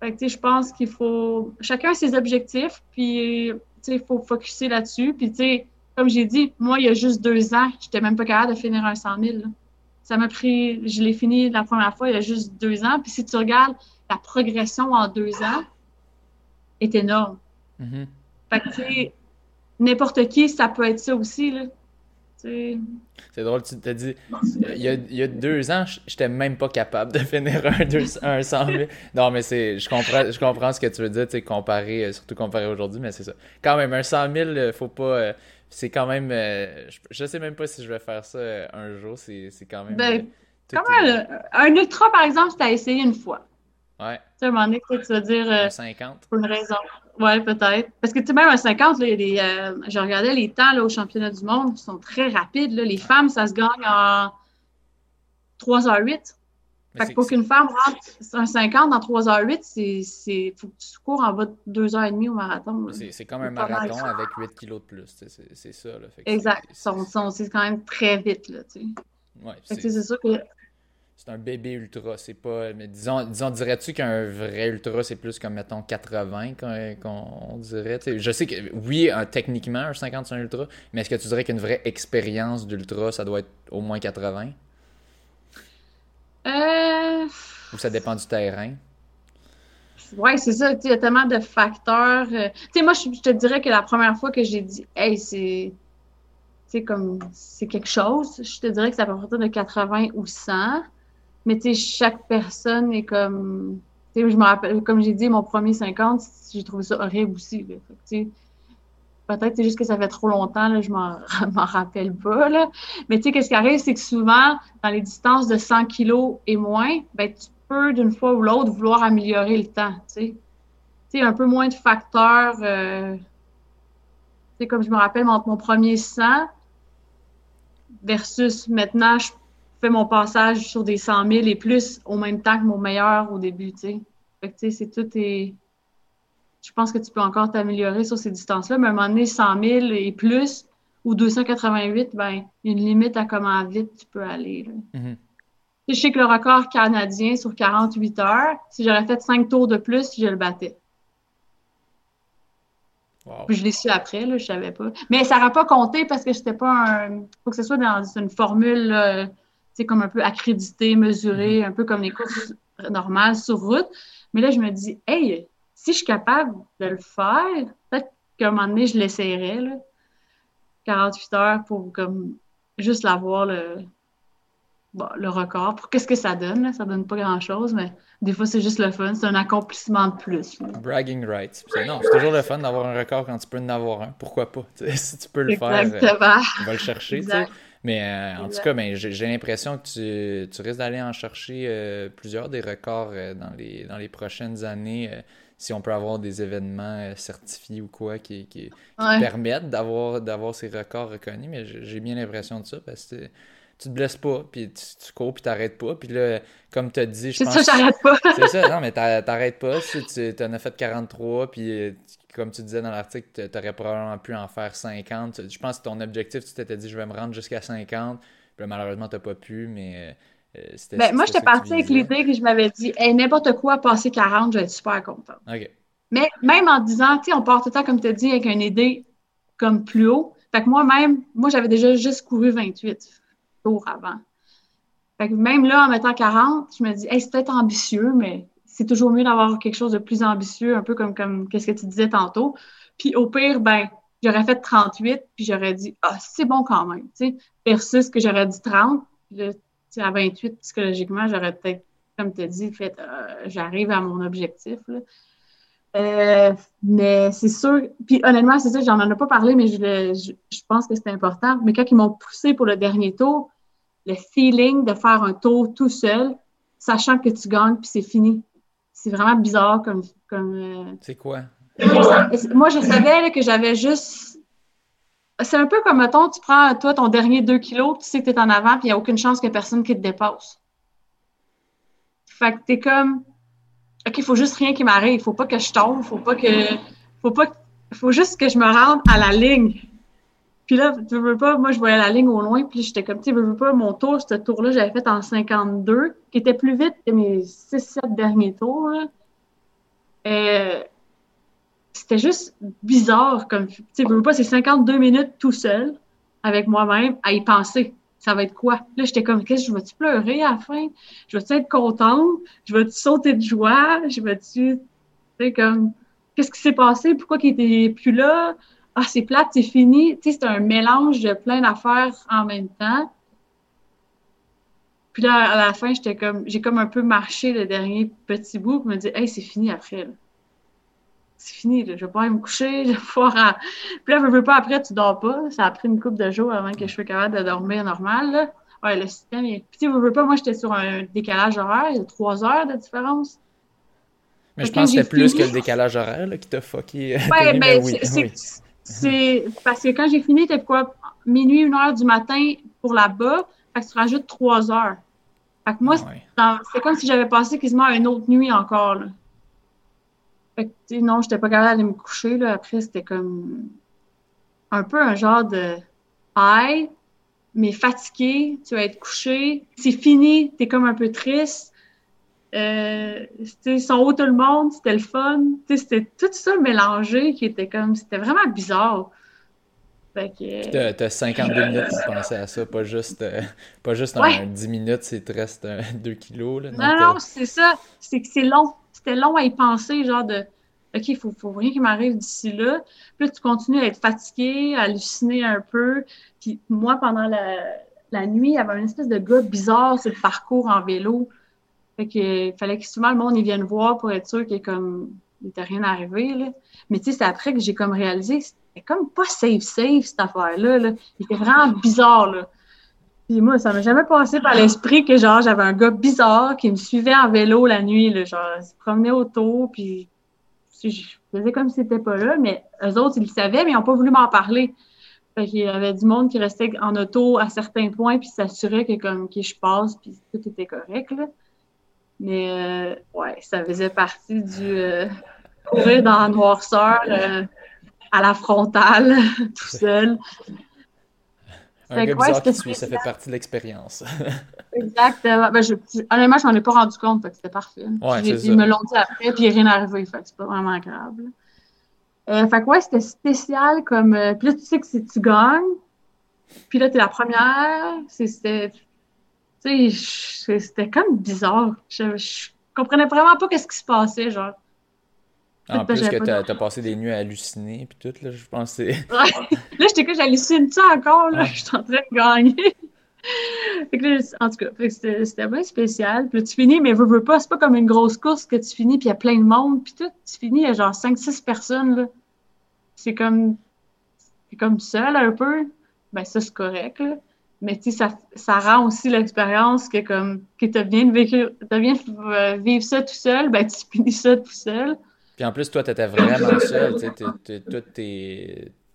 Fait que, tu sais, je pense qu'il faut... Chacun a ses objectifs, puis il faut focuser là-dessus. Puis, tu sais, comme j'ai dit, moi, il y a juste deux ans, j'étais même pas capable de finir un 100 000. Ça m'a pris, je l'ai fini la première fois il y a juste deux ans. Puis si tu regardes, la progression en deux ans est énorme. Mm-hmm. Fait que, tu sais, n'importe qui, ça peut être ça aussi, là. C'est drôle, tu t'as dit, il y, a, il y a deux ans, j'étais même pas capable de (laughs) finir un, un 100 000. Non, mais c'est, je comprends, je comprends ce que tu veux dire, tu sais, comparer, euh, surtout comparé aujourd'hui, mais c'est ça. Quand même, un 100 000, euh, faut pas, euh, c'est quand même, je, sais même pas si je vais faire ça un jour, c'est, quand même. Ben, un ultra, par exemple, tu as essayé une fois. Ouais. Tu sais, à un moment donné, tu vas dire. 50. Pour une raison. Oui, peut-être. Parce que, tu sais, même à 50, là, il y a des, euh, je regardais les temps là, au championnat du monde, ils sont très rapides. Là. Les femmes, ça se gagne en 3h08. Fait que pour qu'une femme rentre un 50 dans 3h08, c'est faut que tu cours en bas de 2h30 au marathon. C'est comme un marathon avec 8 kilos de plus. C'est ça. Là. exact. C'est quand même très vite. Là, tu sais. Ouais, c'est sûr que c'est un bébé ultra. C'est pas. Mais disons, disons dirais-tu qu'un vrai ultra, c'est plus comme, mettons, 80 qu'on dirait? je sais que, oui, techniquement, un 50, c'est un ultra, mais est-ce que tu dirais qu'une vraie expérience d'ultra, ça doit être au moins 80? Euh. Ou ça dépend du terrain? Oui, c'est ça. Il y a tellement de facteurs. Euh, tu sais, moi, je, te dirais que la première fois que j'ai dit, hey, c'est. C'est comme. C'est quelque chose. Je te dirais que ça peut partir de 80 ou 100. Mais tu sais, chaque personne est comme. Tu sais, je me rappelle, comme j'ai dit, mon premier 50, j'ai trouvé ça horrible aussi. Peut-être c'est juste que ça fait trop longtemps, là, je (laughs) m'en rappelle pas. Là. Mais tu sais, qu'est-ce qui arrive, c'est que souvent, dans les distances de 100 kilos et moins, ben, tu d'une fois ou l'autre vouloir améliorer le temps, tu sais. un peu moins de facteurs. Euh, comme je me rappelle, entre mon premier 100 versus maintenant, je fais mon passage sur des 100 000 et plus au même temps que mon meilleur au début, tu sais. Fait que, c'est tout est... Je pense que tu peux encore t'améliorer sur ces distances-là, mais à un moment donné, 100 000 et plus ou 288, ben, il y a une limite à comment vite tu peux aller. Mm-hmm. Je sais que le record canadien sur 48 heures, si j'aurais fait 5 tours de plus, je le battais. Puis je l'ai su après, là, je savais pas. Mais ça n'aurait pas compté parce que c'était pas un. faut que ce soit dans une formule, c'est comme un peu accréditée, mesurée, mm-hmm. un peu comme les courses normales sur route. Mais là, je me dis, hey, si je suis capable de le faire, peut-être qu'à un moment donné, je l'essayerais, 48 heures pour comme juste l'avoir, le, le record. Pour qu'est-ce que ça donne? Là? Ça donne pas grand-chose, mais des fois, c'est juste le fun. C'est un accomplissement de plus. Bragging rights. Non, c'est toujours le fun d'avoir un record quand tu peux en avoir un. Pourquoi pas? (laughs) si tu peux le faire, euh, on va le chercher. Mais euh, en tout cas, ben, j'ai l'impression que tu, tu risques d'aller en chercher euh, plusieurs des records dans, les, dans les prochaines années si on peut avoir des événements certifiés ou quoi qui, qui, permettent d'avoir ces records reconnus. Mais j'ai bien l'impression de ça parce que tu te blesses pas, puis tu, cours, puis t'arrêtes pas. Puis là, comme tu as dit, je pense... C'est ça, j'arrête pas. c'est ça, non, mais t'arrêtes pas. Si tu en as fait 43, puis comme tu disais dans l'article, t'aurais probablement pu en faire 50. Je pense que ton objectif, tu t'étais dit, je vais me rendre jusqu'à 50. Puis là, malheureusement, t'as pas pu, mais... Euh, c'était, ben, moi, j'étais partie avec l'idée que je m'avais dit, n'importe quoi, passer 40, je vais être super contente. Mais même en disant, tu sais, on part tout le temps, comme tu as dit, avec une idée comme plus haut. Fait que moi-même, moi, j'avais déjà juste couru 28 avant. même là, en mettant 40, je me dis, c'est peut-être ambitieux, mais c'est toujours mieux d'avoir quelque chose de plus ambitieux, un peu comme, comme qu'est-ce que tu disais tantôt. Puis au pire, ben, j'aurais fait 38, puis j'aurais dit, ah, c'est bon quand même, tu sais, versus que j'aurais dit 30. à 28, psychologiquement, j'aurais peut-être, comme tu as dit, fait, euh, j'arrive à mon objectif. Euh, mais c'est sûr, puis honnêtement, c'est ça, j'en ai pas parlé, mais je, je pense que c'est important. Mais quand ils m'ont poussé pour le dernier tour, le feeling de faire un tour tout seul, sachant que tu gagnes, puis c'est fini. C'est vraiment bizarre comme. comme euh, C'est quoi? Moi, je savais que j'avais juste. C'est un peu comme, mettons, tu prends, toi, ton dernier 2 kilos, tu sais que tu es en avant, puis il n'y a aucune chance que personne qui te dépasse. Fait que t'es comme. OK, il faut juste rien qui m'arrive. Il faut pas que je tombe. Faut pas que. Faut pas. Faut juste que je me rende à la ligne. Puis là, tu veux pas, moi, je voyais la ligne au loin, puis j'étais comme, tu veux pas, mon tour, ce tour-là, j'avais fait en 52, qui était plus vite que mes 6-7 derniers tours. Euh, c'était juste bizarre, comme, tu veux pas, c'est 52 minutes tout seul, avec moi-même, à y penser. Ça va être quoi? Là, j'étais comme, qu'est-ce, je vais-tu pleurer à la fin? Je vais-tu être contente? Je vais-tu sauter de joie? Je vais-tu, tu sais, comme, qu'est-ce qui s'est passé? Pourquoi il était plus là? Ah, c'est plate, c'est fini. Tu sais, c'est un mélange de plein d'affaires en même temps. Puis là, à la fin, j'étais comme, j'ai comme un peu marché le dernier petit bout pour me dire, hey, c'est fini après. C'est fini, là. je vais pas aller me coucher, je vais pouvoir. Puis là, je veux pas après, tu dors pas. Ça a pris une couple de jours avant que je sois capable de dormir normal. Là. Ouais, le système est. Puis tu veux pas, moi, j'étais sur un décalage horaire, il y a trois heures de différence. Mais je pense que c'est plus que le décalage horaire là, qui t'a fucké. Ouais, ben, c'est c'est parce que quand j'ai fini, c'était quoi? Minuit, une heure du matin pour là-bas. Fait que tu rajoutes trois heures. Fait que moi, ah c'est comme si j'avais passé quasiment une autre nuit encore. Là. Fait que, non, j'étais pas capable d'aller me coucher. Là. Après, c'était comme un peu un genre de high, mais fatigué. Tu vas être couché. C'est fini. T'es comme un peu triste. Euh, ils sont haut tout le monde, c'était le fun. C'était tout ça mélangé qui était comme, c'était vraiment bizarre. Fait T'as 52 minutes pour penser à ça, pas juste, pas juste un 10 minutes, c'est te reste 2 kilos. Là, non, non, c'est ça. C'est que c'est long. C'était long à y penser, genre de OK, il faut, faut rien qui m'arrive d'ici là. Puis là, tu continues à être fatigué, à halluciner un peu. Puis moi, pendant la, la nuit, il y avait une espèce de gars bizarre sur le parcours en vélo. Fait que, il fallait que souvent le monde y vienne voir pour être sûr qu'il comme il n'était rien arrivé. Là. Mais c'est après que j'ai comme réalisé, c'était comme pas safe safe cette affaire-là. Là. Il était vraiment bizarre. Là. Puis moi, ça m'a jamais passé par l'esprit que genre j'avais un gars bizarre qui me suivait en vélo la nuit. Là. Genre, il se promenait autour, puis je faisais comme si c'était pas là, mais eux autres, ils le savaient, mais ils n'ont pas voulu m'en parler. Fait qu'il y avait du monde qui restait en auto à certains points, puis s'assurait que comme que je passe, puis tout était correct. Là. Mais euh, ouais, ça faisait partie du euh, courir dans la noirceur euh, à la frontale, (laughs) tout seul. Un gars bizarre qui suit, ça fait partie de l'expérience. (laughs) Exactement. Ben, je, honnêtement, je m'en ai pas rendu compte, c'était parfait. Ouais, ils me l'ont dit après, puis il rien arrivé, fait c'est pas vraiment grave. Fait que ouais, c'était spécial comme. Puis là, tu sais que si tu gagnes, puis là, t'es la première, c'était. Tu sais, c'était comme bizarre. Je, je comprenais vraiment pas qu'est-ce qui se passait, genre. En plus que t'as as passé des nuits à halluciner, puis tout, là, je que (laughs) c'est... Là, j'étais que j'hallucine ça encore, là, je suis en train de gagner. (laughs) fait que là, en tout cas, c'était bien spécial. Puis là, tu finis, mais veux, veux pas, c'est pas comme une grosse course que tu finis, puis il y a plein de monde, puis tout, tu finis, il y a genre 5-6 personnes, là. C'est comme... C'est comme seul, un peu. Ben ça, c'est correct, là. Mais tu sais, ça, ça rend aussi l'expérience que comme que tu viens de vivre, de vivre ça tout seul, ben tu finis ça tout seul. Puis en plus, toi, (laughs) tu étais vraiment seul.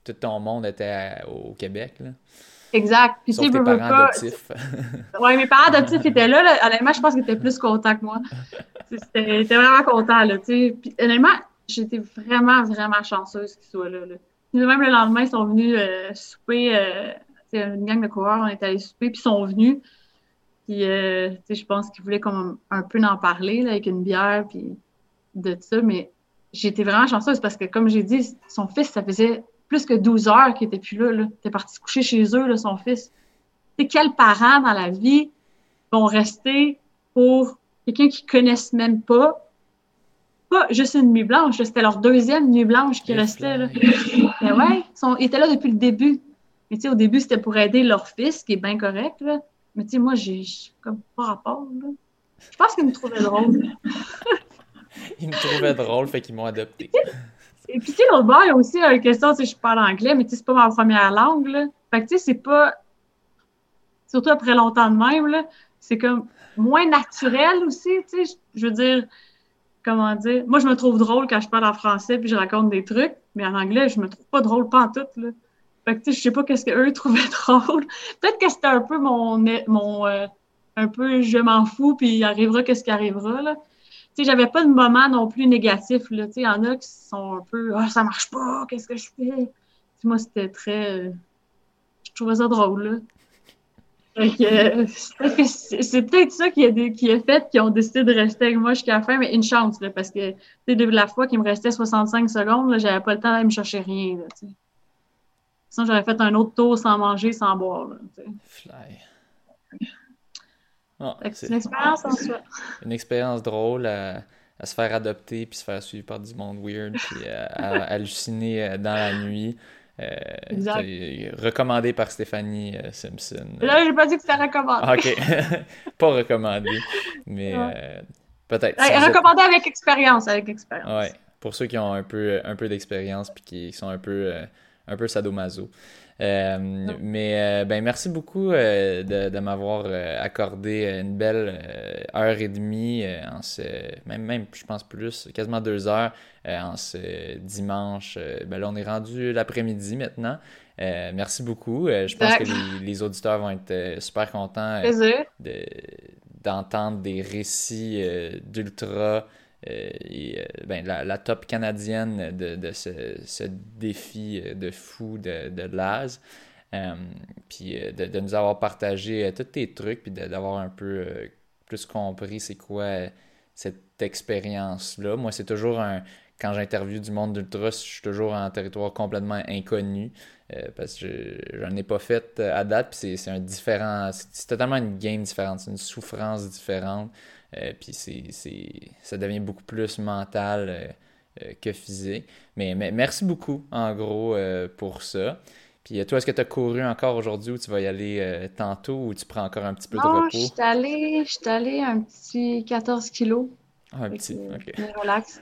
Tout, ton monde était au Québec. Là. Exact. Puis Sauf tes parents pas... adoptifs. oui, mes parents adoptifs étaient là, là. Honnêtement, je pense qu'ils étaient plus contents que moi. C'était vraiment content. Là, Puis honnêtement, j'étais vraiment, vraiment chanceuse qu'ils soient là, là. Même le lendemain, ils sont venus euh, souper. Euh, une gang de coureurs, on est allés souper, puis ils sont venus. Puis, euh, je pense qu'ils voulaient comme un peu en parler là, avec une bière, puis de ça. Mais j'étais vraiment chanceuse parce que, comme j'ai dit, son fils, ça faisait plus que 12 heures qu'il était plus là. là. Il était parti se coucher chez eux, là, son fils. C'est quels parents dans la vie vont rester pour quelqu'un qu'ils connaissent même pas? Pas juste une nuit blanche, c'était leur deuxième nuit blanche qui restait. Là. Mais ouais, ils, étaient là depuis le début. Mais tu sais, au début, c'était pour aider leur fils, qui est bien correct. Là. Mais tu sais, moi, j'ai comme pas rapport. Là. Je pense qu'ils me trouvaient drôle. (laughs) Ils me trouvaient drôle, fait qu'ils m'ont adopté. Et puis, tu sais, l'autre bord, il y a aussi une question, si je parle anglais, mais tu sais, c'est pas ma première langue, là. Fait que, tu sais, c'est pas. Surtout après longtemps de même, là, c'est comme moins naturel aussi, tu sais. Je veux dire, comment dire. Moi, je me trouve drôle quand je parle en français puis je raconte des trucs, mais en anglais, je me trouve pas drôle pas en tout, là. Fait que, tu sais, je sais pas qu'est-ce qu'eux trouvaient (laughs) drôle. Peut-être que c'était un peu mon. mon euh, un peu je m'en fous, puis il arrivera qu'est-ce qui arrivera, là sais, j'avais pas de moment non plus négatif, là. Tu sais, il y en a qui sont un peu, ah, ça marche pas, qu'est-ce que je fais? moi, c'était très, je trouvais ça drôle, là. c'est peut-être ça qui a, qui a fait qu'ils ont décidé de rester avec moi jusqu'à la fin, mais une chance, parce que de la fois qu'il me restait 65 secondes, j'avais pas le temps d'aller me chercher rien. Sinon, j'aurais fait un autre tour sans manger, sans boire. Là, Fly. C'est une expérience en soi. (laughs) Une expérience drôle à, se faire adopter puis se faire suivre par du monde weird puis à, (laughs) halluciner euh, dans la nuit. Euh, recommandé par Stéphanie euh, Simpson. Là, j'ai pas dit que c'était recommandé. Ok. (laughs) pas recommandé, mais euh, peut-être. recommandé avec expérience, avec expérience. Ouais. Pour ceux qui ont un peu, un peu d'expérience puis qui sont un peu, un peu sadomaso. Euh, mais euh, ben merci beaucoup euh, de, m'avoir accordé une belle heure et demie, en ce, même, même je pense plus, quasiment deux heures en ce dimanche. ben là, on est rendu l'après-midi maintenant. merci beaucoup. je pense que les, auditeurs vont être super contents d'entendre des récits d'ultra et, euh, ben, la, top canadienne de, ce, défi de fou de, de Laz. Euh, puis de, nous avoir partagé tous tes trucs, puis d'avoir un peu plus compris c'est quoi cette expérience-là. Moi, c'est toujours un. quand j'interviewe du monde d'ultra, je suis toujours en territoire complètement inconnu. parce que j'en ai pas fait à date, puis c'est un différent. C'est totalement une game différente, c'est une souffrance différente. Puis c'est ça devient beaucoup plus mental que physique. Mais, mais, merci beaucoup, en gros, pour ça. Puis toi, est-ce que tu as couru encore aujourd'hui ou tu vas y aller euh, tantôt ou tu prends encore un petit peu de repos? je suis allée, allée un petit 14 kilos. Ah, un petit, ok. Relax.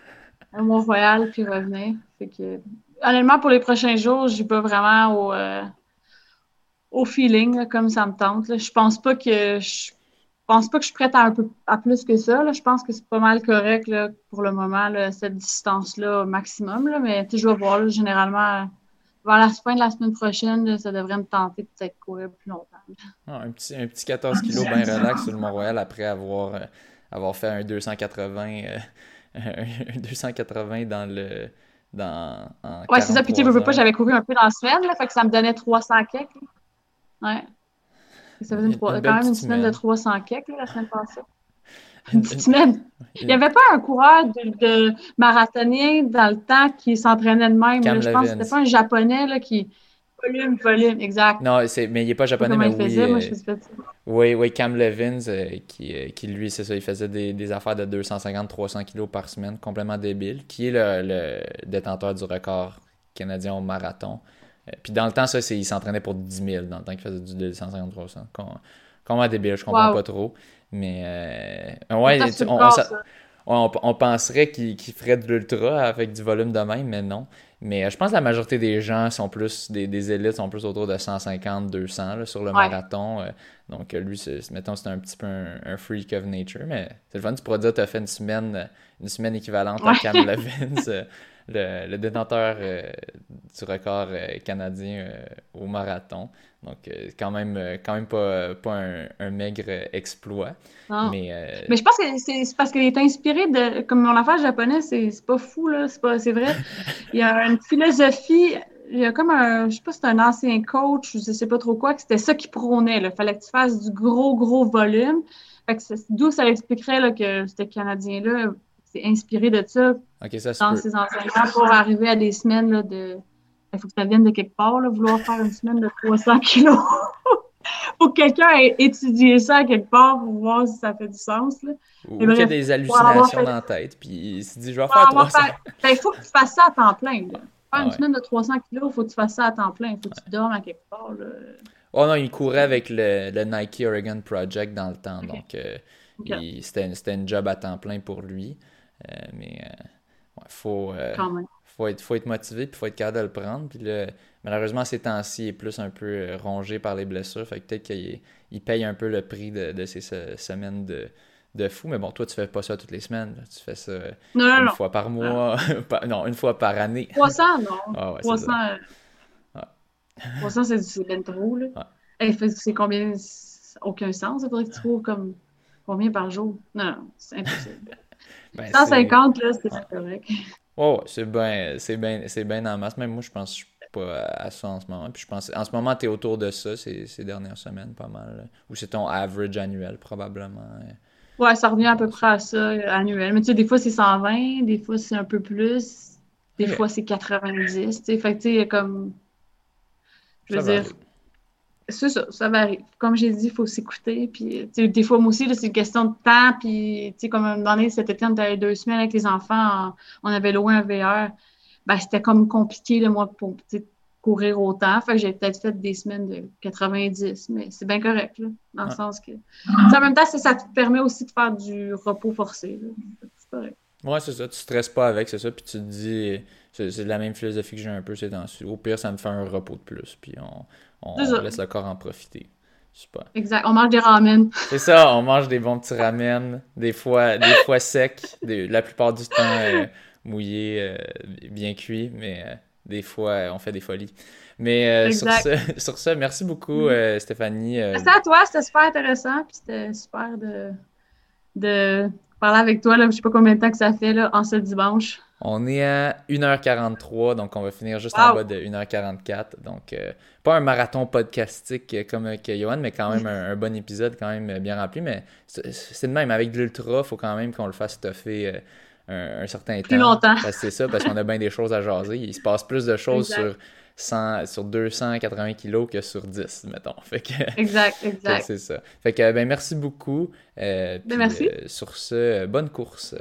Un Mont-Royal, puis revenir. Fait que, honnêtement, pour les prochains jours, je vais vraiment au, euh, au feeling, comme ça me tente. Je pense pas que je pense pas que je suis prête à un peu à plus que ça. Je pense que c'est pas mal correct pour le moment, cette distance-là au maximum. Là. Mais je vais voir, généralement vers la fin de la semaine prochaine, ça devrait me tenter de peut-être courir plus longtemps. Ah, un, petit, un petit 14 kg bien relax sur le Mont-Royal après avoir, euh, avoir fait un 280, euh, (laughs) un 280 dans le. Dans, ouais, c'est ça. Puis tu veux pas, j'avais couru un peu dans la semaine, là, fait que ça me donnait 300 kek. Ouais. Ça faisait quand même une semaine de 300 kek la semaine passée. (laughs) Une petite semaine. Il n'y avait pas un coureur de, marathonien dans le temps qui s'entraînait de même. je pense que c'était pas un japonais là, qui. Volume, volume, exact. Non, mais il n'est pas japonais, mais oui. Faisait, moi, je euh, oui, oui, Cam Levins, euh, qui, euh, qui, lui, c'est ça, il faisait des, des affaires de 250-300 kilos par semaine, complètement débile, qui est le, le, détenteur du record canadien au marathon. Puis dans le temps, ça, il s'entraînait pour 10 000, dans le temps qu'il faisait du 250-300. Comment débile, je comprends pas trop. Mais euh, ouais, on, on, penserait qu'il ferait de l'ultra avec du volume de même, mais non. Mais euh, je pense que la majorité des gens sont plus, des, des élites sont plus autour de 150, 200 sur le marathon. Euh. donc lui, mettons, c'est un petit peu un, freak of nature, mais c'est le fun. Tu pourrais dire tu as fait une semaine, une semaine équivalente à Cam Levins (laughs) le, détenteur euh, du record euh, canadien euh, au marathon. Donc, quand même, quand même pas, pas un, maigre exploit. Mais, mais je pense que c'est parce qu'il est inspiré de. Comme mon affaire japonais, c'est pas fou, là. C'est vrai. (laughs) Il y a une philosophie il y a comme un, je sais pas si c'est un ancien coach ou je sais pas trop quoi, que c'était ça qui prônait. Il fallait que tu fasses du gros, gros volume. D'où ça expliquerait que ce Canadien-là inspiré de ça dans ses enseignements pour arriver à des semaines là, de. Il faut que ça vienne de quelque part, là, vouloir faire une semaine de 300 kilos. (laughs) faut que quelqu'un ait étudié ça quelque part pour voir si ça fait du sens. Là. Ou qu'il y a des hallucinations dans la tête, puis il se dit, je vais faire 300. Ben, il faut que tu fasses ça à temps plein. Faire une semaine de 300 kilos, il faut que tu fasses ça à temps plein. Il faut que tu dormes à quelque part. Là. Oh non, il courait avec le, le, Nike Oregon Project dans le temps. Donc, euh, c'était une job à temps plein pour lui. Euh, mais il euh, faut, euh, faut, être, faut être motivé puis il faut être capable de le prendre. Puis malheureusement, ces temps-ci, il est plus un peu rongé par les blessures. Fait que peut-être qu'il il paye un peu le prix de, ces semaines de, de fou. Mais bon, toi, tu fais pas ça toutes les semaines. Tu fais ça une fois par mois. (laughs) non, une fois par année. 300, non. Ah ouais, 300, ouais. 300 c'est bien trop. Là. c'est combien? Aucun sens. Faudrait que tu trouves comme combien par jour? Non, non c'est impossible. (laughs) 150, ben, là, c'est correct. Oh, c'est bien, c'est bien, c'est bien en masse. Même moi, je pense que je suis pas à ça en ce moment. Puis je pense, en ce moment, tu es autour de ça ces, ces, dernières semaines, pas mal. Ou c'est ton average annuel, probablement. Ouais, ça revient à peu près à ça, annuel. Mais tu sais, des fois, c'est 120, des fois, c'est un peu plus, des fois, c'est 90. Tu sais, fait que tu sais, comme. Je veux dire. C'est ça, ça varie. Comme j'ai dit, il faut s'écouter. Puis, des fois, moi aussi, c'est une question de temps. Puis, comme un moment donné, cet été, on était deux semaines avec les enfants, on avait loin un VR. Ben, c'était comme compliqué, le moi, pour courir autant. Fait que j'ai peut-être fait des semaines de 90, mais c'est bien correct, là, dans le sens que. En même temps, ça, te permet aussi de faire du repos forcé. C'est correct. Ouais, c'est ça. Tu stresses pas avec, c'est ça. Puis tu te dis, c'est la même philosophie que j'ai un peu ces temps Au pire, ça me fait un repos de plus. Puis on, on, laisse le corps en profiter. Super. Exact. On mange des ramen. C'est ça, on mange des bons petits ramen, des fois, des fois secs, la plupart du temps euh, mouillés, euh, bien cuits, mais euh, des fois, on fait des folies. Mais (laughs) sur, ce, sur ça, merci beaucoup, mm. Stéphanie. Merci à toi, c'était super intéressant, puis c'était super de, de parler avec toi. Là, je sais pas combien de temps que ça fait là, en ce dimanche. On est à 1h43, donc on va finir juste en bas de 1h44. Donc, euh, pas un marathon podcastique euh, comme euh, Johan, mais quand même un, bon épisode, quand même euh, bien rempli. Mais c'est de même, avec de l'ultra, faut quand même qu'on le fasse toffer euh, un, certain temps. Plus longtemps. C'est ça, parce qu'on a bien des choses à jaser. Il se passe plus de choses sur 280 kilos que sur 10, mettons. (laughs) Exact, (laughs) exact. C'est ça. Fait que, ben, merci beaucoup. Ben, puis, merci. sur ce, bonne course.